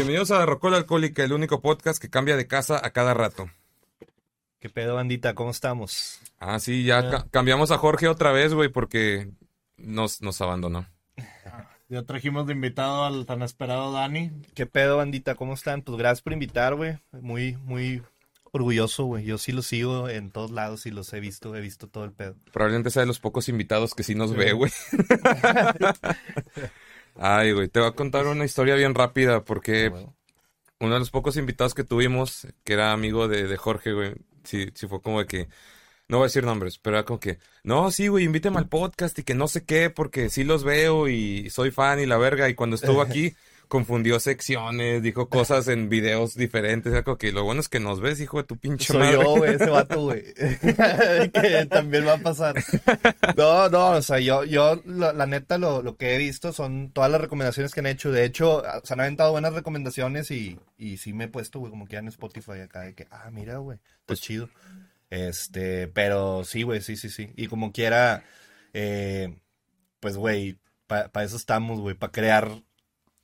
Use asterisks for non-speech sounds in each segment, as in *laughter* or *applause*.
Bienvenidos a Rocola Alcohólica, el único podcast que cambia de casa a cada rato. ¿Qué pedo, bandita? ¿Cómo estamos? Ah, sí, ya ca- cambiamos a Jorge otra vez, güey, porque nos, nos abandonó. Ya trajimos de invitado al tan esperado Dani. ¿Qué pedo, bandita? ¿Cómo están? Pues gracias por invitar, güey. Muy, muy orgulloso, güey. Yo sí los sigo en todos lados y los he visto, he visto todo el pedo. Probablemente sea de los pocos invitados que sí nos ve, güey. *laughs* Ay, güey, te voy a contar una historia bien rápida porque Bueno. uno de los pocos invitados que tuvimos, que era amigo de, de Jorge, güey, sí, sí fue como de que, no voy a decir nombres, pero era como que, no, sí, güey, invíteme al podcast y que no sé qué, porque sí los veo y soy fan y la verga, y cuando estuvo *laughs* aquí, confundió secciones, dijo cosas en videos diferentes, como que lo bueno es que nos ves, hijo de tu pinche Soy madre. yo, güey, ese *laughs* vato, güey. *laughs* que también va a pasar. No, no, o sea, yo, yo, la, la neta, lo, lo que he visto son todas las recomendaciones que han hecho. De hecho, se han aventado buenas recomendaciones y, y sí me he puesto, güey, como que ya en Spotify acá, de que, ah, mira, güey, pues chido. Este, pero sí, güey, sí, sí, sí. Y como quiera, eh, pues, güey, para eso estamos, güey, para crear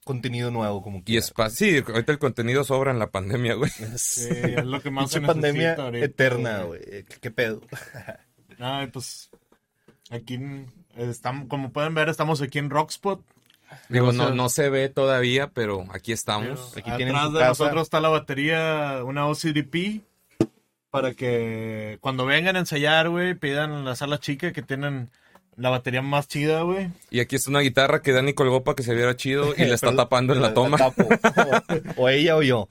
contenido nuevo, como Y quiera. es pa- sí, ahorita el contenido sobra en la pandemia, güey. *laughs* Sí, es lo que más se pandemia ahorita, eterna, güey. ¿Qué, qué pedo? *laughs* Ay, pues aquí estamos, como pueden ver, estamos aquí en Rockspot. Digo, no, no se ve todavía, pero aquí estamos. Aquí tienen Atrás su de casa. nosotros está la batería, una OCDP, para que cuando vengan a ensayar, güey, pidan en la sala chica que tienen la batería más chida, güey. Y aquí está una guitarra que Dani colgó para que se viera chido y la *laughs* está Pero- tapando en la toma. O, *laughs* o ella o yo.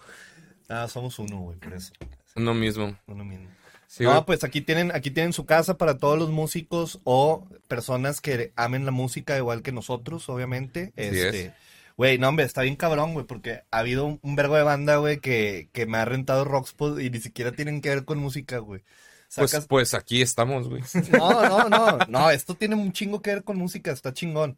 Ah, somos uno, güey, por eso. Uno mismo. Uno mismo. Sí, no, güey. pues aquí tienen, aquí tienen su casa para todos los músicos o personas que amen la música igual que nosotros, obviamente. Este, es. güey, no, hombre, está bien cabrón, güey, porque ha habido un, un vergo de banda, güey, que, que me ha rentado Rockspot y ni siquiera tienen que ver con música, güey. Pues, Sacas- pues aquí estamos, güey. *laughs* No, no, no, no, esto tiene un chingo que ver con música, está chingón.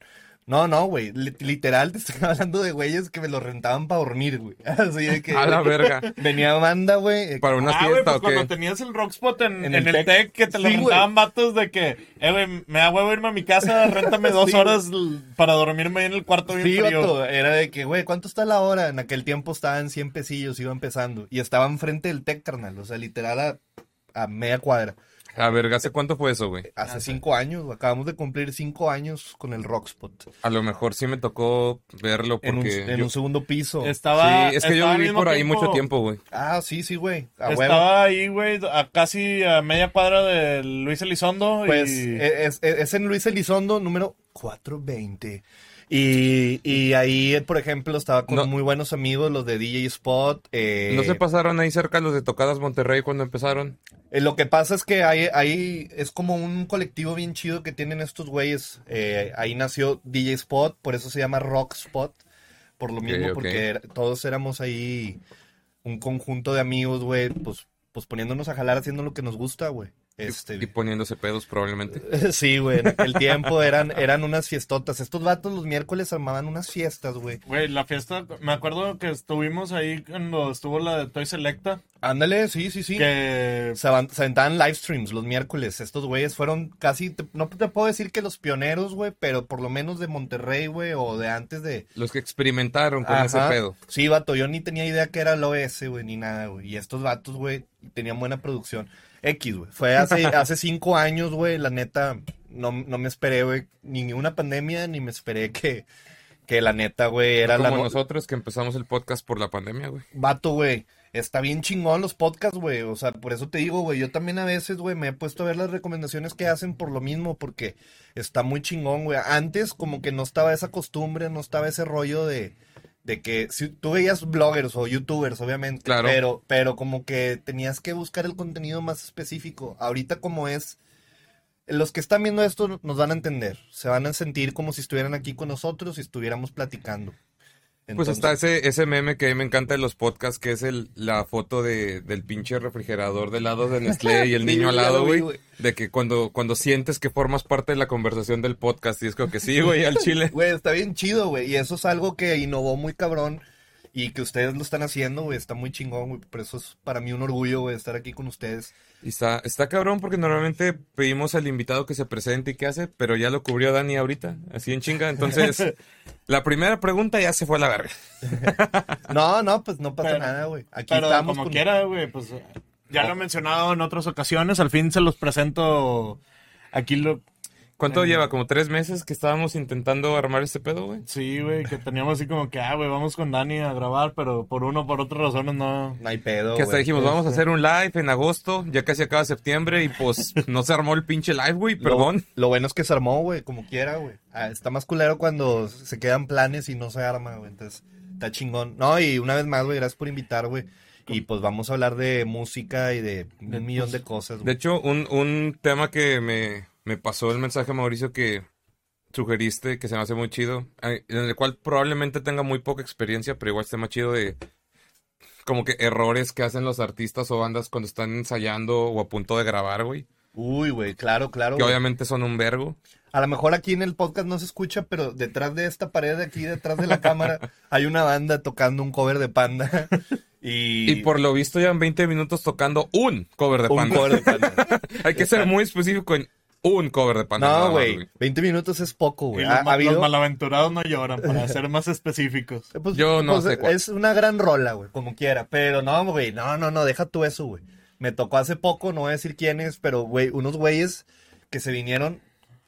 No, no, güey, li- literal te estoy *laughs* hablando de güeyes que me lo rentaban para dormir, güey. *laughs* Así de que A la verga. venía banda, güey. Para una ah, güey, fiesta pues o cuando qué. tenías el Rockspot en, En en, el el, Tec. Tec, que te lo Sí, rentaban vatos de que, eh, güey, me da huevo irme a mi casa, réntame dos Sí, horas para dormirme ahí en el cuarto bien Sí, frío. vato, era de que, güey, ¿cuánto está la hora? En aquel tiempo estaban 100 pesillos, iba empezando. Y estaba enfrente del Tec, carnal, o sea, literal a, a media cuadra. A ver, ¿hace cuánto fue eso, güey? Hace cinco años, acabamos de cumplir cinco años con el Rockspot. A lo mejor sí me tocó verlo En un, porque... en yo- un segundo piso. Estaba, Sí, es que yo estaba viví por ahí mucho tiempo, güey. Ah, sí, sí, güey. A huevo. Estaba ahí, güey, a casi a media cuadra de Luis Elizondo. Pues y... es, es- es en Luis Elizondo, número 420. Y, y ahí, por ejemplo, estaba con No. muy buenos amigos, los de DJ Spot. eh, ¿No se pasaron ahí cerca los de Tocadas Monterrey cuando empezaron? eh, lo que pasa es que ahí, ahí es como un colectivo bien chido que tienen estos güeyes. Eh, ahí nació DJ Spot, por eso se llama Rock Spot. Por lo mismo, porque todos éramos ahí un conjunto de amigos, güey, pues, pues poniéndonos a jalar haciendo lo que nos gusta, güey. Este, Y poniéndose pedos probablemente. *laughs* Sí, güey, en aquel tiempo eran, eran unas fiestotas. Estos vatos los miércoles armaban unas fiestas, güey. Güey, la fiesta, me acuerdo que estuvimos ahí cuando estuvo la de Toy Selecta, Ándale, sí, sí, sí. que Se, aventaban live streams los miércoles. Estos güeyes fueron casi, te- no te puedo decir que los pioneros, güey, pero por lo menos de Monterrey, güey, o de antes de... Los que experimentaron con Ajá. ese pedo. Sí, vato, yo ni tenía idea que era el OS, güey, ni nada, güey. Y estos vatos, güey, tenían buena producción. X, güey. Fue hace, *laughs* hace cinco años, güey, la neta, no, no me esperé, güey, ni una pandemia, ni me esperé que, que la neta, güey, era la... Como no- nosotros que empezamos el podcast por la pandemia, güey. Vato, güey. Está bien chingón los podcasts, güey. O sea, por eso te digo, güey. Yo también a veces, güey, me he puesto a ver las recomendaciones que hacen por lo mismo, porque está muy chingón, güey. Antes, como que no estaba esa costumbre, no estaba ese rollo de, de que si tú veías bloggers o youtubers, obviamente. Claro. Pero, pero como que tenías que buscar el contenido más específico. Ahorita, como es. Los que están viendo esto nos van a entender. Se van a sentir como si estuvieran aquí con nosotros y estuviéramos platicando. Pues está ese, ese meme que a mí me encanta de los podcasts, que es el, la foto de, del pinche refrigerador de lado de Nestlé y el *laughs* niño al lado, güey. De que cuando, cuando sientes que formas parte de la conversación del podcast, y es como que sí, güey, al chile. *laughs* Güey, está bien chido, güey. Y eso es algo que innovó muy cabrón. Y que ustedes lo están haciendo, güey, está muy chingón, güey. Por eso es para mí un orgullo, güey, estar aquí con ustedes. Y está, está cabrón porque normalmente pedimos al invitado que se presente y qué hace, pero ya lo cubrió Dani ahorita, así en chinga. Entonces, *laughs* la primera pregunta ya se fue a la verga. *laughs* No, no, pues no pasa Pero- nada, güey. Aquí Pero estamos como con- quiera, güey, pues ya lo he mencionado en otras ocasiones, al fin se los presento aquí lo... ¿Cuánto Eh. lleva? ¿Como tres meses que estábamos intentando armar este pedo, güey? Sí, güey, que teníamos así como que, ah, güey, vamos con Dani a grabar, pero por uno o por otras razones no... No hay pedo, Que hasta dijimos, vamos a hacer un live en agosto, ya casi acaba septiembre y pues *laughs* no se armó el pinche live, güey, perdón. Lo, bueno es que se armó, güey, como quiera, güey. Ah, está más culero cuando se quedan planes y no se arma, güey. Entonces, está chingón. No, y una vez más, güey, gracias por invitar, güey. Y pues vamos a hablar de música y de un millón de cosas, De güey. hecho, un, un tema que me, me pasó el mensaje, Mauricio, que sugeriste, que se me hace muy chido, en el cual probablemente tenga muy poca experiencia, pero igual esté más chido de como que errores que hacen los artistas o bandas cuando están ensayando o a punto de grabar, güey. Uy, güey, claro, claro. Que güey. obviamente son un vergo. A lo mejor aquí en el podcast no se escucha, pero detrás de esta pared de aquí, detrás de la cámara, *laughs* hay una banda tocando un cover de Panda. Y, Y por lo visto llevan 20 minutos tocando un cover de un Panda. cover de Panda. *laughs* Hay que ser muy específico en un cover de Panda. No, güey, 20 minutos es poco, güey. los, Ha, malaventurados no lloran, para *laughs* ser más específicos. Pues, Yo no pues, sé cuál. Es una gran rola, güey, como quiera. Pero no, güey, no, no, no, deja tú eso, güey. Me tocó hace poco, no voy a decir quiénes, pero, güey, unos güeyes que se vinieron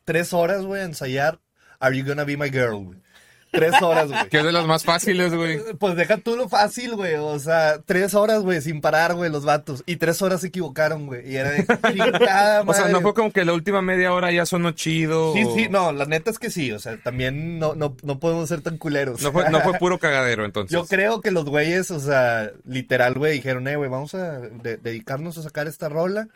tres horas, güey, a ensayar Are You Gonna Be My Girl, güey. Tres horas, güey. Que es de las más fáciles, güey. Pues deja tú lo fácil, güey. O sea, tres horas, güey, sin parar, güey, los vatos. Y tres horas se equivocaron, güey. Y era de chingada, *laughs* O sea, no fue como que la última media hora ya sonó chido. Sí, o- sí, no, la neta es que sí. O sea, también no, no, no podemos ser tan culeros. No fue, no fue *laughs* puro cagadero, entonces. Yo creo que los güeyes, o sea, literal, güey, dijeron, eh, güey, vamos a de- dedicarnos a sacar esta rola.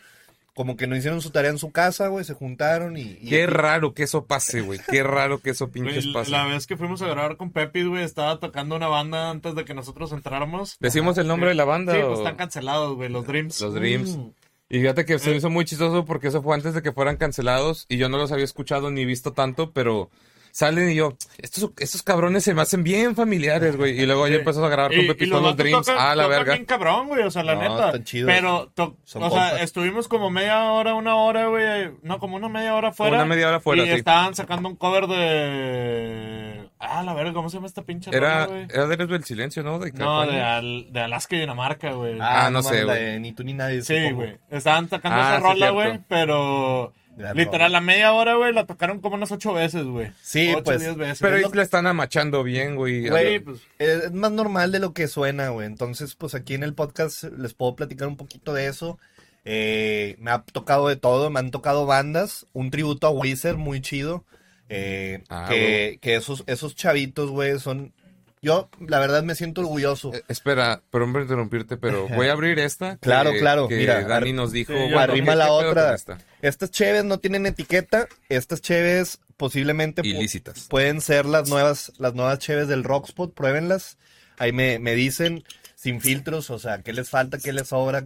Como que no hicieron su tarea en su casa, güey, se juntaron y... y- Qué raro que eso pase, güey. Qué raro que eso pinches pase. la vez que fuimos a grabar con Pepe, güey, estaba tocando una banda antes de que nosotros entráramos. ¿Decimos el nombre de la banda? Sí, o- pues están cancelados, güey, los Dreams. Los Dreams. Mm. Y fíjate que se me hizo muy chistoso porque eso fue antes de que fueran cancelados y yo no los había escuchado ni visto tanto, pero salen y yo, estos, estos cabrones se me hacen bien familiares, güey. Y luego ya empezó a grabar con Pepito los Dreams. tocan- ah, la verga. bien cabrón, güey, o sea, la No, neta. están chidos. Pero, to- Son o sea, compas. estuvimos como media hora, una hora, güey. No, como una media hora fuera. Una media hora fuera, Y sí. estaban sacando un cover de. Ah, la verga, ¿cómo se llama esta pinche Era, rola, güey? era de del silencio, ¿no? De No, de, Al- de Alaska y Dinamarca, güey. Ah, no mames, sé, güey. de Ni tú ni nadie. sí, güey. Estaban sacando Ah, esa sí, rola, güey, pero. La Literal, la media hora, güey, la tocaron como unas ocho veces, güey. Sí, ocho, pues, diez veces. Pero ahí lo- le están amachando bien, güey. Güey, pues, Es más normal de lo que suena, güey. Entonces, pues aquí en el podcast les puedo platicar un poquito de eso. Eh, me ha tocado de todo, me han tocado bandas, un tributo a Wizard muy chido. eh, Ah, que, que esos, esos chavitos, güey, son... Yo, la verdad, me siento orgulloso. Eh, espera, perdón por interrumpirte, pero voy a abrir esta. que- Claro, claro, Que mira, Dani nos dijo. Sí, bueno, Arrima ¿qué- la otra. esta? Estas cheves no tienen etiqueta. Estas cheves posiblemente pu- Ilícitas. pueden ser las nuevas, las nuevas cheves del Rockspot. Pruébenlas. Ahí me, me dicen sin filtros, o sea, qué les falta, qué les sobra,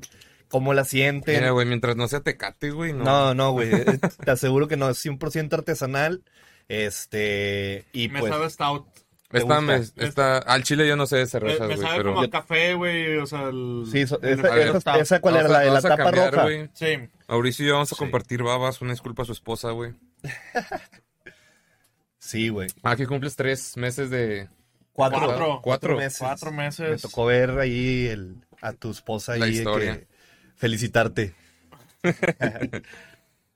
cómo la sienten. Mira, güey, mientras no sea tecate, güey, no. No, no, güey. eh, Te aseguro que no, es 100% artesanal. Este, y me pues. sabe stout. ¿Te Esta, me, esta, al chile yo no sé de Me, cervezas, me güey, sabe pero... como a café, güey, o sea, el... Sí, so- el- esa, esa- esa cuál era, la de la tapa cambiar, roja. güey. Sí. Mauricio y yo vamos a Sí. compartir babas, una disculpa a su esposa, güey. *laughs* Sí, güey. Aquí cumples tres meses de... Cuatro, Cuatro. Cuatro. meses. Cuatro Me meses. tocó ver ahí el, a tu esposa ahí La de historia. que- felicitarte. *laughs*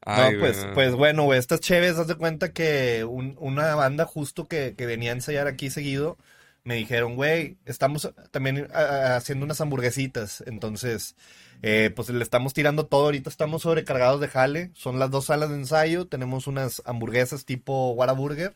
Ay, no, pues, no. pues bueno, güey, estas cheves, haz de cuenta que un- una banda justo que, que venía a ensayar aquí seguido, me dijeron, güey, estamos también a- a- haciendo unas hamburguesitas, entonces, eh, pues le estamos tirando todo, ahorita estamos sobrecargados de jale, son las dos salas de ensayo, tenemos unas hamburguesas tipo Whataburger,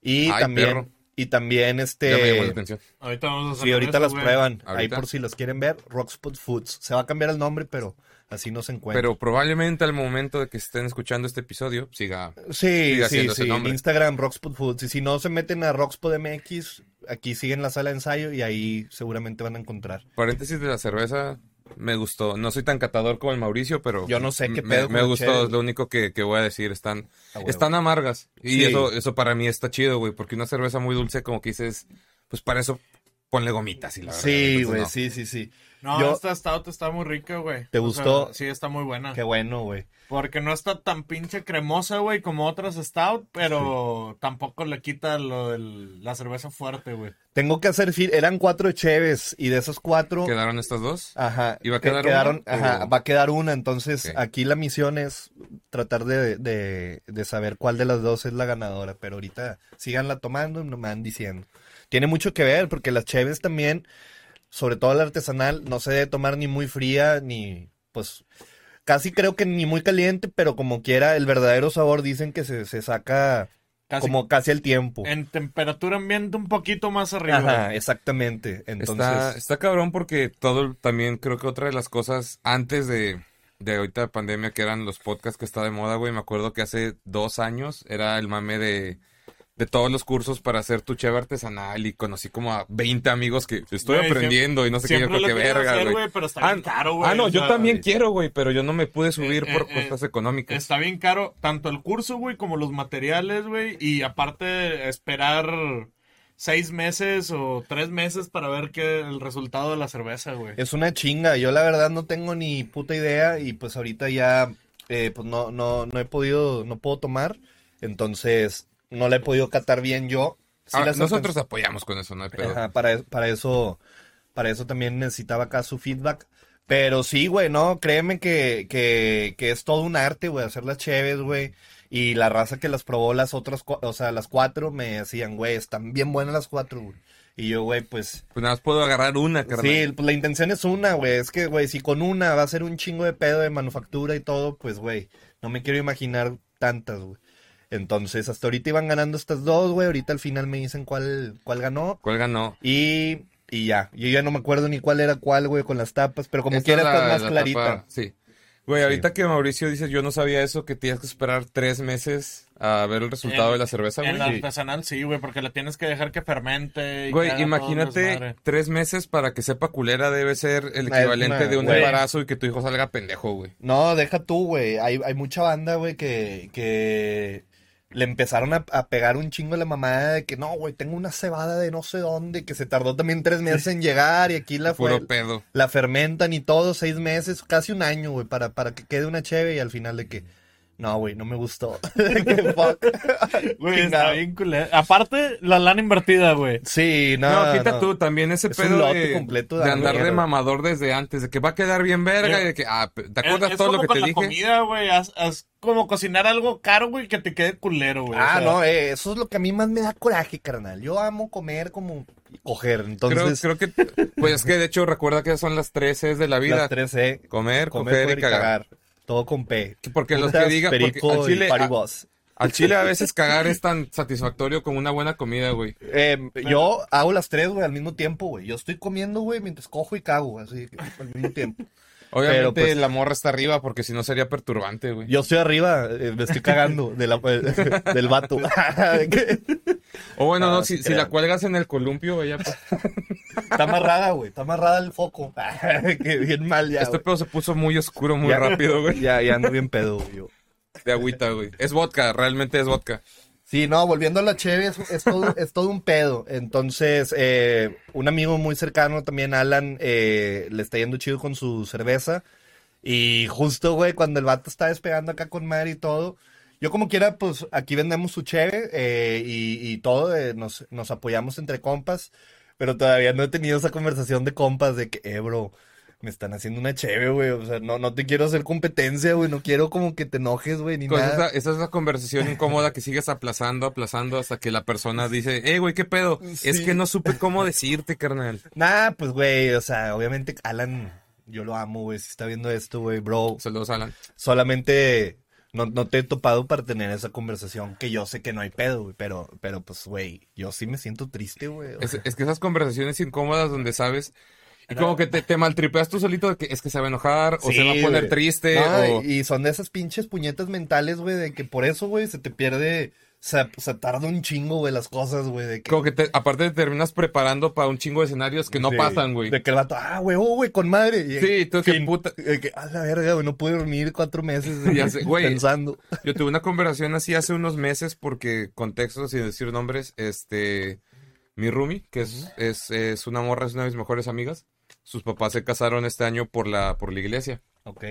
y Ay, también, perro. y también este... Ya me llamó la atención. Ahorita vamos a hacer Sí, ahorita eso, las güey. prueban. Ahí por si los quieren ver, Rockspot Foods. Se va a cambiar el nombre, pero así no se encuentra. Pero probablemente al momento de que estén escuchando este episodio, siga... sí, sí, sí. Nombre. Instagram, Rockspot Foods. Y si no se meten a Rockspot MX, aquí siguen la sala de ensayo y ahí seguramente van a encontrar. Paréntesis de la cerveza, me gustó. No soy tan catador como el Mauricio, pero... Yo no sé qué me- pedo Me, gustó, es lo único que, que voy a decir. Están, están amargas. Y Sí. eso, eso para mí está chido, güey, porque una cerveza muy dulce como que dices... Pues para eso ponle gomitas y la verdad. Sí, entonces, güey, no. sí, sí, sí. No, Yo- esta stout está muy rica, güey. ¿Te O gustó? sea, sí, está muy buena. Qué bueno, güey. Porque no está tan pinche cremosa, güey, como otras stout, pero tampoco le quita lo de la cerveza fuerte, güey. Tengo que hacer fil, eran cuatro cheves y de esos cuatro, ¿Quedaron estas dos? ajá, ¿Y va a que- quedar quedaron, una, ajá, o- va a quedar una, entonces aquí la misión es tratar de, de, de saber cuál de las dos es la ganadora, pero ahorita síganla tomando, no me van diciendo. Tiene mucho que ver porque las cheves también, sobre todo la artesanal, no se debe tomar ni muy fría ni pues casi creo que ni muy caliente, pero como quiera el verdadero sabor dicen que se, se saca Casi como casi el tiempo. en temperatura ambiente un poquito más arriba. Ajá, exactamente. Entonces, Está, está cabrón porque todo también creo que otra de las cosas antes de, de ahorita de pandemia que eran los podcasts que está de moda, güey. Me acuerdo que hace dos años era el mame de, de todos los cursos para hacer tu cheve artesanal y conocí como a 20 amigos que estoy aprendiendo y no sé qué, yo quiero verga, hacer, güey. pero está Ah, bien caro, güey. ah, no, o yo también quiero, güey, pero yo no me pude subir Eh, por eh, costas económicas. Está bien caro, tanto el curso, güey, como los materiales, güey, y aparte esperar seis meses o tres meses para ver qué el resultado de la cerveza, güey. es una chinga. Yo la verdad no tengo ni puta idea y pues ahorita ya eh, pues no, no, no he podido, no puedo tomar. Entonces no la he podido catar bien yo. Sí nosotros apoyamos con eso, no hay pedo. Ajá, para, para eso, para eso también necesitaba acá su feedback. Pero sí, güey, no, créeme que, que, que es todo un arte, güey, hacer las cheves, güey. Y la raza que las probó las otras, o sea, las cuatro me decían, güey, están bien buenas las cuatro, güey. Y yo, güey, pues, Pues nada más puedo agarrar una, carnal. sí, pues la intención es una, güey. Es que, güey, si con una va a ser un chingo de pedo de manufactura y todo, pues, güey, no me quiero imaginar tantas, güey. Entonces, hasta ahorita iban ganando estas dos, güey. Ahorita al final me dicen cuál, cuál ganó. ¿Cuál ganó? Y, y ya, yo ya no me acuerdo ni cuál era cuál, güey, con las tapas, pero como Esta quiera es está más la clarita. tapa, sí. Güey, ahorita que Mauricio dice, yo no sabía eso, que tienes que esperar tres meses a ver el resultado En- de la cerveza, En la güey. artesanal sí, güey, porque la tienes que dejar que fermente. y Güey, imagínate tres meses para que sepa culera debe ser el Una- equivalente una- de un güey. embarazo y que tu hijo salga pendejo, güey. No, deja tú, güey. Hay, hay mucha banda, güey, que, que le empezaron a, a pegar un chingo la mamada de que no, güey, tengo una cebada de no sé dónde, que se tardó también tres meses en llegar y aquí la *laughs* fue. Pedo. La fermentan y todo, seis meses, casi un año, güey, para, para que quede una cheve y al final de que, no, güey, no me gustó. *laughs* Güey, está bien culero. Aparte, la lana invertida, güey. Sí, no, No, quita no. tú también ese Es pedo de, completo de de andar de mamador desde antes, de que va a quedar bien verga Eh, y de que, ah, ¿te acuerdas es todo lo como que con te la dije? comida, güey. Haz, haz como cocinar algo caro, güey, que te quede culero, güey. o Ah, sea, no, eh, eso es lo que a mí más me da coraje, carnal. Yo amo comer como coger, entonces creo que, pues es que de hecho recuerda que son las tres Cs de la vida. las tres E, Comer, comer, coger, coger y cagar. Todo con P. Porque los que digan, perico al chile, y party a- boss. al chile a *laughs* veces cagar es tan satisfactorio como una buena comida, güey. Eh, yo hago las tres, güey, al mismo tiempo, güey. Yo estoy comiendo, güey, mientras cojo y cago, así, al mismo tiempo. Obviamente pues, la morra está arriba porque si no sería perturbante, güey. Yo estoy arriba, eh, me estoy cagando de la- *laughs* del vato. O bueno, Ah, no, sí si, si la cuelgas en el columpio, ella pues, está amarrada, güey, está amarrada el foco. *laughs* que bien mal ya, Este güey. pedo se puso muy oscuro muy Ya- rápido, güey. Ya, ya ando bien pedo, güey. yo. De agüita, güey. Es vodka, realmente es vodka. Sí, no, volviendo a la cheve, es, es todo, *laughs* es todo un pedo. Entonces, eh, un amigo muy cercano también, Alan, eh, le está yendo chido con su cerveza. Y justo, güey, cuando el vato está despegando acá con Mari y todo, yo como quiera, pues aquí vendemos su cheve eh, y, y todo, eh, nos, nos apoyamos entre compas. Pero todavía no he tenido esa conversación de compas de que, eh, bro, me están haciendo una cheve, güey. O sea, no, no te quiero hacer competencia, güey. No quiero como que te enojes, güey, ni nada. esa, esa es la conversación incómoda que sigues aplazando, aplazando hasta que la persona dice, eh, güey, ¿qué pedo? Es que no supe cómo decirte, carnal. Nah, pues, güey, o sea, obviamente Alan, yo lo amo, güey, si está viendo esto, güey, bro, Saludos, Alan. solamente no, no te he topado para tener esa conversación, que yo sé que no hay pedo, güey, pero, pero pues, güey, yo sí me siento triste, güey. es que esas conversaciones incómodas donde sabes... Y como que te, te maltripeas tú solito de que es que se va a enojar o se va a poner güey. triste No, o... y son de esas pinches puñetas mentales, güey, de que por eso, güey, se te pierde, se, se tarda un chingo, güey, las cosas, güey, de que... Como que te, aparte te terminas preparando para un chingo de escenarios que no Sí, pasan, güey. De que el vato, ah, güey, oh, güey, con madre. Y- Sí, tú fin. puta. Que, a la verga, güey, no pude dormir cuatro meses Ya sé, güey. pensando. Yo tuve una conversación así hace unos meses porque, contexto, sin decir nombres, este, mi roomie, que es, es, es una morra, es una de mis mejores amigas. Sus papás se casaron este año por la, por la iglesia. Ok.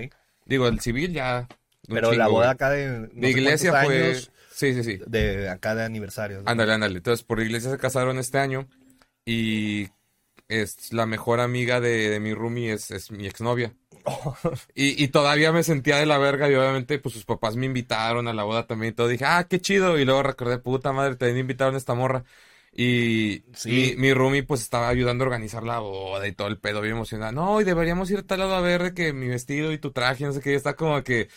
Digo, el civil ya. Pero la boda acá de. no De iglesia fue. años Sí, sí, sí. De acá de aniversario. ¿no? Ándale, ándale. Entonces, por la iglesia se casaron este año. Y es la mejor amiga de, de mi roomie es, es mi exnovia. *laughs* Y, y todavía me sentía de la verga y obviamente pues sus papás me invitaron a la boda también y todo. Dije, ah, qué chido. Y luego recordé, puta madre, también invitaron a esta morra. Y Sí. mi, mi roomie pues estaba ayudando a organizar la boda y todo el pedo, bien emocionado. No, y deberíamos ir a tal lado a ver de que mi vestido y tu traje, no sé qué, y está como que,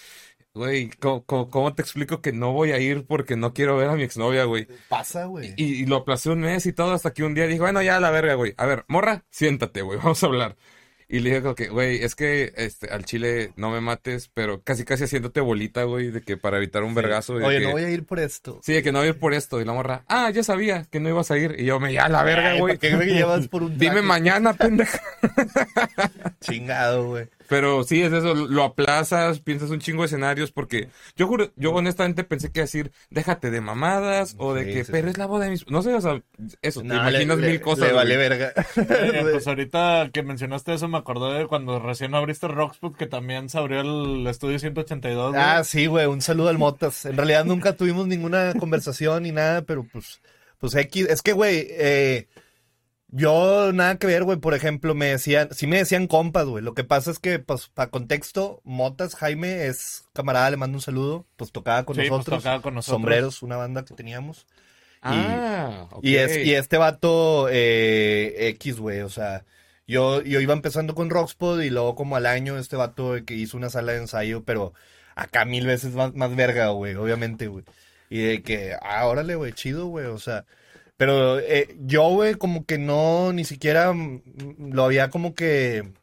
güey, ¿cómo, cómo- cómo te explico que no voy a ir porque no quiero ver a mi exnovia, güey? Pasa, güey. Y, y lo aplacé un mes y todo hasta que un día dijo, bueno, ya a la verga, güey. A ver, morra, siéntate, güey, *laughs* vamos a hablar. Y le dije como que, güey, es que este, al chile no me mates, pero casi casi haciéndote bolita, güey, de que para evitar un vergazo. Oye, que- no voy a ir por esto. Sí, de que no voy a ir por esto. Y la morra, ah, ya sabía que no ibas a ir. Y yo me, ya la verga, güey. ¿para qué me llevas por un *laughs* Dime mañana, pendeja. *laughs* Chingado, güey. Pero sí, es eso, lo aplazas, piensas un chingo de escenarios, porque yo juro, yo honestamente pensé que decir, déjate de mamadas, o de Sí, que, sí, pero sí. es la boda de mis... No sé, o sea, eso, te imaginas le- mil le- cosas. Le vale güey. verga. *laughs* Eh, pues *laughs* ahorita que mencionaste eso me acordé de cuando recién abriste Rockspot que también se abrió el estudio 182. güey. Ah, sí, güey, un saludo al Motas. En realidad nunca tuvimos ninguna conversación ni nada, pero pues, pues X, es que, güey, eh, yo nada que ver, güey, por ejemplo, me decían, sí me decían compas, güey. Lo que pasa es que, pues, para contexto, Motas, Jaime es camarada, le mando un saludo, pues tocaba con Sí, pues, nosotros. tocaba con nosotros. Sombreros, una banda que teníamos. Ah, ok. Y, es, y este vato eh, X, güey, o sea, yo, yo iba empezando con Rockspot y luego como al año este vato que hizo una sala de ensayo, pero acá mil veces más, más verga, güey, obviamente, güey. Y de que, ah, órale, güey, chido, güey, o sea, pero eh, yo, güey, como que no, ni siquiera mm, lo había como que,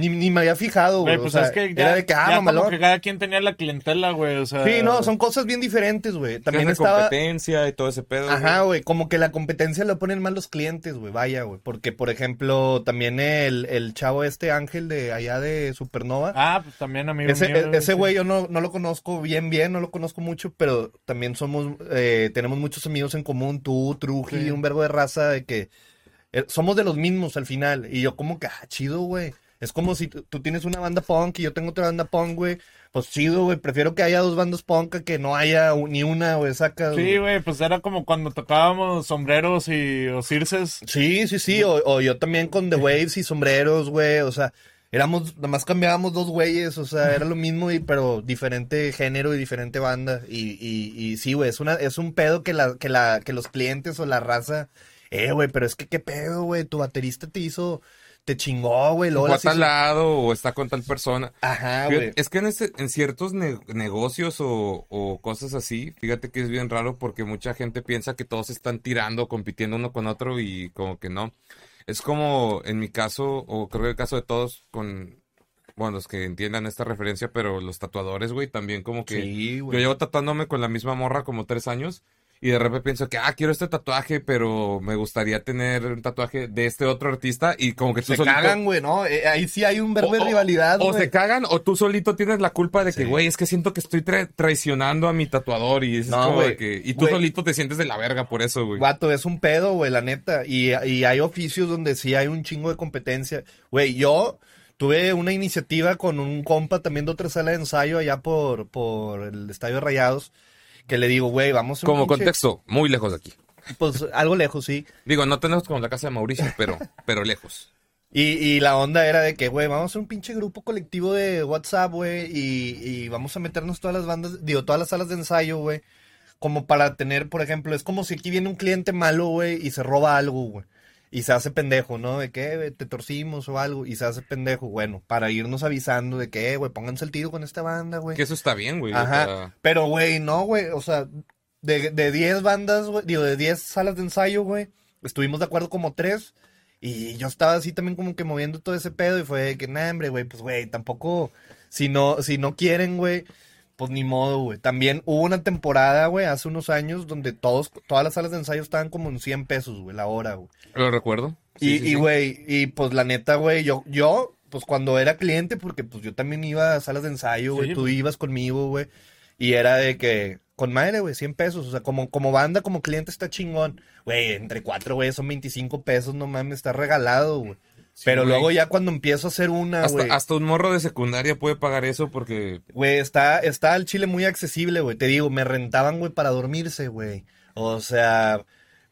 ni, ni me había fijado, güey, Güey, pues o sea, es que ya, era de que, ah, ya como mamalón. que cada quien tenía la clientela, güey, o sea... Sí, no, son cosas bien diferentes, güey. También de estaba... competencia y todo ese pedo. Ajá, güey, como que la competencia lo ponen mal los clientes, güey, vaya, güey. Porque, por ejemplo, también el, el chavo este Ángel de allá de Supernova. Ah, pues también amigo ese mío, e- ese sí. güey yo no, no lo conozco bien, bien, no lo conozco mucho, pero también somos, eh, tenemos muchos amigos en común, tú, Truji, Sí. un verbo de raza, de que eh, somos de los mismos al final. Y yo como que, ah, chido, güey. Es como si tú tienes una banda punk y yo tengo otra banda punk, güey. Pues chido, güey. Prefiero que haya dos bandas punk a que no haya ni una, güey, saca. Sí, güey, pues era como cuando tocábamos sombreros y o circes. Sí, sí, sí, o, o yo también con The Waves y sombreros, güey, o sea, éramos, nada más cambiábamos dos güeyes, o sea, era lo mismo, y, pero diferente género y diferente banda, y, y, y sí, güey, es una, es un pedo que la, que la, que los clientes o la raza, eh, güey, pero es que qué pedo, güey, tu baterista te hizo, te chingó, güey, luego O a tal hizo- lado o está con tal persona. Ajá, güey. Es que en, este- en ciertos ne- negocios o, o cosas así, fíjate que es bien raro porque mucha gente piensa que todos están tirando, compitiendo uno con otro y como que no. Es como en mi caso, o creo que el caso de todos con, bueno, los que entiendan esta referencia, pero los tatuadores, güey, también como que Sí, yo llevo tatuándome con la misma morra como tres años y de repente pienso que, ah, quiero este tatuaje, pero me gustaría tener un tatuaje de este otro artista y como que tú Se solito- cagan, güey, ¿no? Eh, ahí sí hay un verbo de o- rivalidad, O se cagan o tú solito tienes la culpa de que, Sí. güey, es que siento que estoy tra- traicionando a mi tatuador y es No, como de que... Y tú solito te sientes de la verga por eso, güey. Vato, es un pedo, güey, la neta. Y, y hay oficios donde sí hay un chingo de competencia. Güey, yo tuve una iniciativa con un compa también de otra sala de ensayo allá por, por el Estadio de Rayados. Que le digo, güey, vamos Como pinche- contexto, muy lejos de aquí. Pues algo lejos, sí. Digo, no tenemos como la casa de Mauricio, pero, *laughs* pero lejos. Y, y la onda era de que, güey, vamos a hacer un pinche grupo colectivo de WhatsApp, güey, y, y vamos a meternos todas las bandas, digo, todas las salas de ensayo, güey, como para tener, por ejemplo, es como si aquí viene un cliente malo, güey, y se roba algo, güey, y se hace pendejo, ¿no? De que, "Eh, te torcimos o algo, y se hace pendejo, bueno, para irnos avisando de que, "Eh, güey, pónganse el tiro con esta banda, güey. Que eso está bien, güey. Ajá, pero, güey, no, güey, o sea, de, de 10 bandas, güey, digo, de 10 salas de ensayo, güey, estuvimos de acuerdo como tres, y yo estaba así también como que moviendo todo ese pedo, y fue de que, nah, hombre, güey, pues, güey, tampoco, si no, si no quieren, güey, pues ni modo, güey. También hubo una temporada, güey, hace unos años, donde todos, todas las salas de ensayo estaban como en 100 pesos, güey, la hora, güey. lo recuerdo. Sí, Y, sí, y, sí. güey, y pues la neta, güey, yo, yo, pues cuando era cliente, porque pues yo también iba a salas de ensayo, güey, tú ibas conmigo, güey, y era de que con madre, güey, 100 pesos. O sea, como, como banda, como cliente está chingón. Güey, entre cuatro, güey, son 25 pesos, no mames, está regalado, güey. Pero güey. luego ya cuando empiezo a hacer una, Hasta, güey. hasta un morro de secundaria puede pagar eso porque... Güey, está, está el chile muy accesible, güey. Te digo, me rentaban, güey, para dormirse, güey. O sea,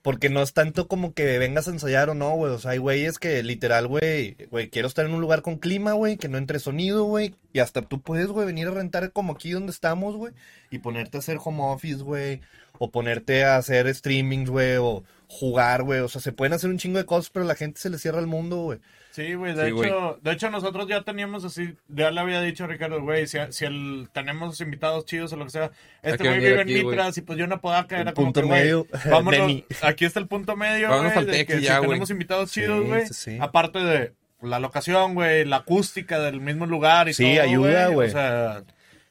porque no es tanto como que vengas a ensayar o no, güey. O sea, hay güeyes que literal, güey, güey, quiero estar en un lugar con clima, güey, que no entre sonido, güey. Y hasta tú puedes, güey, venir a rentar como aquí donde estamos, güey. Y ponerte a hacer home office, güey. O ponerte a hacer streamings, güey. O jugar, güey. O sea, se pueden hacer un chingo de cosas, pero la gente se le cierra el mundo, güey. Sí, güey, de Sí, hecho, de hecho nosotros ya teníamos así, ya le había dicho a Ricardo, güey, si, si el, tenemos invitados chidos o lo que sea, este güey vive aquí, en. Mitras y pues yo no puedo caer El era como punto que, medio, *laughs* *laughs* vámonos, Denny. aquí está el punto medio, Vámonos güey, al de Tequi que ya, si güey. tenemos invitados Sí, chidos, güey, sí, sí. aparte de la locación, güey, la acústica del mismo lugar y Sí, todo, ayuda, güey. o sea,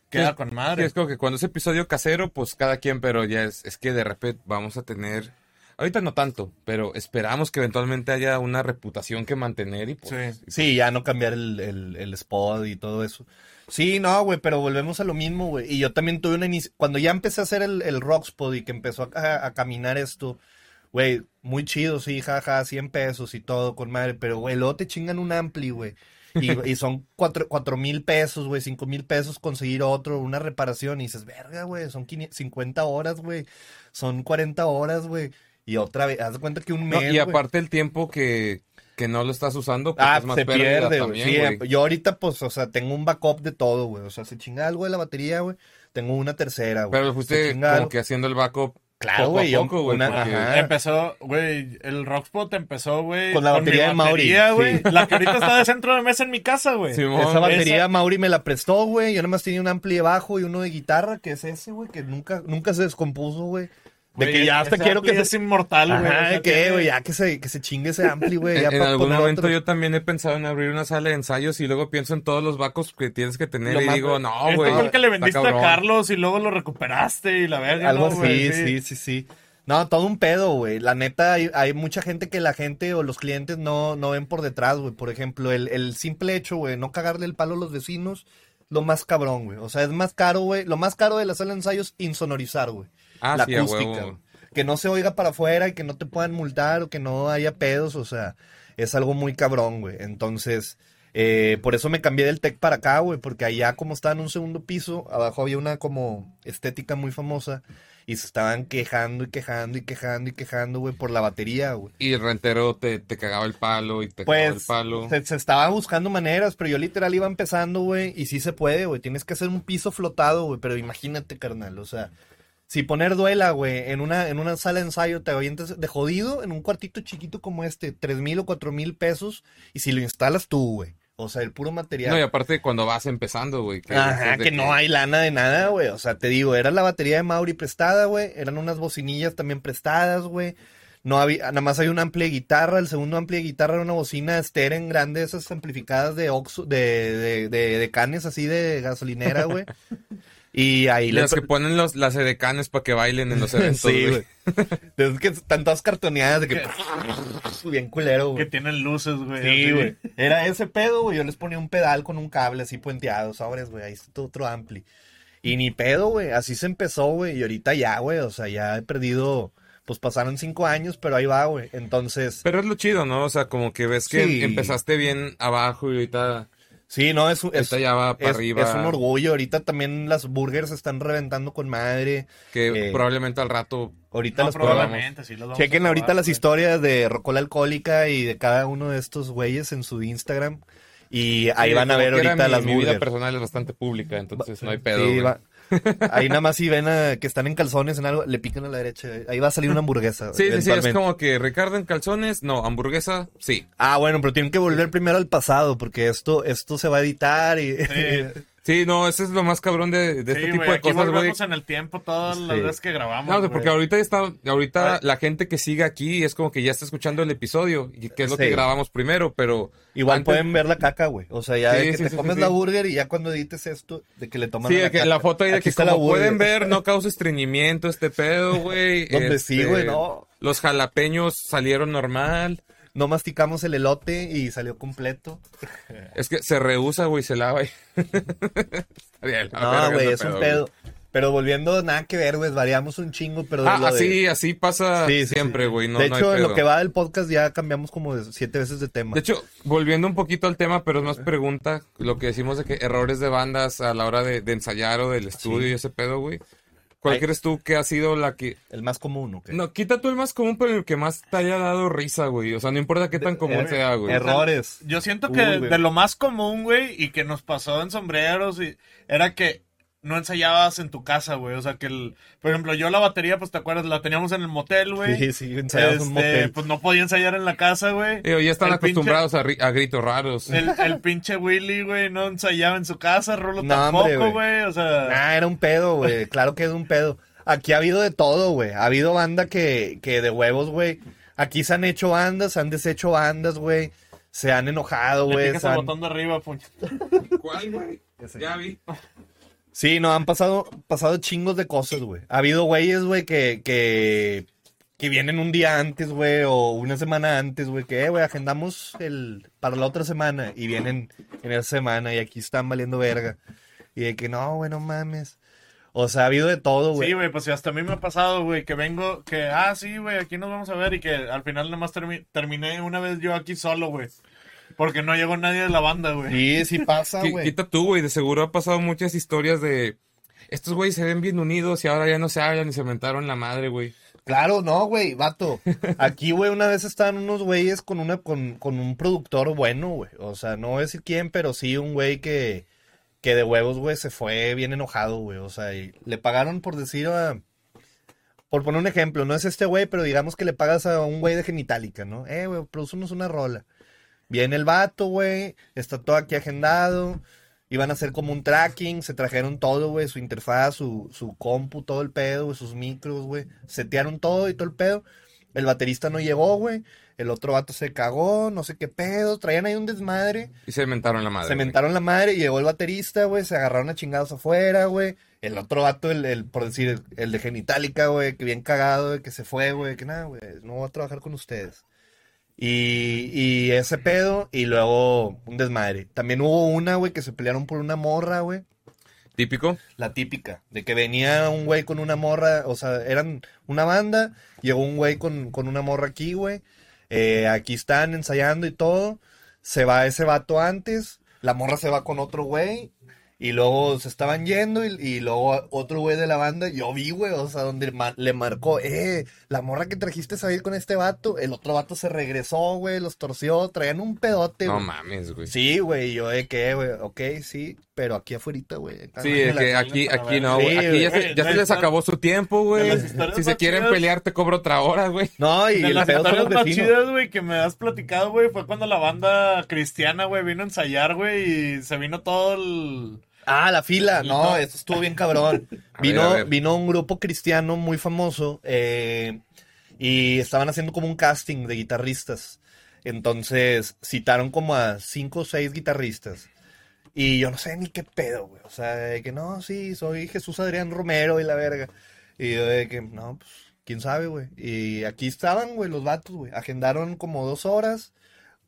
queda Sí, con Sí, madre. es como que cuando es episodio casero, pues cada quien, pero ya es, es que de repente vamos a tener... Ahorita no tanto, pero esperamos que eventualmente haya una reputación que mantener y pues... Sí. Sí, ya no cambiar el, el, el spot y todo eso. Sí, no, güey, pero volvemos a lo mismo, güey. Y yo también tuve una inici- Cuando ya empecé a hacer el, el Rockspot y que empezó a, a caminar esto, güey, muy chido, sí, jaja, 100 pesos y todo, con madre. Pero, güey, luego te chingan un ampli, güey. Y, *laughs* y son cuatro, cuatro mil pesos, güey, cinco mil pesos conseguir otro, una reparación. Y dices, verga, güey, son 500 50 horas, güey. Son 40 horas, güey. Y otra vez, haz de cuenta que un No, mes, y aparte el tiempo que, que no lo estás usando, pues Ah, es más se pierde, también, Sí, güey. yo ahorita, pues, o sea, tengo un backup de todo, güey. O sea, se chinga algo de la batería, güey. Tengo una tercera, güey. Pero fuiste como algo. que haciendo el backup Claro, poco güey, porque-. Empezó, güey, el Rockspot empezó, güey. Con la mi batería de Mauri, batería, güey. sí. La que ahorita está de centro de mesa en mi casa, güey. Simón, Esa batería esa- Mauri me la prestó, güey. Yo nomás tenía un ampli de bajo y uno de guitarra, que es ese, güey, que nunca, nunca se descompuso, güey. De que ya hasta quiero que se... es inmortal, güey. Ajá, o sea, ¿de qué, tiene- güey? Ya que se, que se chingue ese ampli, güey. *laughs* En, algún momento otro. yo también he pensado en abrir una sala de ensayos y luego pienso en todos los backups que tienes que tener Lo y más- digo, no, Este güey. el que le vendiste a. Carlos y luego lo recuperaste y la verga, Algo ¿no, así, güey? sí, sí, sí. No, todo un pedo, güey. La neta, hay, hay mucha gente que la gente o los clientes no, no ven por detrás, güey. Por ejemplo, el, el simple hecho, güey, no cagarle el palo a los vecinos, lo más cabrón, güey. O sea, es más caro, güey. Lo más caro de la sala de ensayos, insonorizar, güey. Ah, la sí, acústica, huevo. Que no se oiga para afuera y que no te puedan multar o que no haya pedos, o sea, es algo muy cabrón, güey. Entonces, eh, por eso me cambié del tech para acá, güey, porque allá como estaba en un segundo piso, abajo había una como estética muy famosa y se estaban quejando y quejando y quejando y quejando, güey, por la batería, güey. Y el rentero te, te cagaba el palo y te cagaba el Pues palo. se, se estaba buscando maneras, pero yo literal iba empezando, güey, y sí se puede, güey. Tienes que hacer un piso flotado, güey, pero imagínate, carnal, o sea, si poner duela, güey, en una, en una sala de ensayo te avientas de jodido en un cuartito chiquito como este, tres mil o cuatro mil pesos, y si lo instalas tú, güey. O sea, el puro material. No, y aparte cuando vas empezando, güey. que Ajá, que no hay lana de nada, güey. O sea, te digo, era la batería de Mauri prestada, güey. Eran unas bocinillas también prestadas, güey. No había, nada más hay un ampli de guitarra. El segundo ampli de guitarra era una bocina Steren grande, esas amplificadas de oxo, de, de, de, de canes así de gasolinera, güey. *laughs* Y ahí le Las que ponen los, las edecanes para que bailen en los *laughs* eventos, Sí, güey. Es que están todas cartoneadas de que *laughs* bien culero, Que güey. tienen luces, güey. Sí, güey. Era ese pedo, güey. Yo les ponía un pedal con un cable así puenteado, sobres, güey. Ahí está otro ampli. Y ni pedo, güey. Así se empezó, güey. Y ahorita ya, güey. O sea, ya he perdido. Pues pasaron cinco años, pero ahí va, güey. Entonces. Pero es lo chido, ¿no? O sea, como que ves que Sí. empezaste bien abajo y ahorita, Sí, no, es, un- es, ahorita ya va para es, arriba. es un orgullo. Ahorita también las burgers están reventando con madre. Que Eh, probablemente al rato Ahorita No, las probamos. probablemente, sí los vamos Chequen ahorita las güey. historias de Rocola Alcohólica y de cada uno de estos güeyes en su Instagram. Y ahí Sí, van a ver ahorita mi, las mi vida burgers. personal es bastante pública, entonces no hay pedo. Sí, va- Ahí nada más si ven a- que están en calzones en algo, le pican a la derecha. Ahí va a salir una hamburguesa. Sí, sí, sí, es como que Ricardo en calzones, no, hamburguesa, sí. Ah, bueno, pero tienen que volver primero al pasado porque esto, esto se va a editar y... Sí. *laughs* Sí, no, eso es lo más cabrón de, de Sí, este tipo güey, de aquí cosas, güey. en el tiempo todas las Sí. veces que grabamos. No, sea, porque ahorita está, ahorita Ah. la gente que sigue aquí es como que ya está escuchando el episodio, y que es lo Sí. que grabamos primero, pero Igual antes- pueden ver la caca, güey. O sea, ya Sí, de que sí, te sí, comes sí, la sí. burger y ya cuando edites esto, de que le toman Sí, a de que caca. la foto ahí de Aquí que está la como burger. pueden ver no *laughs* causa estreñimiento este pedo, güey. Donde sí, Este, güey, no. Los jalapeños salieron normal. No masticamos el elote y salió completo. Es que se rehúsa, güey, se lava. y- *laughs* No, güey, es un pedo. Pero volviendo, nada que ver, güey, variamos un chingo, pero Ah, de- así, así pasa Sí, sí, siempre, güey. No, de no hecho, en lo que va del podcast ya cambiamos como de siete veces de tema. De hecho, volviendo un poquito al tema, pero es más pregunta, lo que decimos de que errores de bandas a la hora de, de ensayar o del estudio Sí. y ese pedo, güey. ¿Cuál Ay. crees tú que ha sido la que... el más común, ¿o qué? No, quita tú el más común, pero el que más te haya dado risa, güey. O sea, no importa qué tan común er- sea, güey. Errores. Yo siento Uy, que güey. de lo más común, güey, y que nos pasó en sombreros, y, era que no ensayabas en tu casa, güey. O sea, que, el, por ejemplo, yo la batería, pues te acuerdas, la teníamos en el motel, güey. Sí, sí, ensayamos un Este, motel. Pues no podía ensayar en la casa, güey. Ya están El pinche- acostumbrados a, ri- a gritos raros. El, el *laughs* pinche Willy, güey, no ensayaba en su casa, Rolo No, tampoco, güey. O sea, Nah, era un pedo, güey. *laughs* Claro que es un pedo. Aquí ha habido de todo, güey. Ha habido banda que, que de huevos, güey. Aquí se han hecho bandas, se han deshecho bandas, güey. Se han enojado, le güey. se el han- botón de arriba, puño. ¿Cuál, güey? Ya vi. Sí, no, han pasado, pasado chingos de cosas, güey. Ha habido güeyes, güey, que, que, que vienen un día antes, güey, o una semana antes, güey, que, eh, güey, agendamos el, para la otra semana, y vienen en esa semana, y aquí están valiendo verga. Y de que, no, güey, no mames. O sea, ha habido de todo, güey. Sí, güey, pues hasta a mí me ha pasado, güey, que vengo, que, ah, sí, güey, aquí nos vamos a ver y que al final nada más termi- terminé una vez yo aquí solo, güey. Porque no llegó nadie de la banda, güey. Sí, sí pasa, güey. Quita tú, güey. De seguro ha pasado muchas historias de... Estos güeyes se ven bien unidos y ahora ya no se hablan y se mentaron la madre, güey. Claro, no, güey, vato. Aquí, güey, una vez estaban unos güeyes con una, con, con un productor bueno, güey. O sea, no voy a decir quién, pero sí un güey que, que de huevos, güey, se fue bien enojado, güey. O sea, y le pagaron por decir a. Por poner un ejemplo, no es este güey, pero digamos que le pagas a un güey de genitálica, ¿no? Eh, güey, producenos una rola. Viene el vato, güey, está todo aquí agendado. Iban a hacer como un tracking, se trajeron todo, güey, su interfaz, su, su compu, todo el pedo, güey, sus micros, güey. Setearon todo y todo el pedo. El baterista no llegó, güey. El otro vato se cagó, no sé qué pedo. Traían ahí un desmadre. Y se mentaron la madre. Se mentaron la madre, llegó el baterista, güey, se agarraron a chingados afuera, güey. El otro vato, el, el, por decir, el, el de genitálica, güey, que bien cagado, güey, que se fue, güey, que nada, güey, no voy a trabajar con ustedes. Y, y ese pedo, y luego un desmadre. También hubo una, güey, que se pelearon por una morra, güey. Típico. La típica, de que venía un güey con una morra, o sea, eran una banda, llegó un güey con, con una morra aquí, güey. Eh, aquí están ensayando y todo. Se va ese vato antes, la morra se va con otro güey. Y luego se estaban yendo y, y luego otro güey de la banda, yo vi, güey, o sea, donde ma- le marcó, eh, la morra que trajiste a salir con este vato, el otro vato se regresó, güey, los torció, traían un pedote, No güey. mames, güey. Sí, güey, yo de qué, güey, ok, sí, pero aquí afuera, güey. Sí, es que aquí, aquí no, güey. Sí, Aquí ya, se, ya se De les acabó su tiempo, güey. Si se quieren chidas- pelear, te cobro otra hora, güey. No, y De las historias más chidas, güey, que me has platicado, güey, fue cuando la banda cristiana, güey, vino a ensayar, güey, y se vino todo el... Ah, la fila. No, eso estuvo bien cabrón. *laughs* A Vino, ver, a ver. vino un grupo cristiano muy famoso eh, y estaban haciendo como un casting de guitarristas. Entonces citaron como a cinco o seis guitarristas. Y yo no sé ni qué pedo, güey. O sea, de que no, sí, soy Jesús Adrián Romero y la verga. Y yo de que, no, pues, quién sabe, güey. Y aquí estaban, güey, los vatos, güey. Agendaron como dos horas.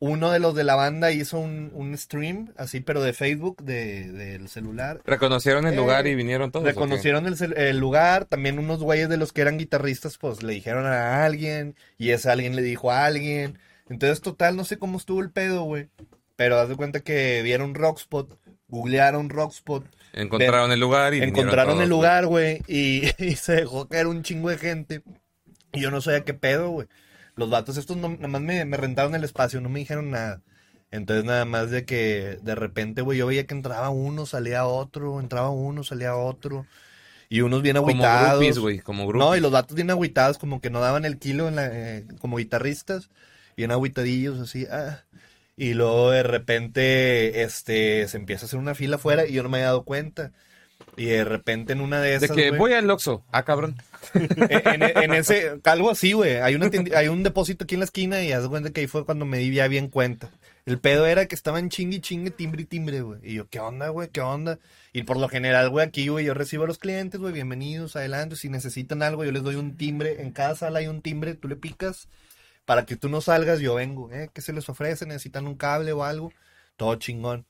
Uno de los de la banda hizo un, un stream, así, pero de Facebook, de, del celular. Reconocieron el Eh, lugar y vinieron todos. Reconocieron el, el lugar, también unos güeyes de los que eran guitarristas, pues le dijeron a alguien, y ese alguien le dijo a alguien. Entonces, total, no sé cómo estuvo el pedo, güey. Pero haz de cuenta que vieron Rockspot, googlearon Rockspot, Encontraron el lugar y encontraron todos, el lugar, güey, y, *laughs* y se dejó caer un chingo de gente. Y yo no sabía qué pedo, güey. Los vatos estos no, nada más me, me rentaron el espacio, no me dijeron nada. Entonces nada más de que de repente, güey, yo veía que entraba uno, salía otro, entraba uno, salía otro. Y unos bien Como agüitados. groupies, güey. Como groupies. No, y los vatos bien agüitados, como que no daban el kilo en la, eh, como guitarristas, bien agüitadillos, así, ah. Y luego de repente, este, se empieza a hacer una fila afuera y yo no me había dado cuenta. Y de repente en una de De esas, que güey, voy al Oxxo. Ah, cabrón. *laughs* en, en- en ese, algo así, güey, hay, una hay un depósito aquí en la esquina y haz de cuenta que ahí fue cuando me di ya bien cuenta. El pedo era que estaban chingue y chingue, timbre y timbre, güey. Y yo, ¿qué onda, güey? ¿Qué onda? Y por lo general, güey, aquí, güey, yo recibo a los clientes, güey, bienvenidos, adelante. Si necesitan algo, yo les doy un timbre. En cada sala hay un timbre, tú le picas. Para que tú no salgas, yo vengo, ¿eh? ¿Qué se les ofrece? ¿Necesitan un cable o algo? Todo chingón.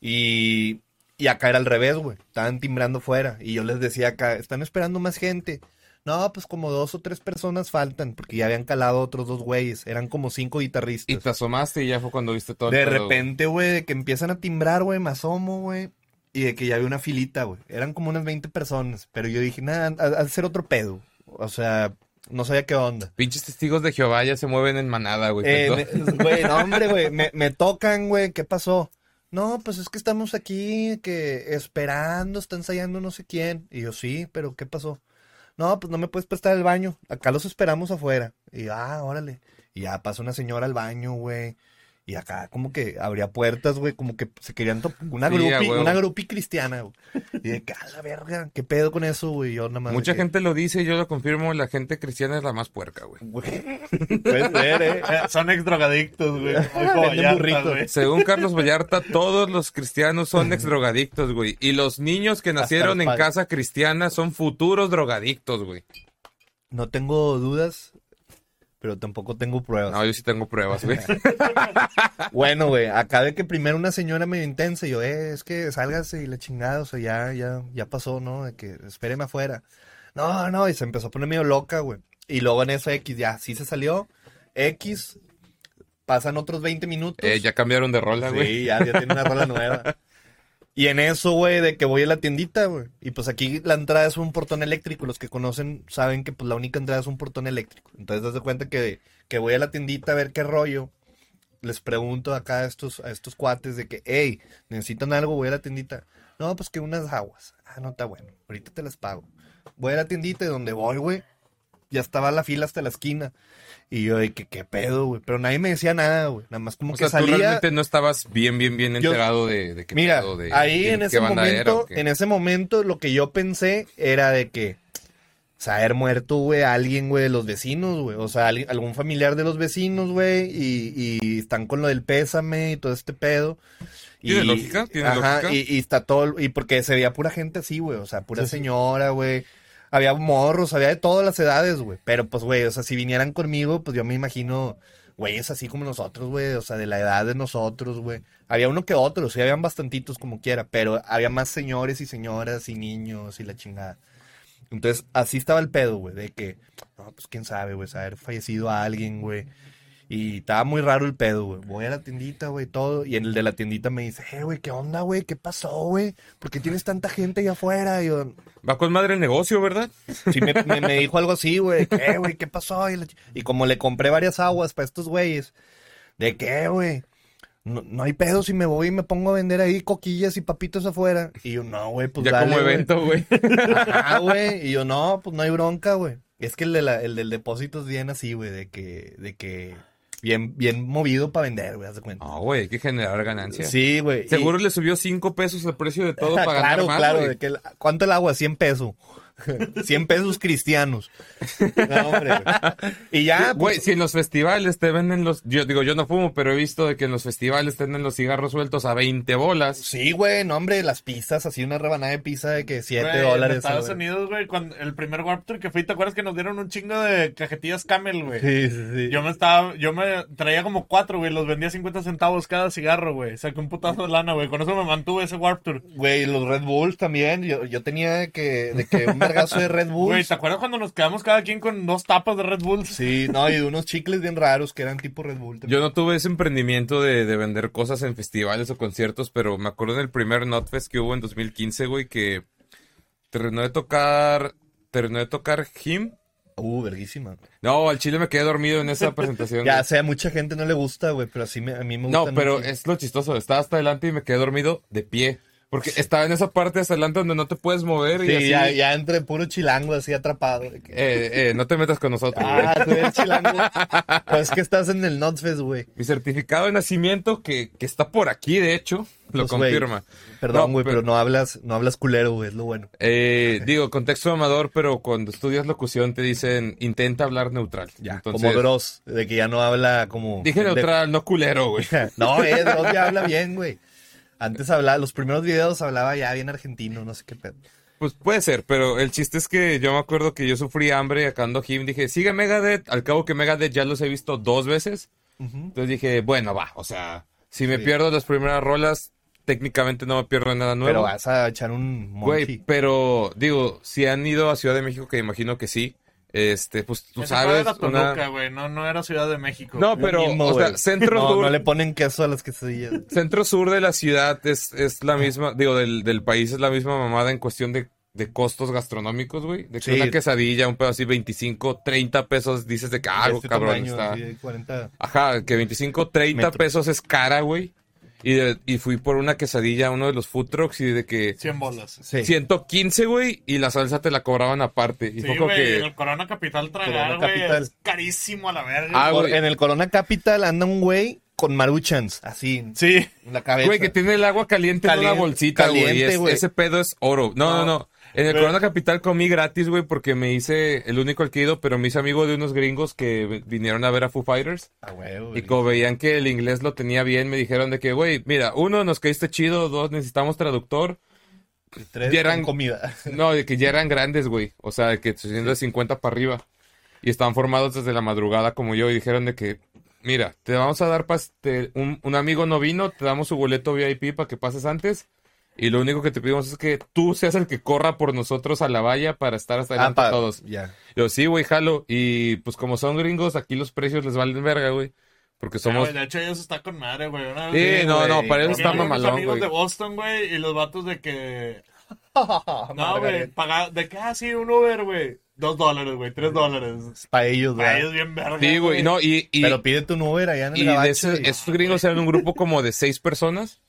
Y, Y acá era al revés, güey. Estaban timbrando fuera. Y yo les decía acá, están esperando más gente. No, pues como dos o tres personas faltan, porque ya habían calado otros dos güeyes. Eran como cinco guitarristas. Y te asomaste y ya fue cuando viste todo De repente, güey, de que empiezan a timbrar, güey, me asomo, güey. Y de que ya había una filita, güey. Eran como unas 20 personas. Pero yo dije, nada, ha de ser otro pedo. O sea, no sabía qué onda. Pinches testigos de Jehová ya se mueven en manada, güey. Eh, Perdón. me- Güey, no, hombre, güey. Me, me tocan, güey. ¿Qué pasó? No, pues es que estamos aquí, que esperando, está ensayando no sé quién. Y yo, sí, pero ¿qué pasó? No, pues no me puedes prestar el baño. Acá los esperamos afuera. Y ah, órale. Y ya pasa una señora al baño, güey. Y acá como que abría puertas, güey, como que se querían una Sí, grupi, una grupi cristiana, güey. Y de que, a la verga, ¿qué pedo con eso, güey? Yo nada más Mucha que, gente lo dice y yo lo confirmo, la gente cristiana es la más puerca, güey. *laughs* puede ser, eh. Eh, Son ex drogadictos, *laughs* güey. Según *laughs* Carlos Vallarta, todos los cristianos son ex drogadictos, güey. Y los niños que nacieron en casa cristiana son futuros drogadictos, güey. No tengo dudas, pero tampoco tengo pruebas. No, yo sí tengo pruebas, güey. *laughs* Bueno, güey, acá de que primero una señora medio intensa y yo, eh, es que sálgase y la chingada, o sea, ya, ya, ya pasó, ¿no? De que espéreme afuera. No, no, y se empezó a poner medio loca, güey. Y luego en eso X, ya, sí se salió. X, pasan otros 20 minutos. Eh, ya cambiaron de rola, güey. Sí, ya, ya tiene una rola nueva. *laughs* Y en eso, güey, de que voy a la tiendita, güey. Y pues aquí la entrada es un portón eléctrico. Los que conocen saben que pues la única entrada es un portón eléctrico. Entonces, das de cuenta que, que voy a la tiendita a ver qué rollo. Les pregunto acá a estos, a estos cuates de que, hey, ¿necesitan algo? Voy a la tiendita. No, pues que unas aguas. Ah, no está bueno. Ahorita te las pago. Voy a la tiendita y donde voy, güey, ya estaba la fila hasta la esquina. Y yo, de que, ¿qué pedo, güey? Pero nadie me decía nada, güey. Nada más como O que sea, tú salía. realmente no estabas bien, bien, bien Yo- enterado de, de qué Mira, pedo, de ahí en ese era, momento, en ese momento lo que yo pensé era de que haber muerto, güey, a alguien, güey, de los vecinos, güey. O sea, alguien- algún familiar de los vecinos, güey, y, y están con lo del pésame y todo este pedo. Y, ¿Tiene lógica? ¿Tiene ajá, lógica? Y, y está todo, y porque se veía pura gente así, güey, o sea, pura Sí, señora, güey. Había morros, había de todas las edades, güey. Pero, pues, güey, o sea, si vinieran conmigo, pues yo me imagino, güey, es así como nosotros, güey. O sea, de la edad de nosotros, güey. Había uno que otro, sí, habían bastantitos como quiera. Pero había más señores y señoras y niños y la chingada. Entonces, así estaba el pedo, güey, de que, no, pues quién sabe, güey, haber fallecido a alguien, güey. Y estaba muy raro el pedo, güey. Voy a la tiendita, güey, todo. Y el de la tiendita me dice, eh, güey, ¿qué onda, güey? ¿Qué pasó, güey? ¿Por qué tienes tanta gente allá afuera? Y yo, Va con madre el negocio, ¿verdad? Sí, me, me- me dijo algo así, güey. ¿Qué, güey? ¿Qué pasó? Y, la ch- y como le compré varias aguas para estos güeyes, ¿de qué, güey? No, no hay pedo si me voy y me pongo a vender ahí coquillas y papitos afuera. Y yo, no, güey, pues ya dale, como güey". evento, güey. Ajá, güey. Y yo, no, pues no hay bronca, güey. Es que el, de la- el del depósito es bien así, güey, de que, de que, bien, bien movido para vender, güey, haz de cuenta. No, güey, hay que generar ganancias. Sí, güey. y- Seguro le subió cinco pesos el precio de todo *laughs* para ganar claro, más, claro. güey. de que el- ¿Cuánto el agua? 100 pesos. *laughs* 100 pesos cristianos. No, hombre, güey. Y ya, Güey, pues, si en los festivales te venden los... Yo digo, yo no fumo, pero he visto de que en los festivales te venden los cigarros sueltos a 20 bolas. sí, güey, no, hombre, las pizzas, así una rebanada de pizza de que 7 Güey, dólares. En Estados güey. Unidos, güey, cuando el primer Warp Tour que fui, ¿te acuerdas que nos dieron un chingo de cajetillas Camel, güey? Sí, sí, sí. Yo me estaba, yo me traía como cuatro, güey, los vendía a 50 centavos cada cigarro, güey. Saqué un putazo de lana, güey. Con eso me mantuve ese Warp Tour. Güey, los Red Bulls también. Yo, yo tenía de que, de que un vergazo de Red Bulls. Güey, ¿te acuerdas cuando nos quedamos cada quien con dos tapas de Red Bulls? Sí, no, y de unos chicles bien raros que eran tipo Red Bull. Yo no tuve ese emprendimiento de, de vender cosas en festivales o conciertos, pero me acuerdo en el primer Notfest que hubo en 2015, güey, que terminó de tocar... Terminó de tocar Him. Uh, verguísima. No, al chile me quedé dormido en esa presentación. *laughs* Ya güey. sé, a mucha gente no le gusta, güey, pero así me, a mí me gusta. No, pero es lo chistoso. Estaba hasta adelante y me quedé dormido de pie. Porque estaba en esa parte hasta adelante donde no te puedes mover y Sí, así... ya, ya entre puro chilango así atrapado. Eh, eh, no te metas con nosotros, güey. Ah, tú eres chilango. *laughs* pues es que estás en el Notfest, güey. Mi certificado de nacimiento, que, que está por aquí, de hecho, lo Pues, güey, confirma. Perdón, No, güey, pero- pero no hablas, no hablas culero, güey, es lo bueno. Eh, digo, contexto amador, pero cuando estudias locución te dicen intenta hablar neutral. Ya, como Dross, de que ya no habla como... Dije de- neutral, no culero, güey. *laughs* No, eh, Dross ya habla bien, güey. Antes hablaba, los primeros videos hablaba ya bien argentino, no sé qué pedo. Pues puede ser, pero el chiste es que yo me acuerdo que yo sufrí hambre acá ando Him. Dije, sigue Megadeth. Al cabo que Megadeth ya los he visto dos veces. Entonces dije, bueno, va. O sea, si me Sí. pierdo las primeras rolas, técnicamente no me pierdo nada Pero nuevo. vas a echar un Güey, pero digo, si han ido a Ciudad de México, que imagino que sí, este, pues tú Ese sabes, era una... Toluca, güey, no, no era Ciudad de México. No, pero, Mismo, o sea, centro no, sur, no le ponen queso a las quesadillas. *laughs* centro sur de la ciudad es, es la misma, digo, del, del país es la misma mamada en cuestión de, de costos gastronómicos, güey. De que Sí. una quesadilla, un pedo así, 25, 30 pesos, dices de que ah, algo Este cabrón tamaño, está. así, 40. Ajá, que 25, 30 Metros. pesos es cara, güey. Y, de- y fui por una quesadilla a uno de los food trucks y de que 100 bolas. Sí. 115, güey, y la salsa te la cobraban aparte. Y Sí, fue como güey, en que... el Corona Capital tragar, Corona güey, Capital. es carísimo a la verga. Ah, Por- güey. en el Corona Capital anda un güey con maruchans, así, Sí. en la cabeza. Güey, que tiene el agua caliente en una Caliente- bolsita, güey. caliente, Es- güey. Ese pedo es oro. No, no, No. En el. Corona Capital comí gratis, güey, porque me hice el único al que he ido, pero me hice amigo de unos gringos que vinieron a ver a Foo Fighters. Ah, güey, Y como veían que el inglés lo tenía bien, me dijeron de que, güey, mira, uno, nos caíste chido, dos, necesitamos traductor. Tres ya eran- comida. *laughs* No, de que ya eran grandes, güey. O sea, de que siendo de 50 para arriba. Y estaban formados desde la madrugada como yo. Y dijeron de que, mira, te vamos a dar pas te- un, un amigo no vino, te damos su boleto VIP para que pases antes. Y lo único que te pedimos es que tú seas el que corra por nosotros a la valla para estar hasta Ah, adelante pa- todos. Ya. Yo, sí, güey, jalo. Y pues como son gringos, aquí los precios les valen verga, güey. Porque Ah, somos... güey, de hecho, ellos están con madre, güey. Una Sí, vez- no, güey. no, para Porque está mamalón, amigos güey. de Boston, güey, y los vatos de que... *laughs* No, Margarita. güey, paga... de que, ah, sí, un Uber, güey. Dos dólares, güey, tres dólares. Para ellos, Para güey. ellos bien verga, Sí, güey, no, y... y... Pero pídete un Uber allá en el Y de esos, y- esos gringos eran un grupo como de seis personas.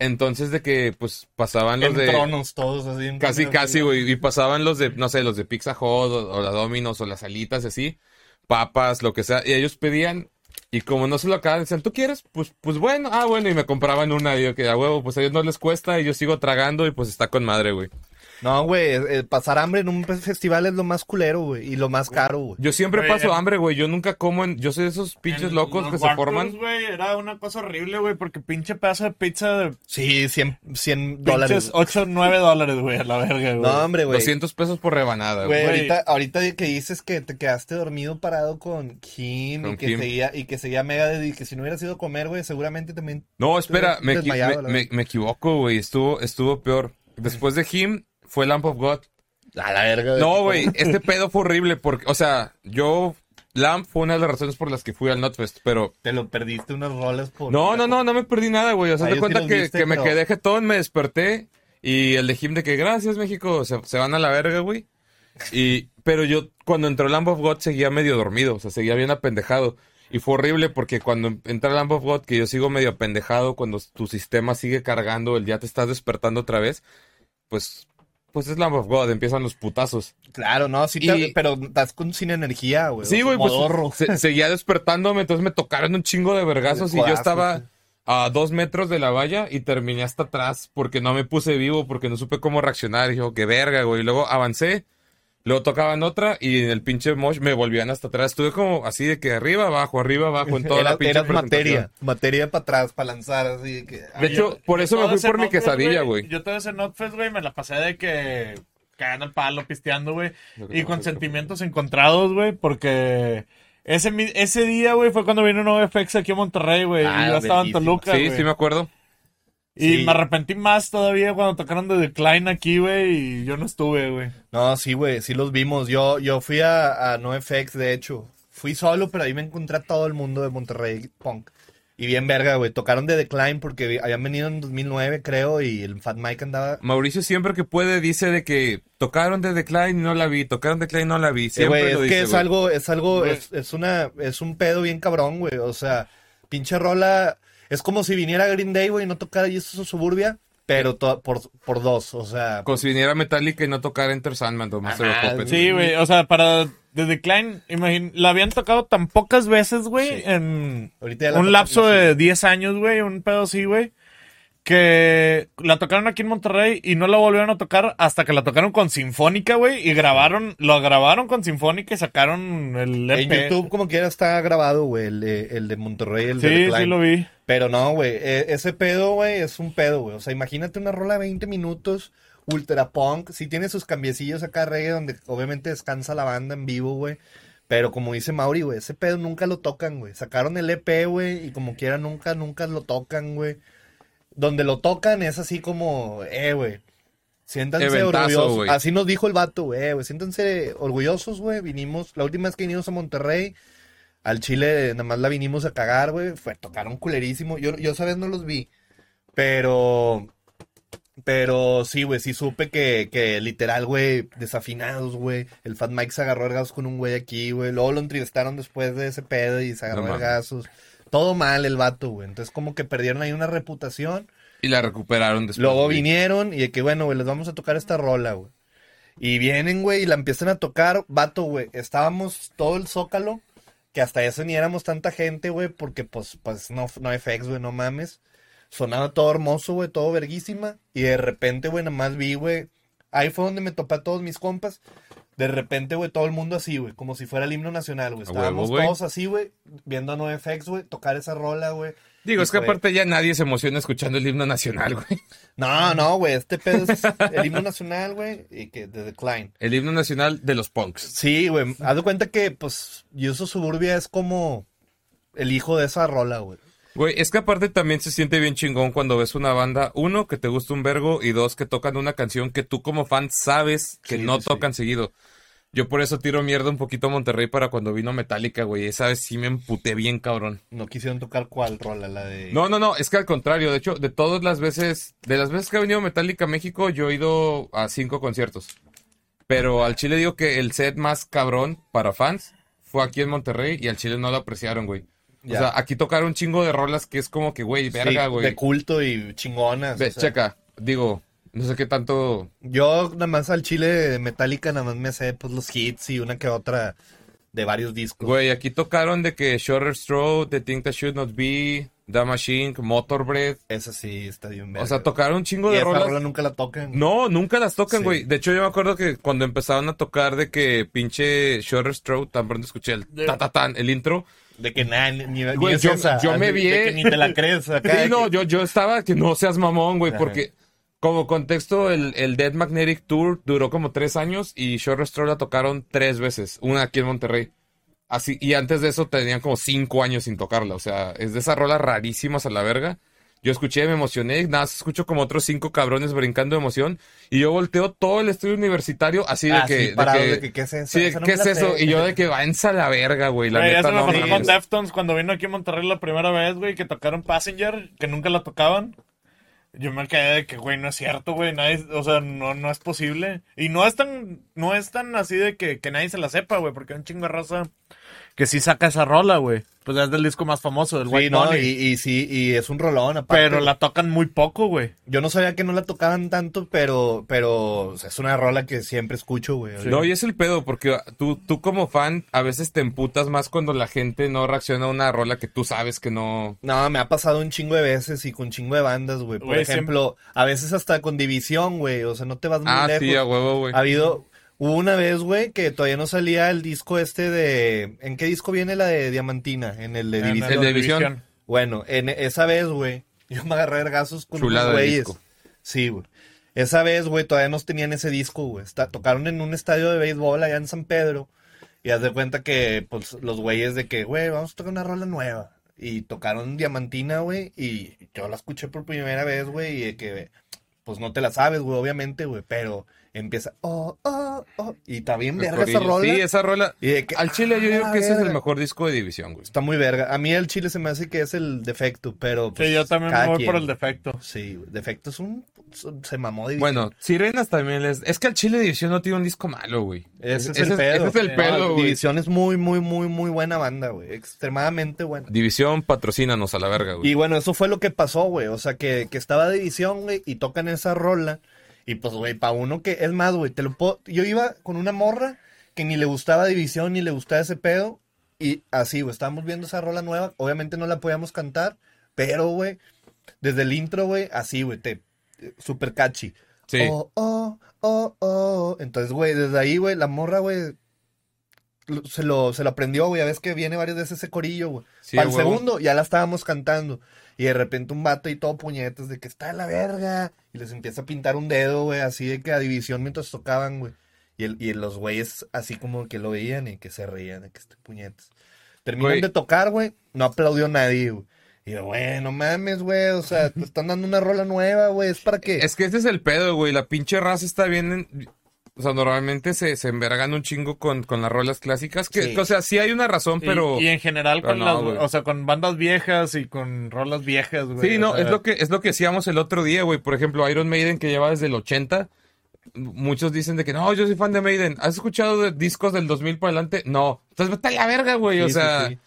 Entonces de que pues pasaban los en de... tronos todos así. Casi, casi, güey. Y pasaban los de, no sé, los de Pizza Hut o, o la Domino's o las alitas así. Papas, lo que sea. Y ellos pedían. Y como no se lo acaban, decían, ¿tú quieres? Pues, pues bueno. Ah, bueno. Y me compraban una. Y yo que a huevo, pues a ellos no les cuesta. Y yo sigo tragando y pues está con madre, güey. No, güey, eh, pasar hambre en un festival es lo más culero, güey, y lo más caro, güey. Yo siempre Güey, paso hambre, güey. Yo nunca como en... Yo soy de esos pinches locos que se forman. güey, era una cosa horrible, güey, porque pinche pedazo de pizza de Sí, 100, 100 pinches dólares. 8, 9 dólares, güey, a la verga, güey. No, hombre, güey. 200 pesos por rebanada, Güey, ahorita, ahorita que dices que te quedaste dormido parado con Kim, Con y que Kim. seguía, y que seguía mega y que si no hubieras ido a comer, güey, seguramente también. No, espera, me, me- me- me equivoco, güey. Estuvo, estuvo peor. Después de Him fue Lamp of God. A la verga. No, güey, este *laughs* pedo fue horrible porque, o sea, yo, Lamp fue una de las razones por las que fui al Notfest, pero... Te lo perdiste unas rolas por. No, no, no, no me perdí nada, güey. O sea, Ah, te sí cuenta los que, viste, que me pero- quedé jetón, me desperté y el de Him de que gracias, México, se, se van a la verga, güey. Y, pero yo, cuando entró Lamb of God, seguía medio dormido, o sea, seguía bien apendejado. Y fue horrible porque cuando entra Lamb of God, que yo sigo medio apendejado, cuando tu sistema sigue cargando, el día te estás despertando otra vez, pues, pues es Lamb of God, empiezan los putazos. Claro, no, sí, te- Y- pero estás con, sin energía, güey. Sí, güey, pues se- seguía despertándome, entonces me tocaron un chingo de vergazos y yo estaba sí. a dos metros de la valla y terminé hasta atrás porque no me puse vivo, porque no supe cómo reaccionar. Y yo, qué verga, güey. Y luego avancé, luego tocaban otra y en el pinche mosh me volvían hasta atrás. Estuve como así de que arriba, abajo, arriba, abajo, en toda Era- la pinche eras materia, materia para atrás, para lanzar, así que... De hecho, por eso me fui por mi quesadilla, güey. Yo todo ese Notfest, güey, me la pasé de que cagando el palo, pisteando, güey. Y con sentimientos encontrados, güey, porque ese, ese día, güey, fue cuando vino NoFX aquí a Monterrey, güey. Ah, y yo estaba en. Toluca, Sí, güey. sí me acuerdo. Y Sí. me arrepentí más todavía cuando tocaron de Decline aquí, güey, y yo no estuve, güey. No, sí, güey, sí los vimos. Yo, yo fui a, a NoFX, de hecho. Fui solo, pero ahí me encontré a todo el mundo de Monterrey Punk. Y bien verga, güey. Tocaron de Decline porque habían venido en 2009, creo, y el Fat Mike andaba... Mauricio siempre que puede dice de que tocaron de Decline y no la vi, tocaron de Decline y no la vi. Sí, Siempre güey, lo es dice, que es algo, es algo, es una, es un pedo bien cabrón, güey. O sea, pinche rola, es como si viniera Green Day, güey, y no tocara Jesus Suburbia, pero to- por, por dos, o sea... Como si viniera Metallica y no tocara Enter Sandman o Master of Ajá, Puppets. Sí, güey, o sea, para The Decline, imagín, la habían tocado tan pocas veces, güey, Sí. en Ahorita ya la un lapso de 10 años, güey, un pedo así, güey, que la tocaron aquí en Monterrey y no la volvieron a tocar hasta que la tocaron con Sinfónica, güey, y grabaron, lo grabaron con Sinfónica y sacaron el EP. En YouTube como quiera está grabado, güey, el, de- el de Monterrey, el de Sí, Decline. sí lo vi. Pero no, güey, e- ese pedo, güey, es un pedo, güey. O sea, imagínate una rola de 20 minutos, ultra punk, sí tiene sus cambiecillos acá reggae donde obviamente descansa la banda en vivo, güey. Pero como dice Mauri, güey, ese pedo nunca lo tocan, güey. Sacaron el EP, güey, y como quiera nunca, nunca lo tocan, güey. Donde lo tocan es así como, eh, güey. Siéntanse Eventazo, orgullosos. Así nos dijo el vato, güey, eh, güey. Siéntanse orgullosos, güey. Vinimos, la última vez que vinimos a Monterrey, al Chile nada más la vinimos a cagar, güey. Fue, tocaron culerísimo. Yo, yo esa vez no los vi. Pero, pero sí, güey, sí supe que, que literal, güey, desafinados, güey. El Fat Mike se agarró vergazos con un güey aquí, güey. Luego lo entrevistaron después de ese pedo y se agarró No vergazos. Todo mal el vato, güey. Entonces como que perdieron ahí una reputación. Y la recuperaron después. Luego güey. vinieron y de que, bueno, güey, les vamos a tocar esta rola, güey. Y vienen, güey, y la empiezan a tocar. Vato, güey, estábamos todo el zócalo, que hasta eso ni éramos tanta gente, güey, porque pues, pues no, no FX, güey, no mames. Sonaba todo hermoso, güey, todo verguísima. Y de repente, güey, nada más vi, güey. Ahí fue donde me topé a todos mis compas. De repente, güey, todo el mundo así, güey, como si fuera el himno nacional, güey. Huevo, Estábamos todos así, güey, viendo a NoFX, güey, tocar esa rola, güey. Digo, Y es que fue- aparte ya nadie se emociona escuchando el himno nacional, güey. No, no, güey, este pedo es *laughs* el himno nacional, güey, y que de Decline. El himno nacional de los punks. Sí, güey, haz de cuenta que, pues, Yuso Suburbia es como el hijo de esa rola, güey. Güey, es que aparte también se siente bien chingón cuando ves una banda, uno, que te gusta un vergo, y dos, que tocan una canción que tú como fan sabes que Sí, no sí. tocan seguido. Yo por eso tiro mierda un poquito a Monterrey para cuando vino Metallica, güey. Esa vez sí me emputé bien, cabrón. No quisieron tocar cuál rola, la de... No, no, no, es que al contrario, de hecho, de todas las veces, de las veces que ha venido Metallica a México, yo he ido a cinco conciertos. Pero al Chile digo que el set más cabrón para fans fue aquí en Monterrey y al Chile no lo apreciaron, güey. O Ya. sea, aquí tocaron un chingo de rolas que es como que, güey, Sí, verga, güey. de culto y chingonas. Ve, o sea. checa, digo, no sé qué tanto. Yo nada más al chile Metallica nada más me sé pues los hits y una que otra de varios discos. Güey, aquí tocaron de que Shorter Straw, The Thing That Should Not Be, The Machine, Motor Breath. Esa sí está bien O sea, tocaron un chingo y de esa rolas. rola nunca la tocan. No, nunca las tocan, Sí. güey. De hecho, yo me acuerdo que cuando empezaron a tocar de que pinche Shorter Straw, tan pronto escuché el De- ta ta tan, el intro. De que nada, ni, es yo- esa. yo me vi- De que ni te la crees *laughs* acá. Sí, no, que- yo, yo estaba que no seas mamón, güey, Ajá. porque como contexto, el, el Dead Magnetic Tour duró como tres años y Short Straw la tocaron tres veces, una aquí en Monterrey. Así, y antes de eso tenían como cinco años sin tocarla, o sea, es de esas rolas rarísimas a la verga. Yo escuché, me emocioné, nada, más escucho como otros cinco cabrones brincando de emoción y yo volteo todo el estudio universitario así de Ah, que... sí, parado, de que, de que, ¿qué es eso? Y yo de que váyanse a la verga, güey, la Güey, neta eso me no pasó con Deftones cuando vino aquí a Monterrey la primera vez, güey, que tocaron Passenger, que nunca la tocaban. Yo me quedé de que, güey, no es cierto, güey, nadie, o sea, no, no es posible. Y no es tan, no es tan así de que, que nadie se la sepa, güey, porque un chingo de raza que sí saca esa rola, güey. Pues es del disco más famoso, del Sí, White no, Money. y, y sí, y es un rolón aparte. Pero la tocan muy poco, güey. Yo no sabía que no la tocaban tanto, pero, pero o sea, es una rola que siempre escucho, güey. No, y es el pedo, porque tú, tú como fan a veces te emputas más cuando la gente no reacciona a una rola que tú sabes que no... No, me ha pasado un chingo de veces y con chingo de bandas, güey. Por ejemplo, a veces hasta con división, güey. O sea, no te vas muy Ah, lejos. sí, a huevo, güey. Ha habido, hubo una vez, güey, que todavía no salía el disco este de... ¿En qué disco viene la de Diamantina? En el de En División. El de División. Bueno, en esa vez, güey, yo me agarré vergazos con de güeyes. Sí, güey. Esa vez, güey, todavía no tenían ese disco, güey. Tocaron en un estadio de béisbol allá en San Pedro. Y haz de cuenta que, pues, los güeyes de que, güey, vamos a tocar una rola nueva. Y tocaron Diamantina, güey. Y yo la escuché por primera vez, güey. Y de que, pues, no te la sabes, güey, obviamente, güey. Pero empieza, oh, oh, oh. Y está bien verga esa rola. Sí, esa rola. Y de que, Al Chile yo ah, digo que ese es el mejor disco de división, güey. Está muy verga. A mí el chile se me hace que es el defecto, pero. pues, Sí, yo también me voy quien. por el defecto. Sí, defecto es un. Se mamó de Bueno, Sirenas también es... Es que al Chile División no tiene un disco malo, güey. Ese es Ese el pedo. Ese es el Sí, pedo, No, güey. División es muy, muy, muy, muy buena banda, güey. Extremadamente buena. División, patrocínanos a la verga, güey. Y bueno, eso fue lo que pasó, güey. O sea, que, que estaba División, güey, y tocan esa rola. Y pues, güey, para uno que. Es más, güey, te lo puedo. Yo iba con una morra que ni le gustaba División ni le gustaba ese pedo. Y así, güey, estábamos viendo esa rola nueva. Obviamente no la podíamos cantar, pero, güey, desde el intro, güey, así, güey, te. Super catchy. Sí. Oh, oh, oh, oh. Entonces, güey, desde ahí, güey, la morra, güey, se lo, se lo aprendió, güey. A veces que viene varias veces ese corillo, güey. Sí, Para el segundo ya la estábamos cantando. Y de repente un vato y todo puñetas de que está en la verga. Y les empieza a pintar un dedo, güey, así de que a división mientras tocaban, güey. Y, el, y los güeyes así como que lo veían y que se reían de que este puñetas. Terminan Güey. de tocar, güey. No aplaudió nadie, güey. Y yo, güey, no mames, güey, o sea, te están dando una rola nueva, güey, es para qué. Es que ese es el pedo, güey. La pinche raza está bien. en- O sea, normalmente se, se envergan un chingo con, con las rolas clásicas. Que, Sí. o sea, sí hay una razón, pero. Y, en general con no, las, o sea, con bandas viejas y con rolas viejas, güey. Sí, no, sea, es lo que es lo que decíamos el otro día, güey. Por ejemplo, Iron Maiden que lleva desde el 80. Muchos dicen de que no, yo soy fan de Maiden. ¿Has escuchado de discos del 2000 para adelante? No. Entonces vete a la verga, güey. o Sí, sea, sí.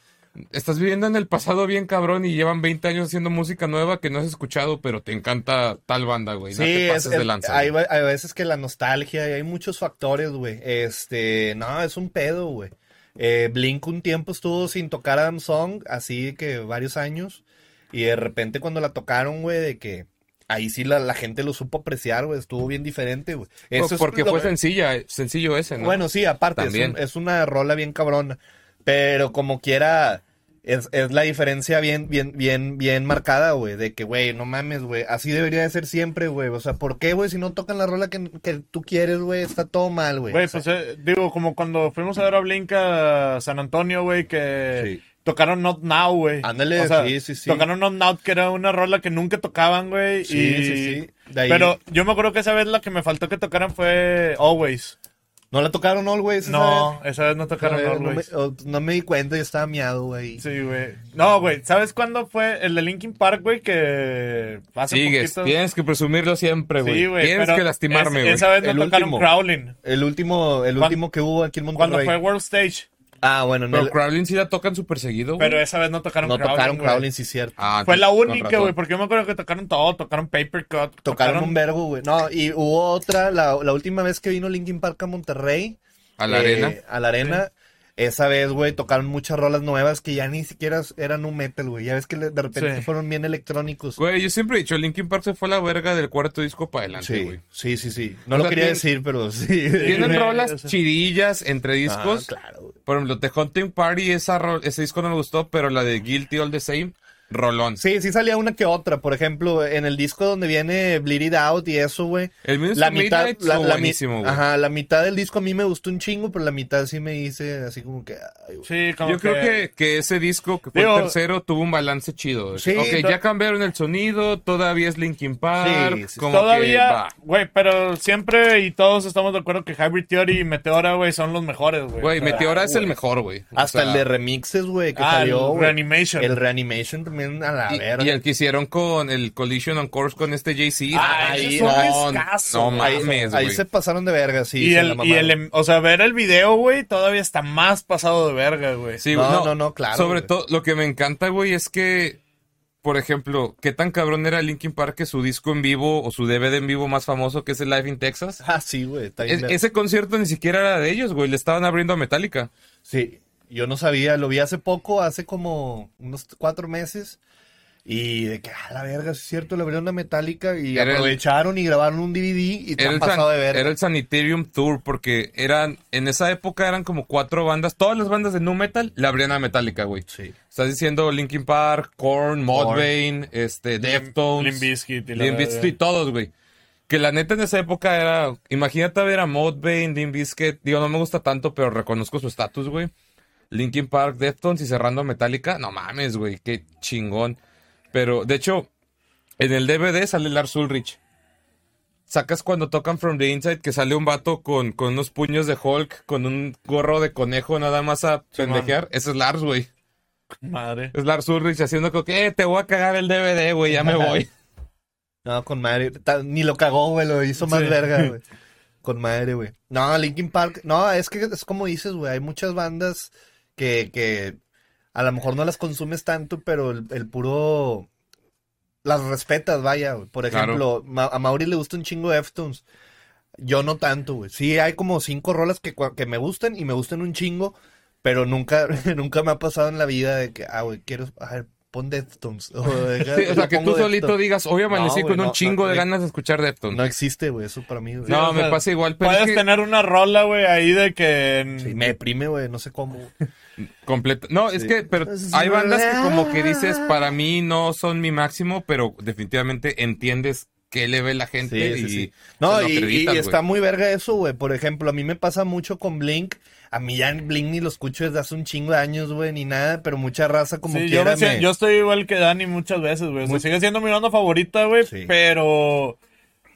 Estás viviendo en el pasado bien cabrón y llevan 20 años haciendo música nueva que no has escuchado, pero te encanta tal banda, güey. No Sí, es, de es- lanza. hay, veces que la nostalgia, y hay muchos factores, güey. Este, no, es un pedo, güey. Eh, Blink un tiempo estuvo sin tocar Adam Song, así que varios años. Y de repente cuando la tocaron, güey, de que ahí sí la, la gente lo supo apreciar, güey. Estuvo bien diferente, güey. Eso es porque lo- fue sencilla, sencillo ese, ¿no? Bueno, sí, aparte, es, un- es una rola bien cabrona. Pero como quiera, es, es la diferencia bien, bien, bien, bien marcada, güey. De que, güey, no mames, güey. Así debería de ser siempre, güey. O sea, ¿por qué, güey? Si no tocan la rola que, que tú quieres, güey, está todo mal, güey. Güey, O sea, pues eh, digo, como cuando fuimos a ver a Blink a San Antonio, güey, que Sí. tocaron Not Now, güey. Ándale, O sea, sí, sí, sí. Tocaron Not Now, que era una rola que nunca tocaban, güey. Sí, y... sí, sí. De ahí- Pero yo me acuerdo que esa vez la que me faltó que tocaran fue Always. ¿No la tocaron Always? esa No, vez? esa vez no tocaron ver, no, me, Always. o- no me di cuenta, yo estaba miado, güey. Sí, güey. No, güey, ¿sabes cuándo fue el de Linkin Park, güey? Que hace Sigues, poquito... tienes que presumirlo siempre, güey. Sí, güey. tienes que lastimarme, es- güey. Esa vez no El tocaron último. Crawling. El último, el último que hubo aquí en Monterrey. Cuando fue World Stage. Ah, bueno, en Pero el- Crowlin sí la tocan súper seguido, güey. Pero esa vez no tocaron no tocaron güey. Crowlin, sí, cierto. Ah, Fue la con única, razón. güey, porque yo me acuerdo que tocaron todo, tocaron Paper Cut. Tocaron un vergo, güey. No, y hubo otra, la, la última vez que vino Linkin Park a Monterrey. A la eh, arena. A la arena. Esa vez, güey, tocaron muchas rolas nuevas que ya ni siquiera eran un metal, güey. Ya ves que de repente Sí. fueron bien electrónicos. Güey, yo siempre he dicho, Linkin Park se fue a la verga del cuarto disco para adelante, Sí, güey. sí, sí, sí. No O lo sea, quería decir, pero sí. Tienen *laughs* rolas o sea. chidillas entre Ah, discos. claro, güey. Por ejemplo, The Hunting Party, esa ese disco no me gustó, pero la de Guilty All the Same, rolón. Sí, sí salía una que otra. Por ejemplo, en el disco donde viene Bleed It Out y eso, güey. El Minutes La mitad, Midnight la, la buenísimo, güey. ajá, la mitad del disco a mí me gustó un chingo, pero la mitad sí me hice así como que, ay, güey. Sí, como Yo creo que, que ese disco, que fue Digo- el tercero, tuvo un balance chido. Sí, ok, to- ya cambiaron el sonido, todavía es Linkin Park. Sí, sí, como que Todavía, va. güey, pero siempre y todos estamos de acuerdo que Hybrid Theory y Meteora, güey, son los mejores, güey. Güey, O sea, Meteora es el mejor, güey. O Hasta sea, el de remixes, güey, que Ah, salió, el güey. Reanimation. El Reanimation también a la Y, verga. y el que hicieron con el Collision on Course con este JC. Ah, un no, no güey. mames, Ahí se pasaron de verga, sí. y el, y el, em- o sea, ver el video, güey, todavía está más pasado de verga, güey. Sí, No, güey, no, no, claro, Sobre todo, lo que me encanta, güey, es que, por ejemplo, qué tan cabrón era Linkin Park que su disco en vivo o su DVD en vivo más famoso, que es el Live in Texas. Ah, sí, güey. está bien Es- ese concierto ni siquiera era de ellos, güey. Le estaban abriendo a Metallica. Sí, yo no sabía, lo vi hace poco, hace como unos cuatro meses. Y de que, ah, la verga, es cierto, le abrieron una metálica y Era el- aprovecharon y grabaron un DVD y te Era han el, pasado San- de verga. era el Sanitarium Tour porque eran, en esa época eran como cuatro bandas. Todas las bandas de Nu Metal le abrían a Metallica, güey. Sí. Estás diciendo Linkin Park, Korn, Mudvayne, este, Deftones, Limp Bizkit y la. Bizkit, todos, güey. Que la neta en esa época era, imagínate ver a Mudvayne, Limp Bizkit, digo, no me gusta tanto, pero reconozco su estatus, güey. Linkin Park, Deftones y cerrando Metallica, no mames, güey, qué chingón. Pero, de hecho, en el DVD sale Lars Ulrich. Sacas cuando tocan From the Inside que sale un vato con, con unos puños de Hulk, con un gorro de conejo nada más a pendejear. Ese es Lars, güey. Madre. Es Lars Ulrich haciendo como que, eh, te voy a cagar el DVD, güey, ya me voy. *laughs* No, con madre. Ni lo cagó, güey, lo hizo más Sí. verga, güey. Con madre, güey. No, Linkin Park. No, es que es como dices, güey. Hay muchas bandas que, que a lo mejor no las consumes tanto, pero el, el puro. Las respetas, vaya, güey. Por Claro. ejemplo, Ma- a Mauri le gusta un chingo de Deftones. Yo no tanto, güey. Sí, hay como cinco rolas que, que me gustan y me gustan un chingo, pero nunca, *laughs* nunca me ha pasado en la vida de que, ah, güey, quiero. A ver, pon Deftones. *laughs* O, deja- Sí, o sea, que tú solito Deftones. digas, hoy amanecí No, con un chingo no, de ganas de escuchar Deftones. No existe, güey, eso para mí. No, o me pasa igual, pero Puedes es que tener una rola, güey, ahí de que... Sí, me deprime, güey, no sé cómo. completa. No, es que, pero hay bandas que como que dices, para mí no son mi máximo, pero definitivamente entiendes qué le ve la gente Sí, y sí, sí. se No, y, acreditan, y está muy verga eso, güey. Por ejemplo, a mí me pasa mucho con Blink. A mí ya en Blink ni lo escucho desde hace un chingo de años, güey, ni nada, pero mucha raza como Sí, yo, me yo estoy igual que Dani muchas veces, güey. O sea, Muy- sigue siendo mi banda favorita, güey, Sí. pero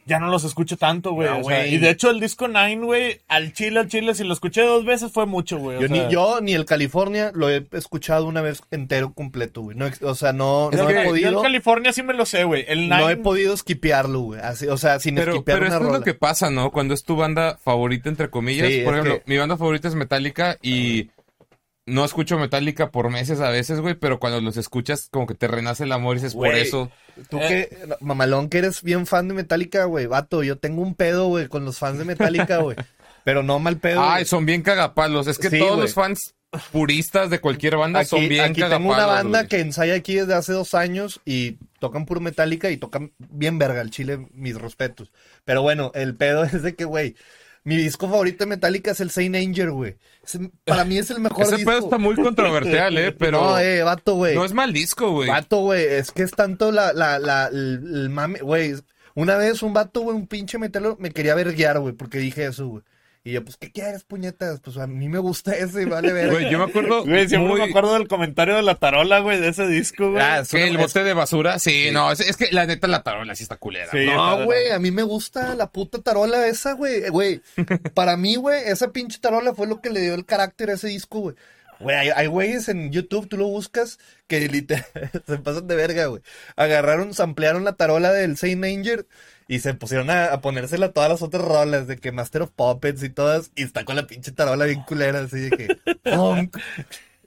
ya no los escucho tanto, güey. No, o sea, güey. y de hecho el disco Nine, güey, al chile, al chile, si lo escuché dos veces fue mucho, güey. Yo, sea, ni, yo ni el California lo he escuchado una vez entero completo, güey. No, o sea, no, Es no que he Yo en podido, California sí me lo sé, güey. El Nine, no he podido skipearlo, güey. Así, o sea, sin Pero, skipear pero una esto es lo que pasa, ¿no? Cuando es tu banda favorita, entre comillas. Sí, por ejemplo, que- mi banda favorita es Metallica y no escucho Metallica por meses a veces, güey, pero cuando los escuchas, como que te renace el amor y dices, por eso. Tú Eh. que, mamalón, que eres bien fan de Metallica, güey. Vato, yo tengo un pedo, güey, con los fans de Metallica, güey. *laughs* Pero no mal pedo. Ay, güey. son bien cagapalos. Es que Sí, todos güey. los fans puristas de cualquier banda Aquí, son bien aquí cagapalos. tengo una banda güey. que ensaya aquí desde hace dos años y tocan puro Metallica y tocan bien verga el chile, mis respetos. Pero bueno, el pedo *laughs* es de que, güey, mi disco favorito de Metallica es el Saint Anger, güey. Ese- Para mí es el mejor Ese disco. pedo está muy controversial, ¿eh? *laughs* Pero No, eh, vato, güey. no es mal disco, güey. Vato, güey, es que es tanto la, la, la, el, el mame, güey. Una vez un vato, güey, un pinche metalo, me quería verguiar, güey, porque dije eso, güey. Y yo, pues, ¿qué quieres, puñetas? Pues a mí me gusta ese, vale ver. Güey, yo me acuerdo *laughs* Güey, siempre muy... me acuerdo del comentario de la tarola, güey, de ese disco, güey. Ah, es ¿Qué, el bote de basura? Sí, no, es, es que la neta la tarola sí está culera. Sí. No, güey, a mí me gusta la puta tarola esa, güey. Eh, Güey, para mí, güey, esa pinche tarola fue lo que le dio el carácter a ese disco, güey. Güey, hay, hay güeyes en YouTube, tú lo buscas, que *laughs* literal se pasan de verga, güey. Agarraron, samplearon la tarola del Saint Anger y se pusieron a, a ponérsela a todas las otras rolas, de que Master of Puppets y todas, y está con la pinche tarola bien culera, así de que. *laughs* punk.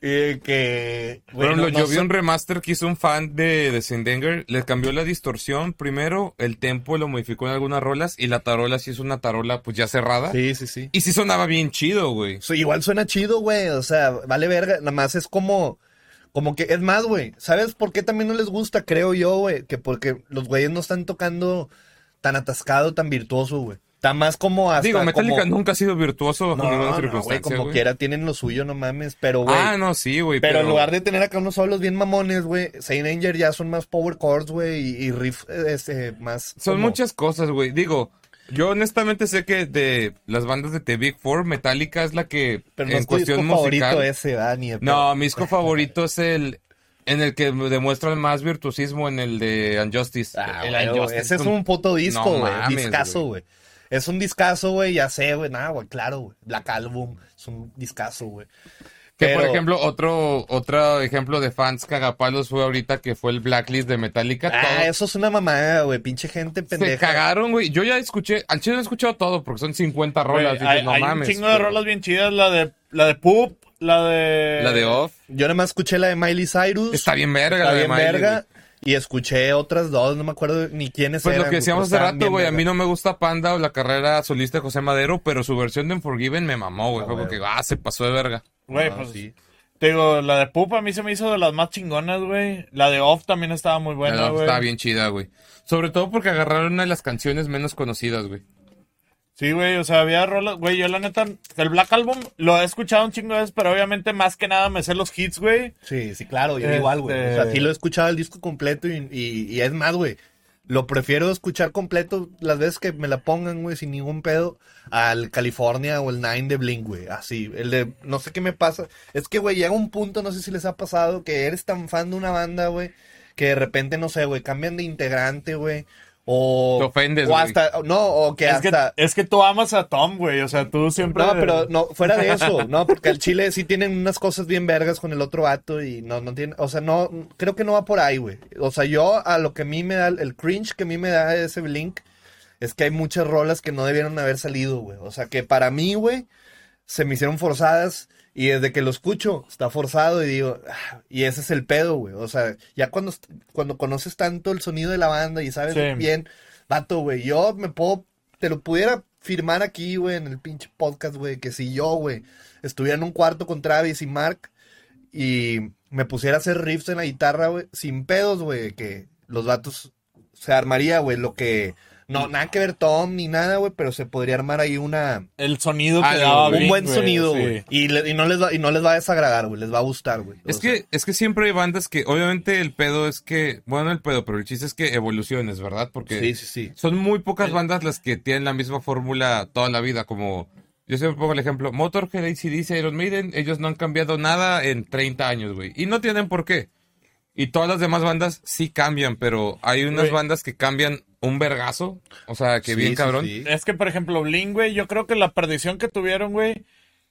Y de que. Güey, ejemplo, no- yo vi un remaster que hizo un fan de, de Sindanger, le cambió la distorsión primero, el tempo lo modificó en algunas rolas y la tarola sí es una tarola pues ya cerrada. Sí, sí, sí. Y sí sonaba bien chido, güey. So, igual suena chido, güey. O sea, vale verga. Nada más es como. Como que, es más, güey. ¿Sabes por qué también no les gusta? Creo yo, güey. Que porque los güeyes no están tocando tan atascado, tan virtuoso, güey. Está más como hasta. Digo, Metallica como... nunca ha sido virtuoso bajo No, ninguna no, güey, circunstancia, como güey. quiera tienen lo suyo, no mames. Pero, güey. Ah, no, sí, güey. pero, en lugar de tener acá unos solos bien mamones, güey. Saint Anger ya son más power chords, güey. Y, y riff, este, más. Son como- muchas cosas, güey. Digo, yo honestamente sé que de las bandas de The Big Four, Metallica es la que Pero no en es tu disco cuestión favorito musical... ese, Dani. No, mi disco *laughs* favorito es el en el que demuestra más virtuosismo en el de Unjustice. Ah, el Unjustice ese es un puto disco, No güey. discazo, güey. Es un discazo, güey, ya sé, güey. Nada, güey, claro, güey. Black Album es un discazo, güey. Que por ejemplo, otro, otro ejemplo de fans cagapalos fue ahorita que fue el Blacklist de Metallica. Ah, Todo- eso es una mamada, güey. Pinche gente se pendeja. cagaron, güey. Yo ya escuché, al chile no he escuchado todo porque son 50 Güey, rolas. hay dices, no hay mames. un chingo de rolas bien chidas, la de, la de Poop, la de... La de Off. Yo nada más escuché la de Miley Cyrus. Está bien verga Está la de bien Miley, verga. Y escuché otras dos, no me acuerdo ni quiénes Pues eran. lo que decíamos hace rato, güey, a mí no me gusta Panda o la carrera solista de José Madero, pero su versión de Unforgiven me mamó, güey. Ah, Fue como güey. que, ah, se pasó de verga. Güey, Ah, pues... sí. Te digo, la de Poop a mí se me hizo de las más chingonas, güey. La de Off también estaba muy buena, No, güey. estaba bien chida, güey. Sobre todo porque agarraron una de las canciones menos conocidas, güey. Sí, güey, o sea, había rolas, güey, yo la neta, el Black Album lo he escuchado un chingo de veces, pero obviamente más que nada me sé los hits, güey. Sí, sí, claro, yo Este- igual, güey. O sea, sí lo he escuchado el disco completo y, y- y es más, güey. Lo prefiero escuchar completo las veces que me la pongan, güey, sin ningún pedo, al California o el Nine de Blink, güey. Así, el de, no sé qué me pasa. Es que, güey, llega un punto, no sé si les ha pasado, que eres tan fan de una banda, güey, que de repente, no sé, güey, cambian de integrante, güey. O, Te ofendes, o güey. hasta, no, o que Es hasta... que, es que tú amas a Tom, güey, o sea, tú siempre... No, pero no, fuera de eso, no, porque al Chile sí tienen unas cosas bien vergas con el otro vato y no, no tiene, o sea, no, creo que no va por ahí, güey. O sea, yo a lo que a mí me da, el cringe que a mí me da ese Blink es que hay muchas rolas que no debieron haber salido, güey. O sea, que para mí, güey, se me hicieron forzadas y desde que lo escucho está forzado y digo, ah, y ese es el pedo, güey. O sea, ya cuando, cuando conoces tanto el sonido de la banda y sabes Sí. bien, vato, güey, yo me puedo, te lo pudiera firmar aquí, güey, en el pinche podcast, güey, que si yo, güey, estuviera en un cuarto con Travis y Mark y me pusiera a hacer riffs en la guitarra, güey, sin pedos, güey, que los vatos se armaría, güey, lo que No, nada que ver Tom ni nada, güey, pero se podría armar ahí una... El sonido que Algo, daba. Un Blink, buen güey, sonido, sí. güey. Y, le- y no les va, y no les va a desagradar, güey. Les va a gustar, güey. Es sea, que, es que siempre hay bandas que, obviamente el pedo es que, bueno, el pedo, pero el chiste es que evoluciones, ¿verdad? Porque Sí, sí, sí. son muy pocas bandas las que tienen la misma fórmula toda la vida, como, yo siempre pongo el ejemplo, Motorhead, ACDC, Iron Maiden, ellos no han cambiado nada en 30 años, güey. Y no tienen por qué. Y todas las demás bandas sí cambian, pero hay unas Güey. bandas que cambian un vergazo, o sea, que Sí, bien sí, cabrón. sí. Es que, por ejemplo, Blink, güey, yo creo que la perdición que tuvieron, güey.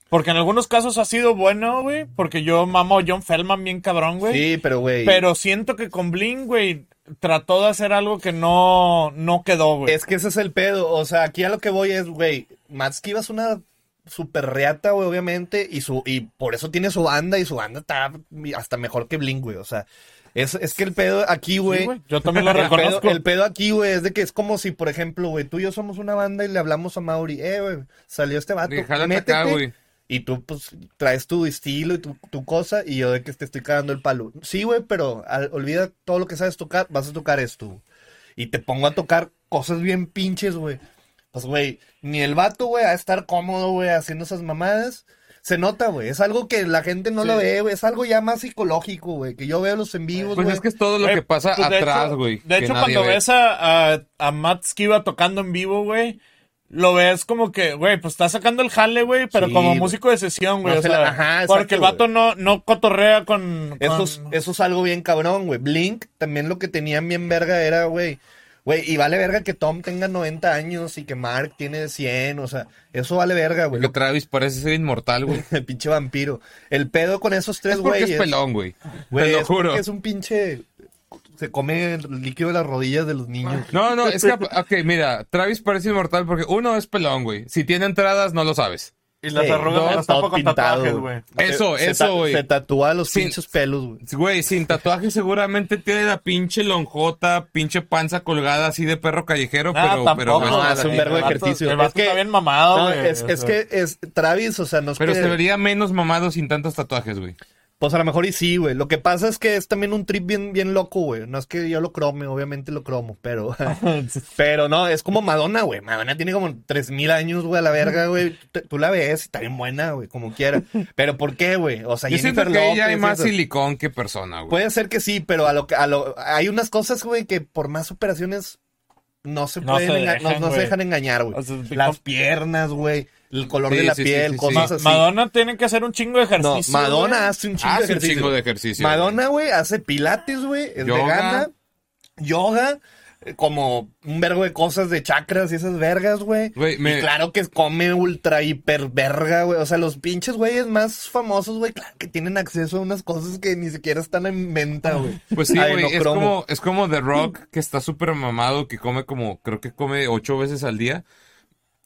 Porque en algunos casos ha sido bueno, güey. Porque yo mamo a John Feldman bien cabrón, güey. Sí, pero, güey. Pero siento que con Blink, güey, trató de hacer algo que no, no quedó, güey. Es que ese es el pedo. O sea, aquí a lo que voy es, güey, Matt Skiba es una super reata, güey, obviamente, y su y por eso tiene su banda y su banda está hasta mejor que Blink, güey. O sea, es, es que el pedo aquí, güey. Yo también lo el, pedo, reconozco. el pedo aquí, güey, es de que es como si, por ejemplo, güey, tú y yo somos una banda y le hablamos a Mauri, eh, güey, salió este vato, Dije, "Jálate métete", acá. Y tú, pues, traes tu estilo y tu, tu cosa, y yo de que te estoy cagando el palo. Sí, güey, pero al- olvida todo lo que sabes tocar, vas a tocar esto. Y te pongo a tocar cosas bien pinches, güey. Pues, güey, ni el vato, güey, a estar cómodo, güey, haciendo esas mamadas. Se nota, güey. Es algo que la gente no Sí. lo ve, güey. Es algo ya más psicológico, güey. Que yo veo los en vivos, Pues es que es todo lo Güey, que pasa pues, de atrás, hecho- güey. De que hecho, nadie cuando ve. ves a, a, a Matt Skiba tocando en vivo, güey, lo ves como que, güey, pues está sacando el jale, güey, pero Sí, como músico de sesión, güey. No o se sea, la- ajá, porque el vato no, no cotorrea con. Eso con- es, eso es algo bien cabrón, güey. Blink también lo que tenían bien verga era, güey. Güey, y vale verga que Tom tenga 90 años y que Mark tiene 100, o sea, eso vale verga, güey. Que Travis parece ser inmortal, güey. *laughs* El pinche vampiro. El pedo con esos tres Es güeyes. es pelón, güey. Te lo es juro. porque Es un pinche. Se come el líquido de las rodillas de los niños. No, no, es que, ok, mira, Travis parece inmortal porque uno es pelón, güey. Si tiene entradas, no lo sabes. Y las Sí, arrugas no, se tapa con pintado, tatuajes, güey. Eso, Se- se eso, ta- güey. Se tatúa los Sí. pinches pelos, güey. Güey, sin tatuaje seguramente tiene la pinche lonjota, pinche panza colgada así de perro callejero, Ah, pero, pero, tampoco, güey, no, hace un vergo de ejercicio. El Es que- está bien mamado, No, güey. es, o es sea. que es Travis, o sea, no es pero se vería menos mamado sin tantos tatuajes, güey. Pues a lo mejor y sí, güey. Lo que pasa es que es también un trip bien, bien loco, güey. No es que yo lo crome, obviamente lo cromo, pero... *laughs* *laughs* pero no, es como Madonna, güey. Madonna tiene como 3000 años, güey, a la verga, güey. *laughs* Tú- la ves y está bien buena, güey, como quiera. Pero ¿por qué, güey? O sea, Yo siento Jennifer que ella hay más silicón que persona, güey. Puede ser que sí, pero a lo que a lo hay unas cosas, güey, que por más operaciones no se No pueden se dejan, no, no se dejan engañar, güey. O sea, Las piernas, güey, el color Sí, de la sí, piel, sí, sí. cosas así. Madonna tiene que hacer un chingo de no, ejercicio. Madonna güey. hace un chingo de Hace un ejercicio. chingo de ejercicio. Madonna, güey, hace pilates, güey, es Yoga. vegana, yoga, eh, como un vergo de cosas de chakras y esas vergas, güey. Güey, me- Y claro que come ultra hiper verga, güey. O sea, los pinches güeyes más famosos, güey, claro que tienen acceso a unas cosas que ni siquiera están en venta, güey. Pues sí, güey, es, como, es como The Rock, que está súper mamado, que come como, creo que come ocho veces al día.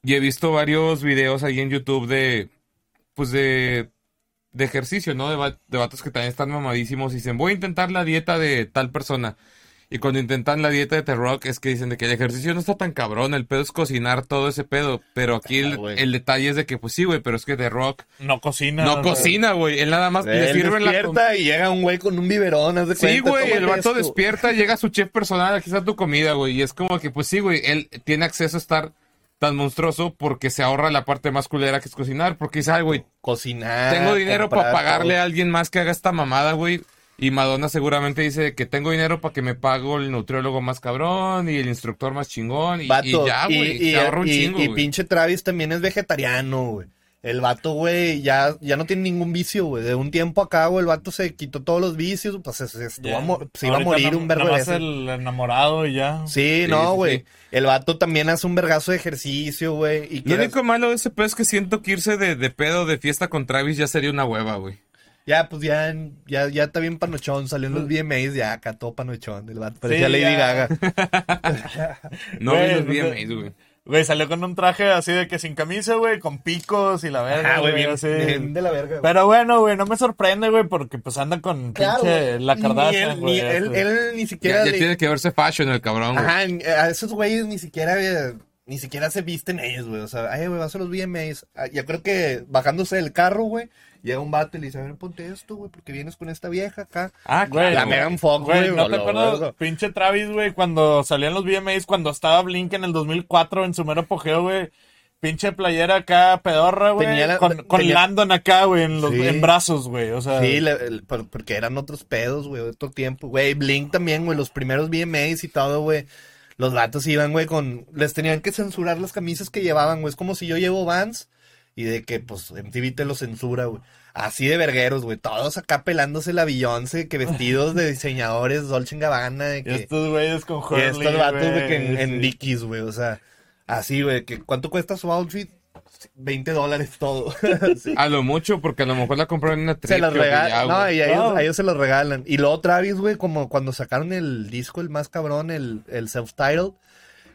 Y he visto varios videos ahí en YouTube de, pues de, de ejercicio, ¿no? De, de vatos que también están mamadísimos y dicen, voy a intentar la dieta de tal persona. Y cuando intentan la dieta de The Rock es que dicen de que el ejercicio no está tan cabrón, el pedo es cocinar todo ese pedo. Pero aquí Ah, el, detalle es de que, pues sí, güey, pero es que The Rock No cocina. no cocina, güey. Él nada más le sirve la despierta y llega un güey con un biberón, haz de Sí, cuenta, güey, el vato despierta, llega su chef personal, aquí está tu comida, güey. Y es como que, pues sí, güey, él tiene acceso a estar tan monstruoso porque se ahorra la parte más culera que es cocinar. Porque dice, ay, güey, Cocinar. tengo dinero para pagarle todo. a alguien más que haga esta mamada, güey. Y Madonna seguramente dice que tengo dinero para que me pago el nutriólogo más cabrón y el instructor más chingón. Y, Vato, y ya, y- güey, y, un y- chingo, y güey. pinche Travis también es vegetariano, güey. El vato, güey, ya, ya no tiene ningún vicio, güey. De un tiempo acá, güey, el vato se quitó todos los vicios, pues se, se estuvo Ya. a mo- se iba a morir no- un vergo de veces. el enamorado y ya. Sí, Sí, no, güey. sí. El vato también hace un vergazo de ejercicio, güey. Y Lo quieras- único malo de ese pedo es que siento que irse de, de pedo de fiesta con Travis ya sería una hueva, güey. Ya, pues ya, ya, ya está bien panochón. Salió en los VMAs, ya acá todo panochón. El vato parecía Sí, Lady ya. Gaga. *laughs* No vi los pues, VMAs, güey. Güey, salió con un traje así de que sin camisa, güey, con picos y la verga. Ah, güey, bien, así. bien de la verga. güey. Pero bueno, güey, no me sorprende, güey, porque pues anda con Claro, pinche güey. la Ni Kardashian, él, güey. ni él, él ni siquiera. Ya, ya le- tiene que verse fashion el cabrón, güey. Ajá, a esos güeyes ni siquiera, eh, ni siquiera se visten ellos, güey. O sea, ay, güey, vas a los VMAs. Ah, Yo creo que bajándose del carro, güey, Llega un vato y le dice, a ver, ponte esto, güey, porque vienes con esta vieja acá. Ah, Güey, La. Megan Fox, Güey. ¿no te acuerdas? Pinche Travis, güey, cuando salían los VMAs, cuando estaba Blink en el 2004 en su mero apogeo, güey. Pinche playera acá, pedorra, güey. Tenía la- con con tenía- Landon acá, güey, en, los, Sí. en brazos, güey. O sea, Sí, le- porque eran otros pedos, güey, otro tiempo. Güey, Blink también, güey, los primeros VMAs y todo, güey. Los vatos iban, güey, con... Les tenían que censurar las camisas que llevaban, güey. Es como si yo llevo Vans y de que, pues, MTV te lo censura, güey. Así de vergueros, güey. Todos acá pelándose la Beyoncé, que vestidos de diseñadores Dolce Gabbana, de y estos güeyes con Y Hurley, estos vatos, güey, que en, sí. Dickies, güey, o sea... Así, güey, que ¿cuánto cuesta su outfit? 20 dólares todo. *laughs* Sí. A lo mucho, porque a lo mejor la compraron en una Se los tripio, que ya, regalan. No, y a ellos, a ellos se los regalan. Y luego Travis, güey, como cuando sacaron el disco, el más cabrón, el, el self-titled,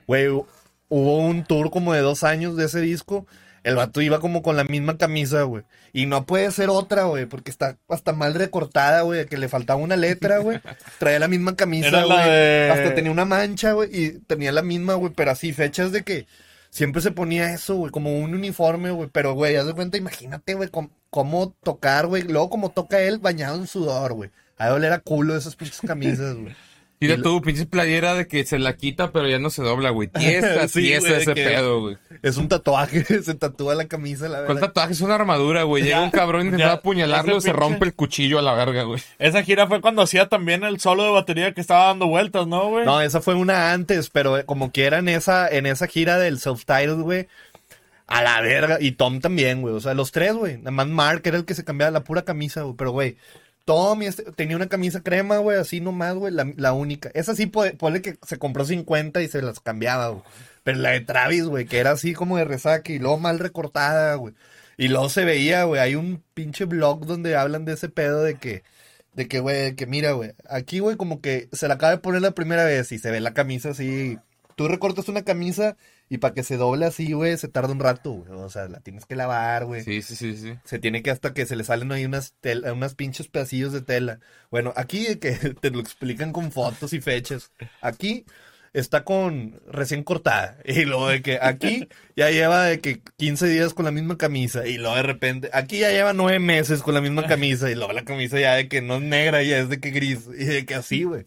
güey, hu- hubo un tour como de dos años de ese disco. El vato iba como con la misma camisa, güey. Y no puede ser otra, güey, porque está hasta mal recortada, güey, que le faltaba una letra, güey. *laughs* Traía la misma camisa, Era güey. de- Hasta tenía una mancha, güey, y tenía la misma, güey, pero así, fechas de que siempre se ponía eso, güey, como un uniforme, güey. Pero, güey, haz de cuenta, imagínate, güey, cómo, tocar, güey. Luego, como toca él bañado en sudor, güey. A doler a culo esas pinches camisas, güey. *laughs* Y de tu pinche playera de que se la quita, pero ya no se dobla, güey. *laughs* Tiesa, Sí, tiesa güey, ese pedo, güey. Es un tatuaje, *laughs* se tatúa la camisa, la ¿Cuál verdad. tatuaje es una armadura, güey? Llega un cabrón y ya, intenta apuñalarlo y se pinche- rompe el cuchillo a la verga, güey. Esa gira fue cuando hacía también el solo de batería que estaba dando vueltas, ¿no, güey? No, esa fue una antes, pero como quiera en esa, en esa gira del self-titled, güey. A la verga. Y Tom también, güey. O sea, los tres, güey. Nada más Mark era el que se cambiaba la pura camisa, güey. Pero, güey. Tom y este- tenía una camisa crema, güey, así nomás, güey, la, la única. Esa sí, ponle que se compró 50 y se las cambiaba, güey. Pero la de Travis, güey, que era así como de resaque y luego mal recortada, güey. Y luego se veía, güey, hay un pinche blog donde hablan de ese pedo de que, de que, güey, que mira, güey, aquí, güey, como que se la acaba de poner la primera vez y se ve la camisa así. Tú recortas una camisa y para que se doble así, güey, se tarda un rato, güey. O sea, la tienes que lavar, güey. Sí, sí, sí, sí. Se tiene que hasta que se le salen ahí unas, tel- unas pinches pedacillos de tela. Bueno, aquí que *laughs* te lo explican con fotos y fechas. Aquí está con recién cortada. Y luego de que aquí ya lleva de que 15 días con la misma camisa. Y luego de repente, aquí ya lleva 9 meses con la misma camisa. Y luego la camisa ya de que no es negra, ya es de que gris. Y de que así, güey.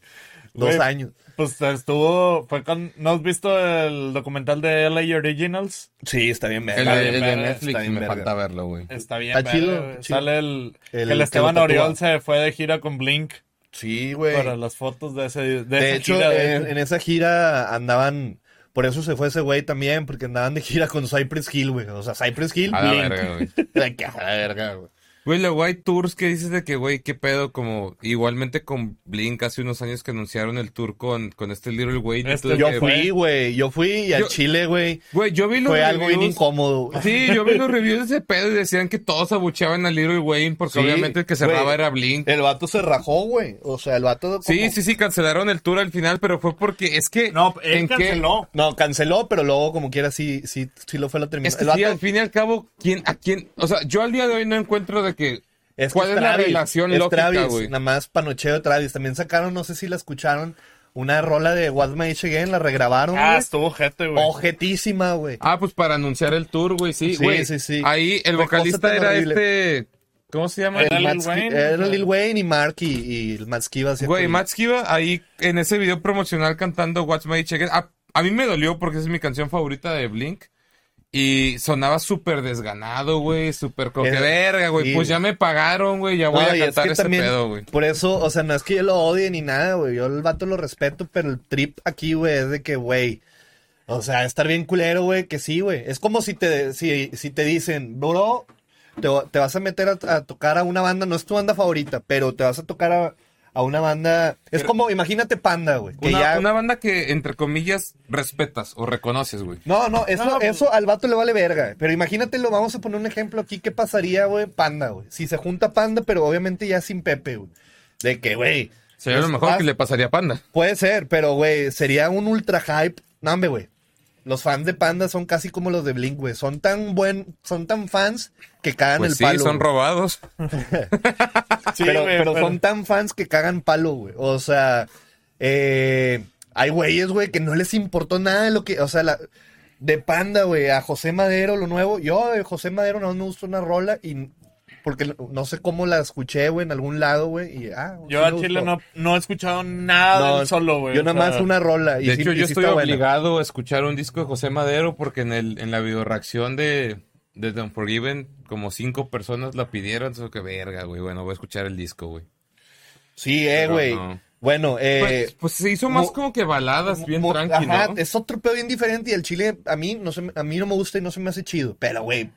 Dos años. Pues estuvo, fue con, ¿no has visto el documental de LA Originals? Sí, está bien, El, verga. de- el de Netflix está bien me verga. falta verlo, güey. Está bien, Está verga, chido. Sale el, El Esteban. Oriol se fue de gira con Blink Sí, güey. para las fotos de ese, de, De esa hecho, gira, de- en, en esa gira andaban. Por eso se fue ese güey también, porque andaban de gira con Cypress Hill, güey. O sea, Cypress Hill, A la verga, güey. *laughs* A la verga, güey. Güey, luego hay tours que dices de que, güey, qué pedo, como igualmente con Blink hace unos años que anunciaron el tour con, con este Little Wayne. Este Yo que, fui, güey. Yo fui y al Yo- Chile, güey. Güey, yo vi los Fue algo bien incómodo. güey. Sí, yo vi los reviews de ese pedo y decían que todos abucheaban a Little Wayne porque Sí, obviamente el que cerraba güey. era Blink. El vato se rajó, güey. O sea, el vato. como- Sí, sí, sí, cancelaron el tour al final, pero fue porque es que... No, él ¿en qué- canceló. No, canceló, pero luego, como quiera, sí, sí, sí lo fue la Es terminación. que El sí, vato- al fin y al cabo, ¿quién, a quién? O sea, yo al día de hoy no encuentro de que... Es que ¿Cuál es la Travis, relación es lógica, Travis, güey? Nada más panocheo de Travis. También sacaron, no sé si la escucharon, una rola de What My Age Again, la regrabaron, Ah, güey. estuvo gente, güey. Ojetísima, güey. Ah, pues para anunciar el tour, güey, sí, Sí, güey. sí, sí. Ahí el vocalista era horrible. este... ¿Cómo se llama? Era Lil Wayne, Era. Lil Wayne y Mark y, y el Matt Skiba. Güey. Matt Skiba ahí en ese video promocional cantando What's My Again. A, a mí me dolió porque esa es mi canción favorita de Blink. Y sonaba súper desganado, güey, súper como que verga, güey. sí. Pues ya me pagaron, güey, ya voy No, a es cantar que ese también, pedo, güey. Por eso, o sea, no es que yo lo odie ni nada, güey. Yo el vato lo respeto, pero el trip aquí, güey, es de que, güey. O sea, estar bien culero, güey, que sí, güey. Es como si te, si, si te dicen, bro, te, te vas a meter a, a tocar a una banda, no es tu banda favorita, pero te vas a tocar a, a una banda. Es Pero- como, imagínate Panda, güey. Que Una, ya. una banda que, entre comillas, respetas o reconoces, güey. No, no, eso, No, pues- eso al vato le vale verga. Pero imagínatelo, vamos a poner un ejemplo aquí. ¿Qué pasaría, güey? Panda, güey. Si se junta Panda, pero obviamente ya sin Pepe, güey. De que, güey. Sería lo los mejor vas- que le pasaría a Panda. Puede ser, pero, güey, sería un ultra hype. No, hombre, güey. Los fans de Panda son casi como los de Blink, güey. Son tan buen, son tan fans que cagan Pues el sí, palo. son güey. robados. *laughs* Sí, pero, güey, pero pero- son tan fans que cagan palo, güey. O sea, eh, hay güeyes, güey, que no les importó nada de lo que, o sea, la, de Panda, güey, a José Madero, lo nuevo. Yo de José Madero no me gustó una rola y porque no- sé cómo la escuché, güey, en algún lado, güey, y ah, Yo sí a Chile no, no he escuchado nada No, del solo, güey. Yo nada más sea, una rola. Y De sí- hecho, y yo sí estoy buena. obligado a escuchar un disco de José Madero porque en el en la videoreacción de, de The Unforgiven como cinco personas la pidieron. Entonces, que verga, güey. Bueno, voy a escuchar el disco, güey. Sí, eh, güey. no. Bueno, eh... Pues, pues se hizo más como que baladas bien mu- tranqui, ajá, ¿no? es otro pedo bien diferente y el chile a mí no se me- a mí no me gusta y no se me hace chido, pero güey,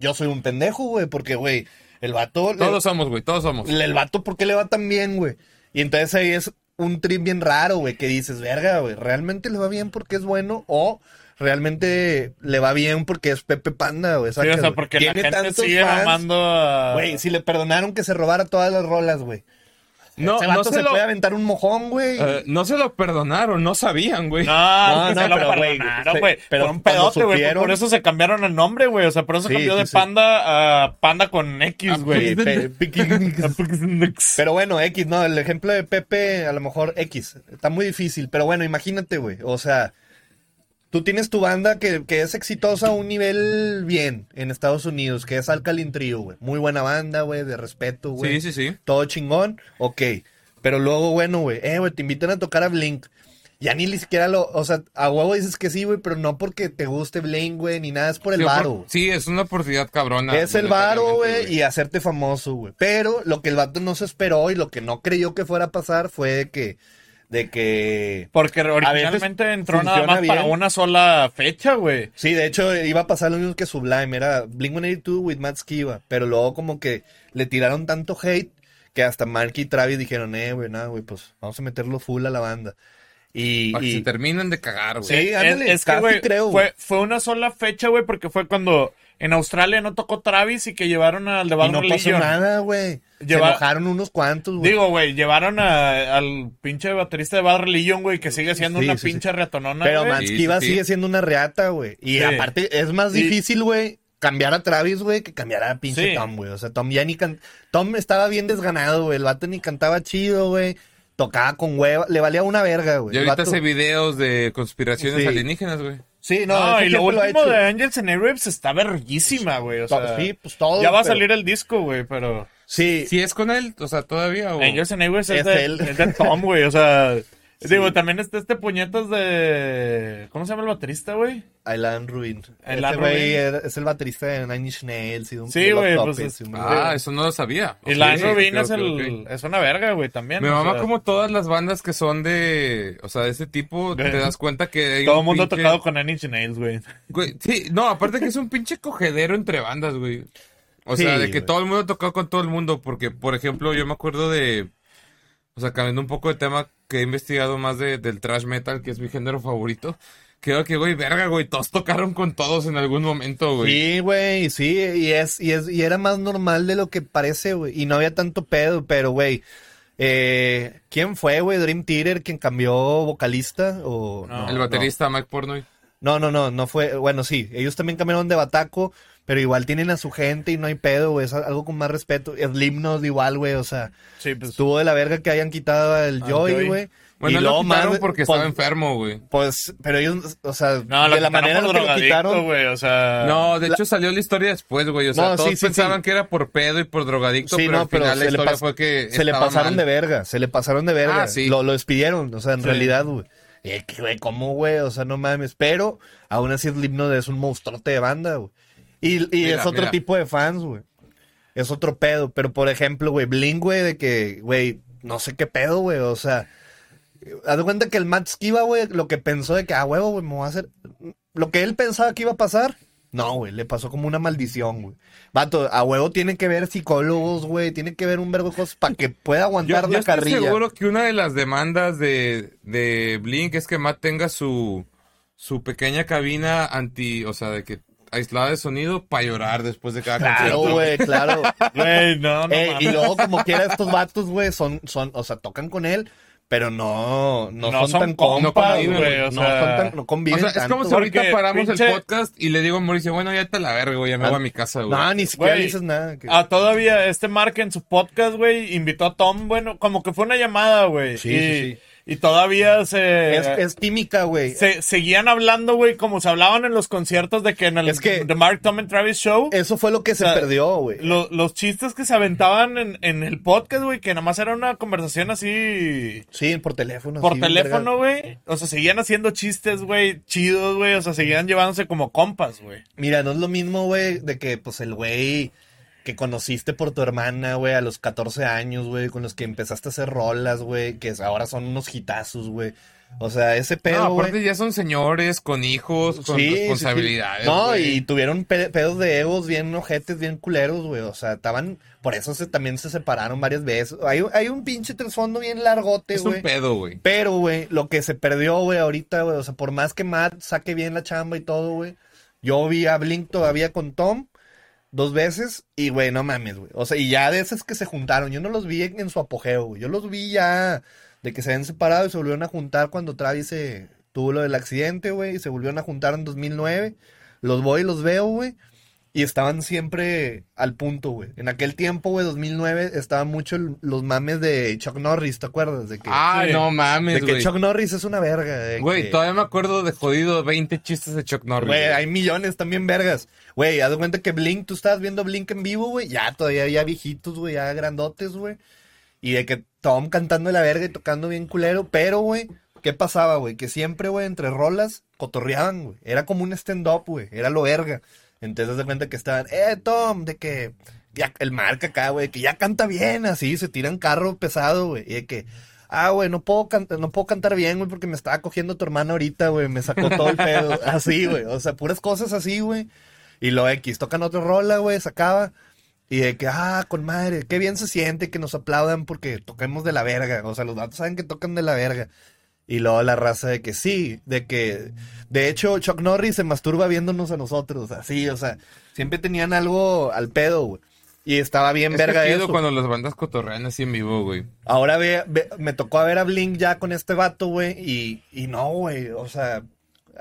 yo soy un pendejo, güey, porque güey, el vato le- Todos somos, güey, todos somos. el vato ¿por qué le va tan bien, güey? Y entonces ahí es un trip bien raro, güey, que dices, "Verga, güey, realmente le va bien porque es bueno o realmente le va bien porque es Pepe Panda, güey." Sí, o sea, porque la gente sigue fans, mamando a... Güey, si le perdonaron que se robara todas las rolas, güey. No, Ese no se, se lo, puede aventar un mojón, güey. eh, no se lo perdonaron, no sabían, güey. No, No, no, no, se lo pero, perdonaron, güey. pero un pedote, güey. supieron- Por eso se cambiaron el nombre, güey. O sea, por eso Sí, cambió sí, de sí. panda a panda con X, güey. Pero bueno, X, no, el ejemplo de Pepe, a lo mejor X, está muy difícil, pero bueno, imagínate, güey, o sea, tú tienes tu banda que, que es exitosa a un nivel bien en Estados Unidos, que es Alkaline Trio, güey, muy buena banda, güey, de respeto, güey, Sí, sí, sí. todo chingón, ok, pero luego, bueno, güey, eh, güey, te invitan a tocar a Blink, ya ni siquiera lo, o sea, a huevo dices que sí, güey, pero no porque te guste Blink, güey, ni nada, es por el Sí, por- varo. Sí, es una oportunidad cabrona. Es el varo, güey, y hacerte famoso, güey. Pero lo que el vato no se esperó y lo que no creyó que fuera a pasar fue que, de que, Porque originalmente entró nada más para una sola fecha, güey. sí, de hecho iba a pasar lo mismo que Sublime, era Blink-182 with Matt Skiba, pero luego como que le tiraron tanto hate que hasta Mark y Travis dijeron, eh, güey, nada, güey, pues vamos a meterlo full a la banda. Y, Para que y- se terminen de cagar, güey. Sí, ándale, es que, güey, creo, fue, fue una sola fecha, güey, porque fue cuando en Australia no tocó Travis y que llevaron al de y Bad no pasó Religion. nada, güey. Se Lleva- enojaron unos cuantos, güey. Digo, güey, llevaron a- al pinche baterista de Bad Religion, güey, que sigue siendo Sí, una sí, sí. pinche reatonona, Pero sí. sigue siendo una reata, güey. Y Sí. aparte es más Y- difícil, güey, cambiar a Travis, güey, que cambiar a pinche Sí. Tom, güey. O sea, Tom ya ni can... Tom estaba bien desganado, güey. El vato ni cantaba chido, güey. Tocaba con hueva. Le valía una verga, güey. Y ahorita vato- hace videos de conspiraciones Sí. alienígenas, güey. Sí, no, No, y lo último de Angels and Airwaves está verguísima, güey. O sea, sí, pues todo. ya va a salir el disco, güey, pero Sí, Si es con él, o sea, todavía o... Angels and Airwaves es, Es de, él. es de Tom, güey. O sea, *laughs* digo, también está este puñetas de. ¿Cómo se llama el baterista, güey? Aylan Rubin. Aylan Ese güey es el baterista de Nine Inch Nails y de un Sí, güey, pues, Ah, eso no lo sabía. Y Lance Rubin es, el, es una verga, güey, también. Mama sea, como todas las bandas que son de, o sea, de ese tipo, te das cuenta que hay Todo el mundo ha tocado con Nine Inch Nails, güey. Güey, sí, no, aparte que es un pinche cogedero entre bandas, güey. O Sí, sea, de que güey. todo el mundo ha tocado con todo el mundo, porque, por ejemplo, yo me acuerdo de, o sea, cambiando un poco de tema, que he investigado más de, del thrash metal, que es mi género favorito. Creo que, güey, verga, güey, todos tocaron con todos en algún momento, güey. Sí, güey, sí, y es, y es, y era más normal de lo que parece, güey, y no había tanto pedo, pero, güey, eh, ¿quién fue, güey, Dream Theater, quien cambió vocalista, o? No, El baterista Mike Pornoy. No, no, no, no fue, bueno, sí, ellos también cambiaron de bataco, pero igual tienen a su gente y no hay pedo, güey, es algo con más respeto, Slipknot igual, güey, o sea, Sí, pues. estuvo de la verga que hayan quitado el Al Joy, güey. Bueno, y lo quitaron más, porque pues, estaba enfermo, güey. Pues, pero ellos, o sea, No, de la manera en que lo quitaron, güey, o sea. No, de la- hecho salió la historia después, güey. O sea, No, todos sí, sí, pensaban sí. que era por pedo y por drogadicto, Sí, pero no, al pero final la se le historia pas- fue que se le pasaron mal. de verga, se le pasaron de verga. Ah, sí. Lo, lo despidieron, o sea, en Sí. realidad, que, güey, ¿cómo, güey? O sea, no mames. Pero, aún así, Slipknot es un monstruote de banda, güey. Y, y Mira, es otro mira. tipo de fans, güey. Es otro pedo. Pero, por ejemplo, güey, Blink, güey, de que, güey, no sé qué pedo, güey. O sea, haz de cuenta que el Matt Skiba, güey, lo que pensó de que, ah, huevo, güey, me voy a hacer... Lo que él pensaba que iba a pasar, no, güey, le pasó como una maldición, güey. Vato, a huevo tiene que ver psicólogos, güey, tiene que ver un de cosas para que pueda Yo, aguantar yo la estoy carrilla. seguro que una de las demandas de, de Blink es que Matt tenga su, su pequeña cabina anti, o sea, de que aislada de sonido para llorar después de cada Claro, güey, claro. *laughs* Güey, no, no. Eh, y luego, como quiera, estos vatos, güey, son, son, o sea, tocan con él, pero no, no, No son, son tan compas, güey, güey. o No, sea, son tan, no O conviven sea, es tanto. como si ahorita paramos pinche- el podcast y le digo a Mauricio, bueno, ya te la verga, güey, ya me voy a mi casa, güey. No, ni siquiera dices nada. que- Ah, todavía este Mark en su podcast, güey, invitó a Tom, bueno, como que fue una llamada, güey. Sí, y, sí, sí. Y todavía se... Es, es química, güey. se seguían hablando, güey, como se hablaban en los conciertos de que en el Es que- The Mark, Tom and Travis Show. Eso fue lo que se O sea, perdió, güey. lo- los chistes que se aventaban en, en el podcast, güey, que nada más era una conversación así Sí, por teléfono. por sí, teléfono, güey. O sea, seguían haciendo chistes, güey, chidos, güey. O sea, seguían llevándose como compas, güey. Mira, no es lo mismo, güey, de que, pues, el güey que conociste por tu hermana, güey, a los 14 años, güey, con los que empezaste a hacer rolas, güey, que ahora son unos hitazos, güey. O sea, ese pedo, No, aparte ya son señores con hijos, con Sí, sí, sí. responsabilidades. No, y tuvieron pe- pedos de egos bien ojetes, bien culeros, güey. O sea, estaban. Por eso se, también se separaron varias veces. Hay, hay un pinche trasfondo bien largote, es güey. un pedo, güey. Pero, güey, lo que se perdió, güey, ahorita, güey. O sea, por más que Matt saque bien la chamba y todo, güey. Yo vi a Blink todavía con Tom dos veces y, güey, no mames, güey. O sea, y ya de esas que se juntaron. Yo no los vi en, en su apogeo, güey. Yo los vi ya de que se habían separado y se volvieron a juntar cuando Travis se tuvo lo del accidente, güey. Y se volvieron a juntar en 2009. Los voy y los veo, güey. Y estaban siempre al punto, güey. En aquel tiempo, güey, 2009, estaban mucho los mames de Chuck Norris, ¿te acuerdas? De que, Ay, no de mames, que güey. Chuck Norris es una verga. de Güey, que- todavía me acuerdo de jodido 20 chistes de Chuck Norris. Güey. hay millones también vergas. Güey, haz de cuenta que Blink, tú estabas viendo Blink en vivo, güey. Ya todavía había viejitos, güey, ya grandotes, güey. Y de que Tom cantando de la verga y tocando bien culero. Pero, güey, ¿qué pasaba, güey? Que siempre, güey, entre rolas, cotorreaban, güey. Era como un stand-up, güey. Era lo verga. Entonces, haz de cuenta que estaban, eh, Tom, de que. Ya, el marca acá, güey, que ya canta bien, así, se tiran carro pesado, güey. Y de que. Ah, güey, no puedo cantar, no puedo cantar bien, güey, porque me estaba cogiendo tu hermana ahorita, güey. Me sacó todo el pedo. *laughs* Así, güey. O sea, puras cosas así, güey. Y lo X, tocan otra rola, güey, se acaba. Y de que, ah, con madre, qué bien se siente que nos aplaudan porque toquemos de la verga. O sea, los datos saben que tocan de la verga. Y luego la raza de que sí, de que, de hecho, Chuck Norris se masturba viéndonos a nosotros, así, o sea, siempre tenían algo al pedo, güey. Y estaba bien Es verga que eso. cuando las bandas cotorrean así en vivo, güey. Ahora ve, ve- me tocó a ver a Blink ya con este vato, güey, y, y no, güey, o sea,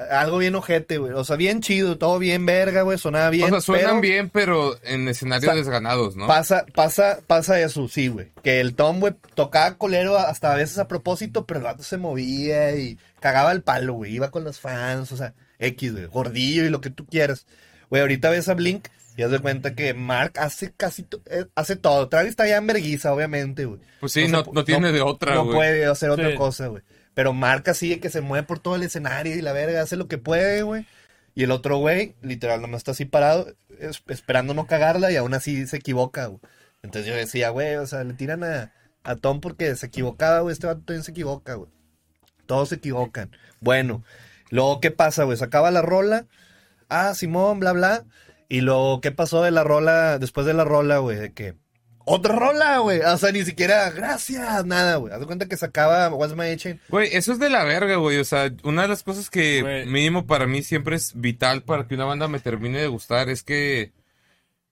algo bien ojete, güey. O sea, bien chido, todo bien verga, güey, sonaba bien. o sea, suenan pero bien, pero en escenarios O sea, desganados, ¿no? Pasa, pasa, pasa eso, sí, güey. Que el Tom, güey, tocaba colero hasta a veces a propósito, pero el vato se movía y cagaba el palo, güey. Iba con los fans, o sea, X, güey, gordillo y lo que tú quieras. Güey, ahorita ves a Blink y haz de cuenta que Mark hace casi, eh, hace todo. Travis está ya en verguiza, obviamente, güey. Pues sí, no, no tiene de otra, No güey. puede hacer otra Sí. cosa, güey. Pero Mark así de que se mueve por todo el escenario y la verga hace lo que puede, güey. Y el otro güey, literal, nomás está así parado, es- esperando no cagarla y aún así se equivoca, güey. Entonces yo decía, güey, o sea, le tiran a, a Tom porque se equivocaba, güey. Este vato también se equivoca, güey. Todos se equivocan. Bueno, luego, ¿qué pasa, güey? Se acaba la rola. Ah, Simón, bla, bla. Y luego, ¿qué pasó de la rola, después de la rola, güey? De que, otra rola, güey. O sea, ni siquiera, gracias, nada, güey. Haz de cuenta que se acaba What's My Chain. Güey, eso es de la verga, güey. O sea, una de las cosas que mínimo para mí siempre es vital para que una banda me termine de gustar es que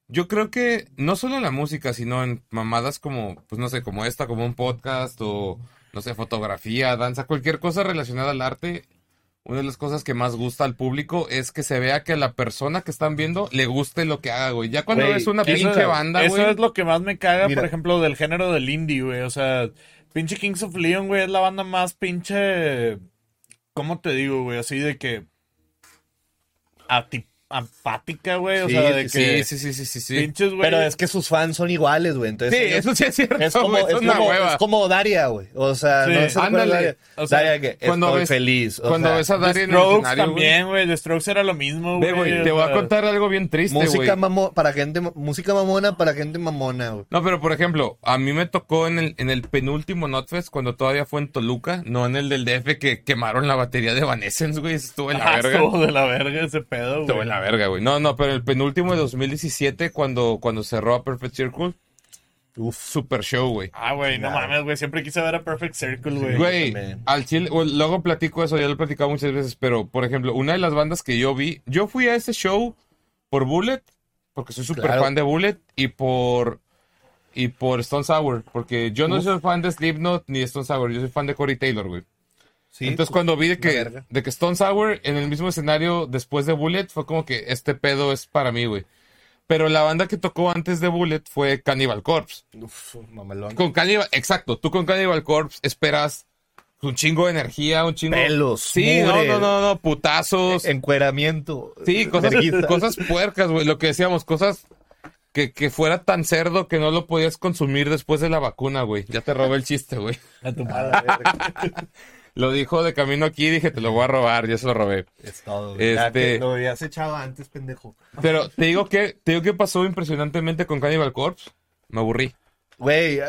yo creo que no solo en la música, sino en mamadas como, pues no sé, como esta, como un podcast o, no sé, fotografía, danza, cualquier cosa relacionada al arte. Una de las cosas que más gusta al público es que se vea que a la persona que están viendo le guste lo que haga, güey. Ya cuando Güey, ves una eso- pinche banda, Eso güey. es lo que más me caga, Mira. por ejemplo, del género del indie, güey. O sea, pinche Kings of Leon, güey, es la banda más pinche. ¿Cómo te digo, güey? Así de que. ati- apática, güey. O Sí, sea, de Sí, que. sí, sí, sí, sí, sí. Pinches, güey. Pero es que sus fans son iguales, güey. Entonces, Sí, ellos- eso sí es cierto, es como, es es, una como, hueva. es como Daria, güey. O sea, Sí. no sé Ándale. O sea, Daria que cuando estoy ves- feliz. O Cuando sea, ves a Daria en el escenario, también, güey. The Strokes era lo mismo, güey. te voy a contar algo bien triste, güey. música mamo para gente, música mamona para gente mamona, güey. No, pero por ejemplo, a mí me tocó en el, en el penúltimo Notfest cuando todavía fue en Toluca, no en el del DF que quemaron la batería de Evanescence, güey. Estuvo en la *laughs* ah, verga. estuvo de la verga ese pedo, Estuvo güey. en la verga, güey. No, no, pero el penúltimo de 2017 cuando, cuando cerró a Perfect Circle, Uf. super show, güey. Ah, güey, no mames, güey. Siempre quise ver a Perfect Circle, güey. Güey, al chile, luego platico eso, ya lo he platicado muchas veces, pero por ejemplo, una de las bandas que yo vi, yo fui a ese show por Bullet, porque soy súper Claro. fan de Bullet, y por y por Stone Sour, porque yo no Uf. soy fan de Slipknot ni de Stone Sour, yo soy fan de Corey Taylor, güey. Sí, Entonces cuando vi de que, de que Stone Sour en el mismo escenario después de Bullet, fue como que este pedo es para mí, güey. Pero la banda que tocó antes de Bullet fue Cannibal Corpse. Uf, mamalón. Con Cannibal, exacto, tú con Cannibal Corpse esperas un chingo de energía, un chingo... Pelos, Sí, no, mugre. no, no, no, putazos. Encueramiento. Sí, cosas, cosas puercas, güey. Lo que decíamos, cosas que, que fuera tan cerdo que no lo podías consumir después de la vacuna, güey. Ya te robé el chiste, güey. *laughs* A la verga. Lo dijo de camino aquí, dije, te lo voy a robar, ya se lo robé. Es todo. Ya Este- que Lo habías echado antes, pendejo. Pero te digo que, te digo que pasó impresionantemente con Cannibal Corpse. Me aburrí. Güey,